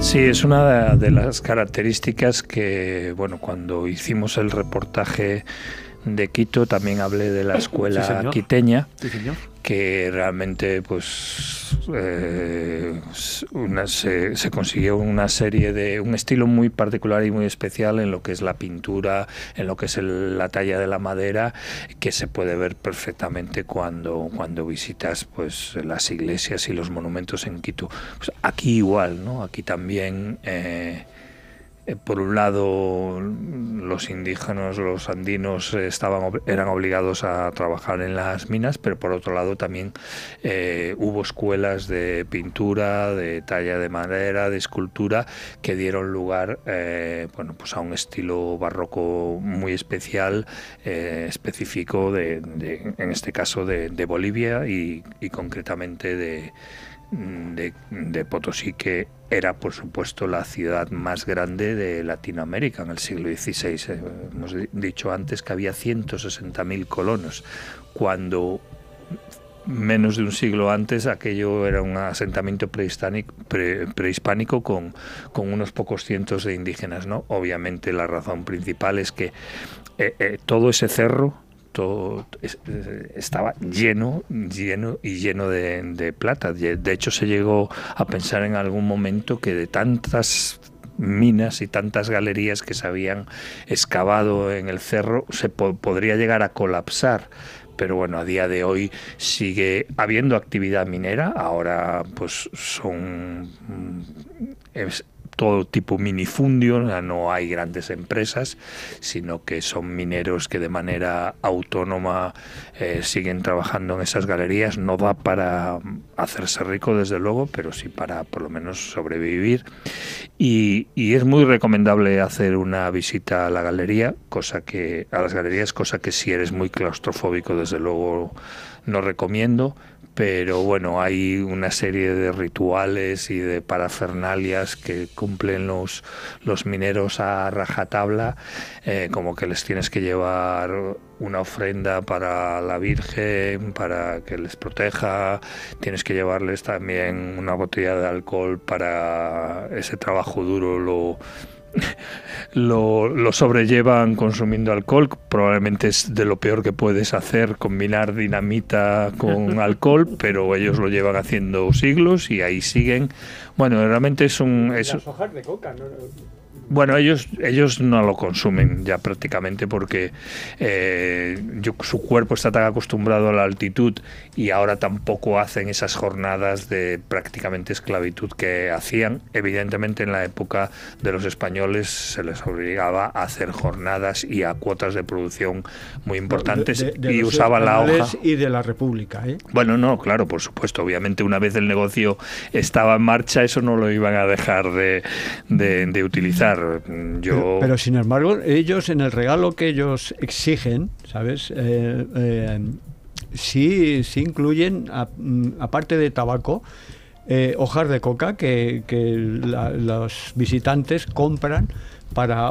Sí, es una de las características que, bueno, cuando hicimos el reportaje de Quito también hablé de la escuela Sí, quiteña, Sí, que realmente pues eh, una- se, se consiguió una serie de un estilo muy particular y muy especial en lo que es la pintura, en lo que es el- la talla de la madera, que se puede ver perfectamente cuando cuando visitas pues las iglesias y los monumentos en Quito. Pues aquí igual, ¿no? Aquí también eh, por un lado, los indígenas, los andinos, eh, estaban eran obligados a trabajar en las minas, pero por otro lado también eh, hubo escuelas de pintura, de talla de madera, de escultura, que dieron lugar eh, bueno, pues a un estilo barroco muy especial, eh, específico, de, en este caso de, Bolivia y concretamente de, de, Potosí, que era, por supuesto, la ciudad más grande de Latinoamérica en el siglo XVI. Eh, Hemos di- dicho antes que había 160.000 colonos, cuando menos de un siglo antes aquello era un asentamiento prehispánico, pre- prehispánico con, con unos pocos cientos de indígenas. ¿no? Obviamente la razón principal es que eh, eh, todo ese cerro estaba lleno, lleno y lleno de, plata. De hecho, se llegó a pensar en algún momento que de tantas minas y tantas galerías que se habían excavado en el cerro se po- podría llegar a colapsar. Pero bueno, a día de hoy sigue habiendo actividad minera. Ahora, pues son todo tipo minifundio, no hay grandes empresas, sino que son mineros que de manera autónoma eh, siguen trabajando en esas galerías. No da para hacerse rico, desde luego, pero sí para por lo menos sobrevivir. Y, y es muy recomendable hacer una visita a la galería, cosa que a las galerías, cosa que si eres muy claustrofóbico, desde luego no recomiendo. Pero bueno, hay una serie de rituales y de parafernalias que cumplen los, los mineros a rajatabla, eh, como que les tienes que llevar una ofrenda para la Virgen, para que les proteja, tienes que llevarles también una botella de alcohol para ese trabajo duro, lo, lo, lo sobrellevan consumiendo alcohol. Probablemente es de lo peor que puedes hacer, combinar dinamita con alcohol, pero ellos lo llevan haciendo siglos y ahí siguen. Bueno, realmente es un... Es, Las hojas de coca, ¿no? bueno, ellos, ellos no lo consumen ya prácticamente porque eh, yo- su cuerpo está tan acostumbrado a la altitud y ahora tampoco hacen esas jornadas de prácticamente esclavitud que hacían. Evidentemente en la época de los españoles se les obligaba a hacer jornadas y a cuotas de producción muy importantes De- de- de y usaban la hoja. Y de la República, ¿eh? Bueno, no, claro, por supuesto. Obviamente, una vez el negocio estaba en marcha, eso no lo iban a dejar de, de- de utilizar. Yo. Pero, pero, sin embargo, ellos en el regalo que ellos exigen, ¿sabes? Eh, eh, sí, sí incluyen, mm, aparte de tabaco, eh, hojas de coca que, que los visitantes compran para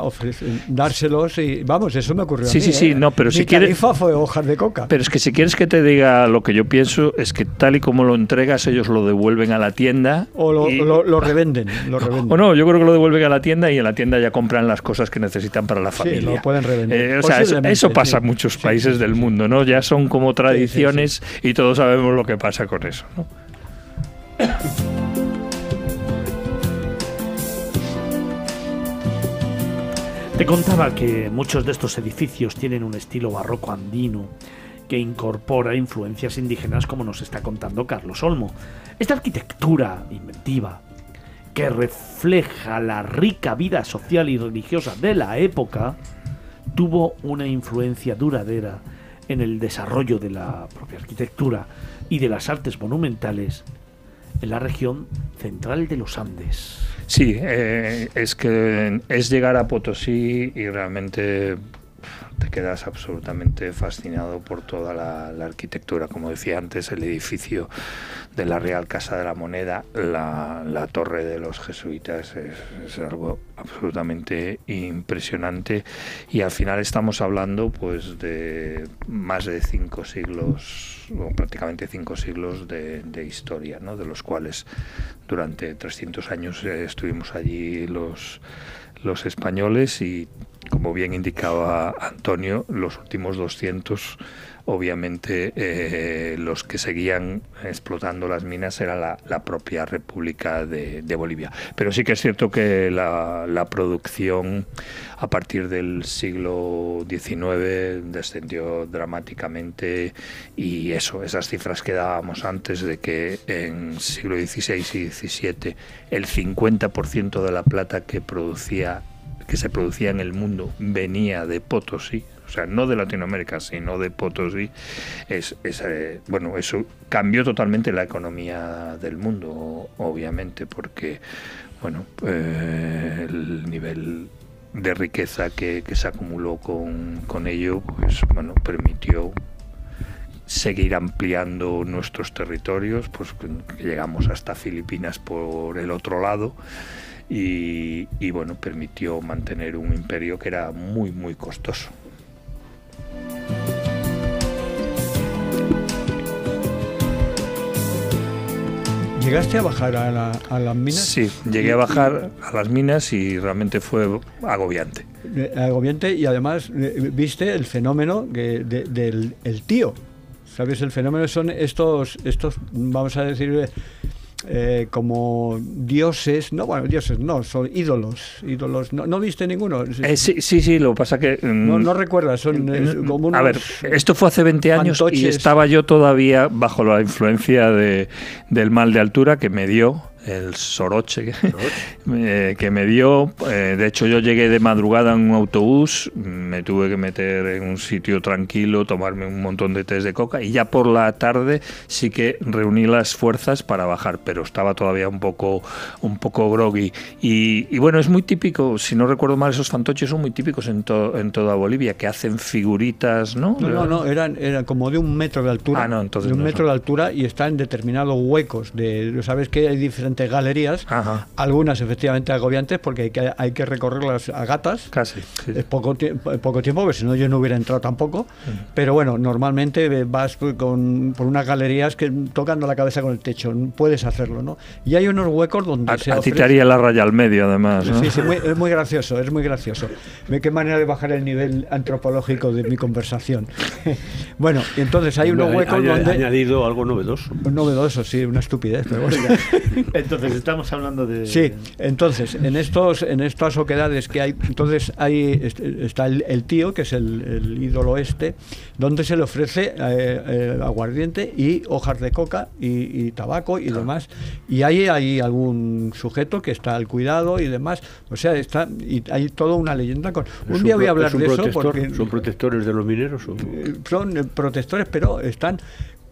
dárselos y vamos, eso me ocurrió Sí, a mí, sí, sí, ¿eh? no, pero Mi si quieres- fue hojas de coca. Pero es que si quieres que te diga lo que yo pienso, es que tal y como lo entregas, ellos lo devuelven a la tienda. o lo, y- lo- lo revenden, lo revenden. O no, yo creo que lo devuelven a la tienda y en la tienda ya compran las cosas que necesitan para la Sí, familia. lo pueden revender. Eh, o sea, eso, pasa sí. en muchos países del mundo, ¿no? Ya son como tradiciones y todos sabemos lo que pasa con eso, ¿no? Te contaba que muchos de estos edificios tienen un estilo barroco andino que incorpora influencias indígenas como nos está contando Carlos Olmo. Esta arquitectura inventiva que refleja la rica vida social y religiosa de la época tuvo una influencia duradera en el desarrollo de la propia arquitectura y de las artes monumentales en la región central de los Andes. Sí, eh, es que es llegar a Potosí y realmente te quedas absolutamente fascinado por toda la, la arquitectura. Como decía antes, el edificio de la Real Casa de la Moneda, la, la torre de los jesuitas, es, es algo absolutamente impresionante. Y al final estamos hablando pues de más de cinco siglos, o prácticamente cinco siglos de, de historia, ¿no? de los cuales durante 300 años eh, estuvimos allí los, los españoles y, como bien indicaba Antonio, los últimos 200 obviamente eh, los que seguían explotando las minas era la, propia República de, de Bolivia. Pero sí que es cierto que la, la producción a partir del siglo XIX descendió dramáticamente y eso, esas cifras que dábamos antes de que en siglo XVI y XVII el 50% de la plata que producía que se producía en el mundo venía de Potosí, o sea, no de Latinoamérica, sino de Potosí, es, eh, bueno, eso cambió totalmente la economía del mundo, obviamente, porque, bueno, eh, el nivel de riqueza que, se acumuló con, con ello, pues, bueno, permitió seguir ampliando nuestros territorios, pues llegamos hasta Filipinas por el otro lado y, y, bueno, permitió mantener un imperio que era muy, muy costoso. ¿Llegaste a bajar a, la- a las minas? Sí, llegué a bajar a las minas y realmente fue agobiante. Eh, agobiante y además eh, viste el fenómeno de- del el tío. ¿Sabes? El fenómeno son estos, estos vamos a decir, eh, como dioses, no, bueno, dioses no, son ídolos. ídolos ¿No, no viste ninguno? Eh, sí, sí, sí, lo que pasa que... mm, No, no recuerdas, son eh, como unos A ver, esto fue hace 20 años y fantoches. estaba yo todavía bajo la influencia de, del mal de altura que me dio el soroche que, eh, que me dio. Eh, de hecho, yo llegué de madrugada en un autobús, me tuve que meter en un sitio tranquilo, tomarme un montón de test de coca y ya por la tarde sí que reuní las fuerzas para bajar, pero estaba todavía un poco, un poco groggy. Y, y bueno, es muy típico, si no recuerdo mal, esos fantoches son muy típicos en, to- en toda Bolivia, que hacen figuritas, ¿no? No, no, no, eran, eran como de un metro de altura. Ah, no, entonces de un no metro son. de altura y están en determinados huecos. De, Sabes que hay diferentes galerías, Ajá. algunas efectivamente agobiantes porque hay que, hay que recorrerlas a gatas. Casi. Es poco, poco tiempo, porque si no yo no hubiera entrado tampoco. Pero bueno, normalmente vas por- con, por unas galerías que tocando la cabeza con el techo. Puedes hacerlo, ¿no? Y hay unos huecos donde A, se a ti te haría la raya al medio, además. ¿no? Sí, sí, muy- es muy gracioso, es muy gracioso. Qué manera de bajar el nivel antropológico de mi conversación. bueno, y entonces hay unos huecos donde... añadido algo novedoso. Novedoso, sí, una estupidez, pero bueno. Entonces estamos hablando de... Sí, entonces, en estos en estas oquedades que hay, entonces hay est- está el, el tío, que es el, el ídolo este, donde se le ofrece eh, eh, aguardiente y hojas de coca y, y tabaco y demás. Y ahí hay algún sujeto que está al cuidado y demás. O sea, está y hay toda una leyenda con. ¿Es Un día voy a hablar de eso protector? porque ¿Son protectores de los mineros? o? eh, son protectores, pero están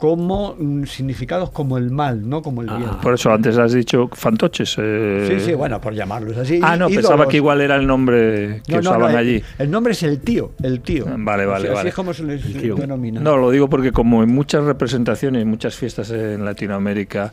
como mm, significados como el mal, no como el bien. Por eso antes has dicho fantoches. eh. Sí, sí, bueno, por llamarlos así. Ah, no, pensaba que igual era el nombre que No, no, usaban no, allí. El, el nombre es el tío, el tío. Vale, vale, Así- Así vale. es como se les denomina. No, lo digo porque como en muchas representaciones, en muchas fiestas en Latinoamérica,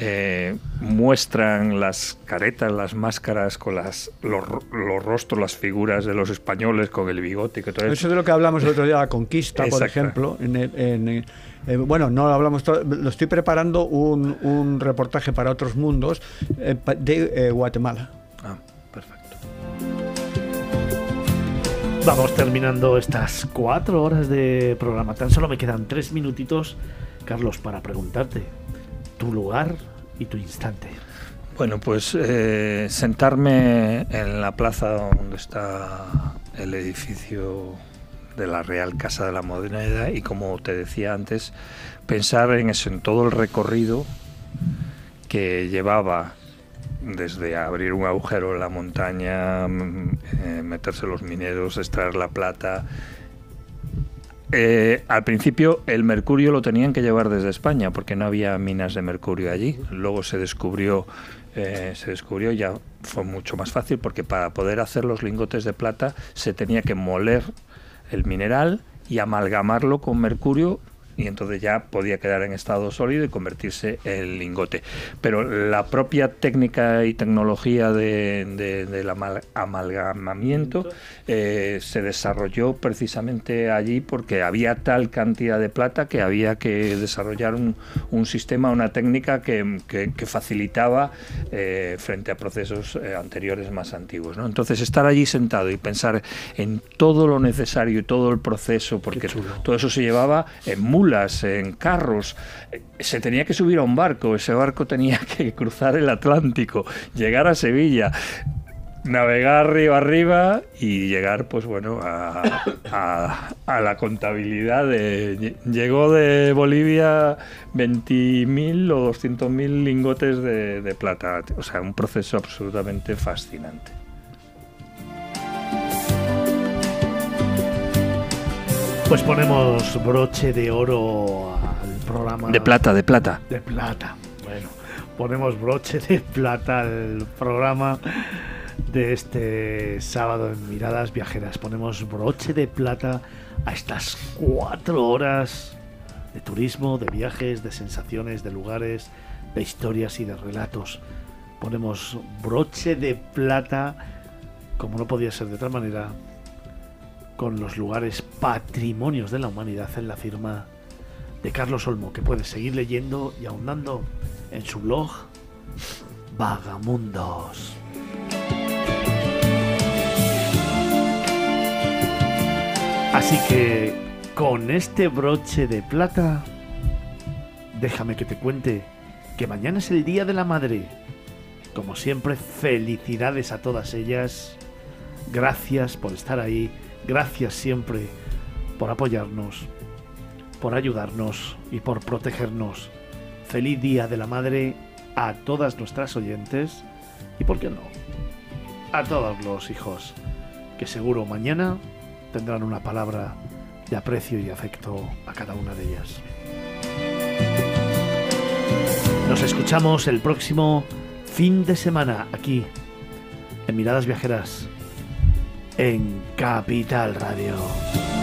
eh, muestran las caretas, las máscaras con las, los, los rostros, las figuras de los españoles con el bigote. Que todo Eso de lo que hablamos el otro día, la conquista, por ejemplo. En el- en, eh, eh, bueno, no lo hablamos todo, lo estoy preparando un, un reportaje para otros mundos eh, de eh, Guatemala. Ah, perfecto. Vamos terminando estas cuatro horas de programa. Tan solo me quedan tres minutitos, Carlos, para preguntarte tu lugar y tu instante. Bueno, pues eh, sentarme en la plaza donde está el edificio de la Real Casa de la Moneda y como te decía antes, pensar en eso, en todo el recorrido que llevaba desde abrir un agujero en la montaña, mm, eh, meterse los mineros, extraer la plata. Eh, al principio el mercurio lo tenían que llevar desde España porque no había minas de mercurio allí. Luego se descubrió, eh, se descubrió ya fue mucho más fácil porque para poder hacer los lingotes de plata se tenía que moler el mineral y amalgamarlo con mercurio y entonces ya podía quedar en estado sólido y convertirse en lingote. Pero la propia técnica y tecnología de- de- del amal- amalgamamiento eh, se desarrolló precisamente allí porque había tal cantidad de plata que había que desarrollar un, un sistema, una técnica que, que- que facilitaba eh, frente a procesos eh, anteriores más antiguos. ¿no? Entonces estar allí sentado y pensar en todo lo necesario y todo el proceso, porque todo eso se llevaba en en carros, eh, se tenía que subir a un barco, ese barco tenía que cruzar el Atlántico, llegar a Sevilla, navegar río arriba y llegar pues bueno a, a- la contabilidad de lle- llegó de Bolivia 20.000 o 200.000 lingotes de, de plata o sea un proceso absolutamente fascinante Pues ponemos broche de oro al programa. de plata de plata De plata. Bueno, ponemos broche de plata al programa de este sábado en Miradas Viajeras. Ponemos broche de plata a estas cuatro horas de turismo, de viajes, de sensaciones, de lugares, de historias y de relatos. Ponemos broche de plata, como no podía ser de otra manera, con los lugares patrimonios de la humanidad en la firma de Carlos Olmo, que puedes seguir leyendo y ahondando en su blog Vagamundos. Así que con este broche de plata, déjame que te cuente que mañana es el Día de la Madre. Como siempre, felicidades a todas ellas. Gracias por estar ahí. Gracias siempre por apoyarnos, por ayudarnos y por protegernos. Feliz Día de la Madre a todas nuestras oyentes y, ¿por qué no? A todos los hijos, que seguro mañana tendrán una palabra de aprecio y afecto a cada una de ellas. Nos escuchamos el próximo fin de semana aquí, en Miradas Viajeras, en Capital Radio.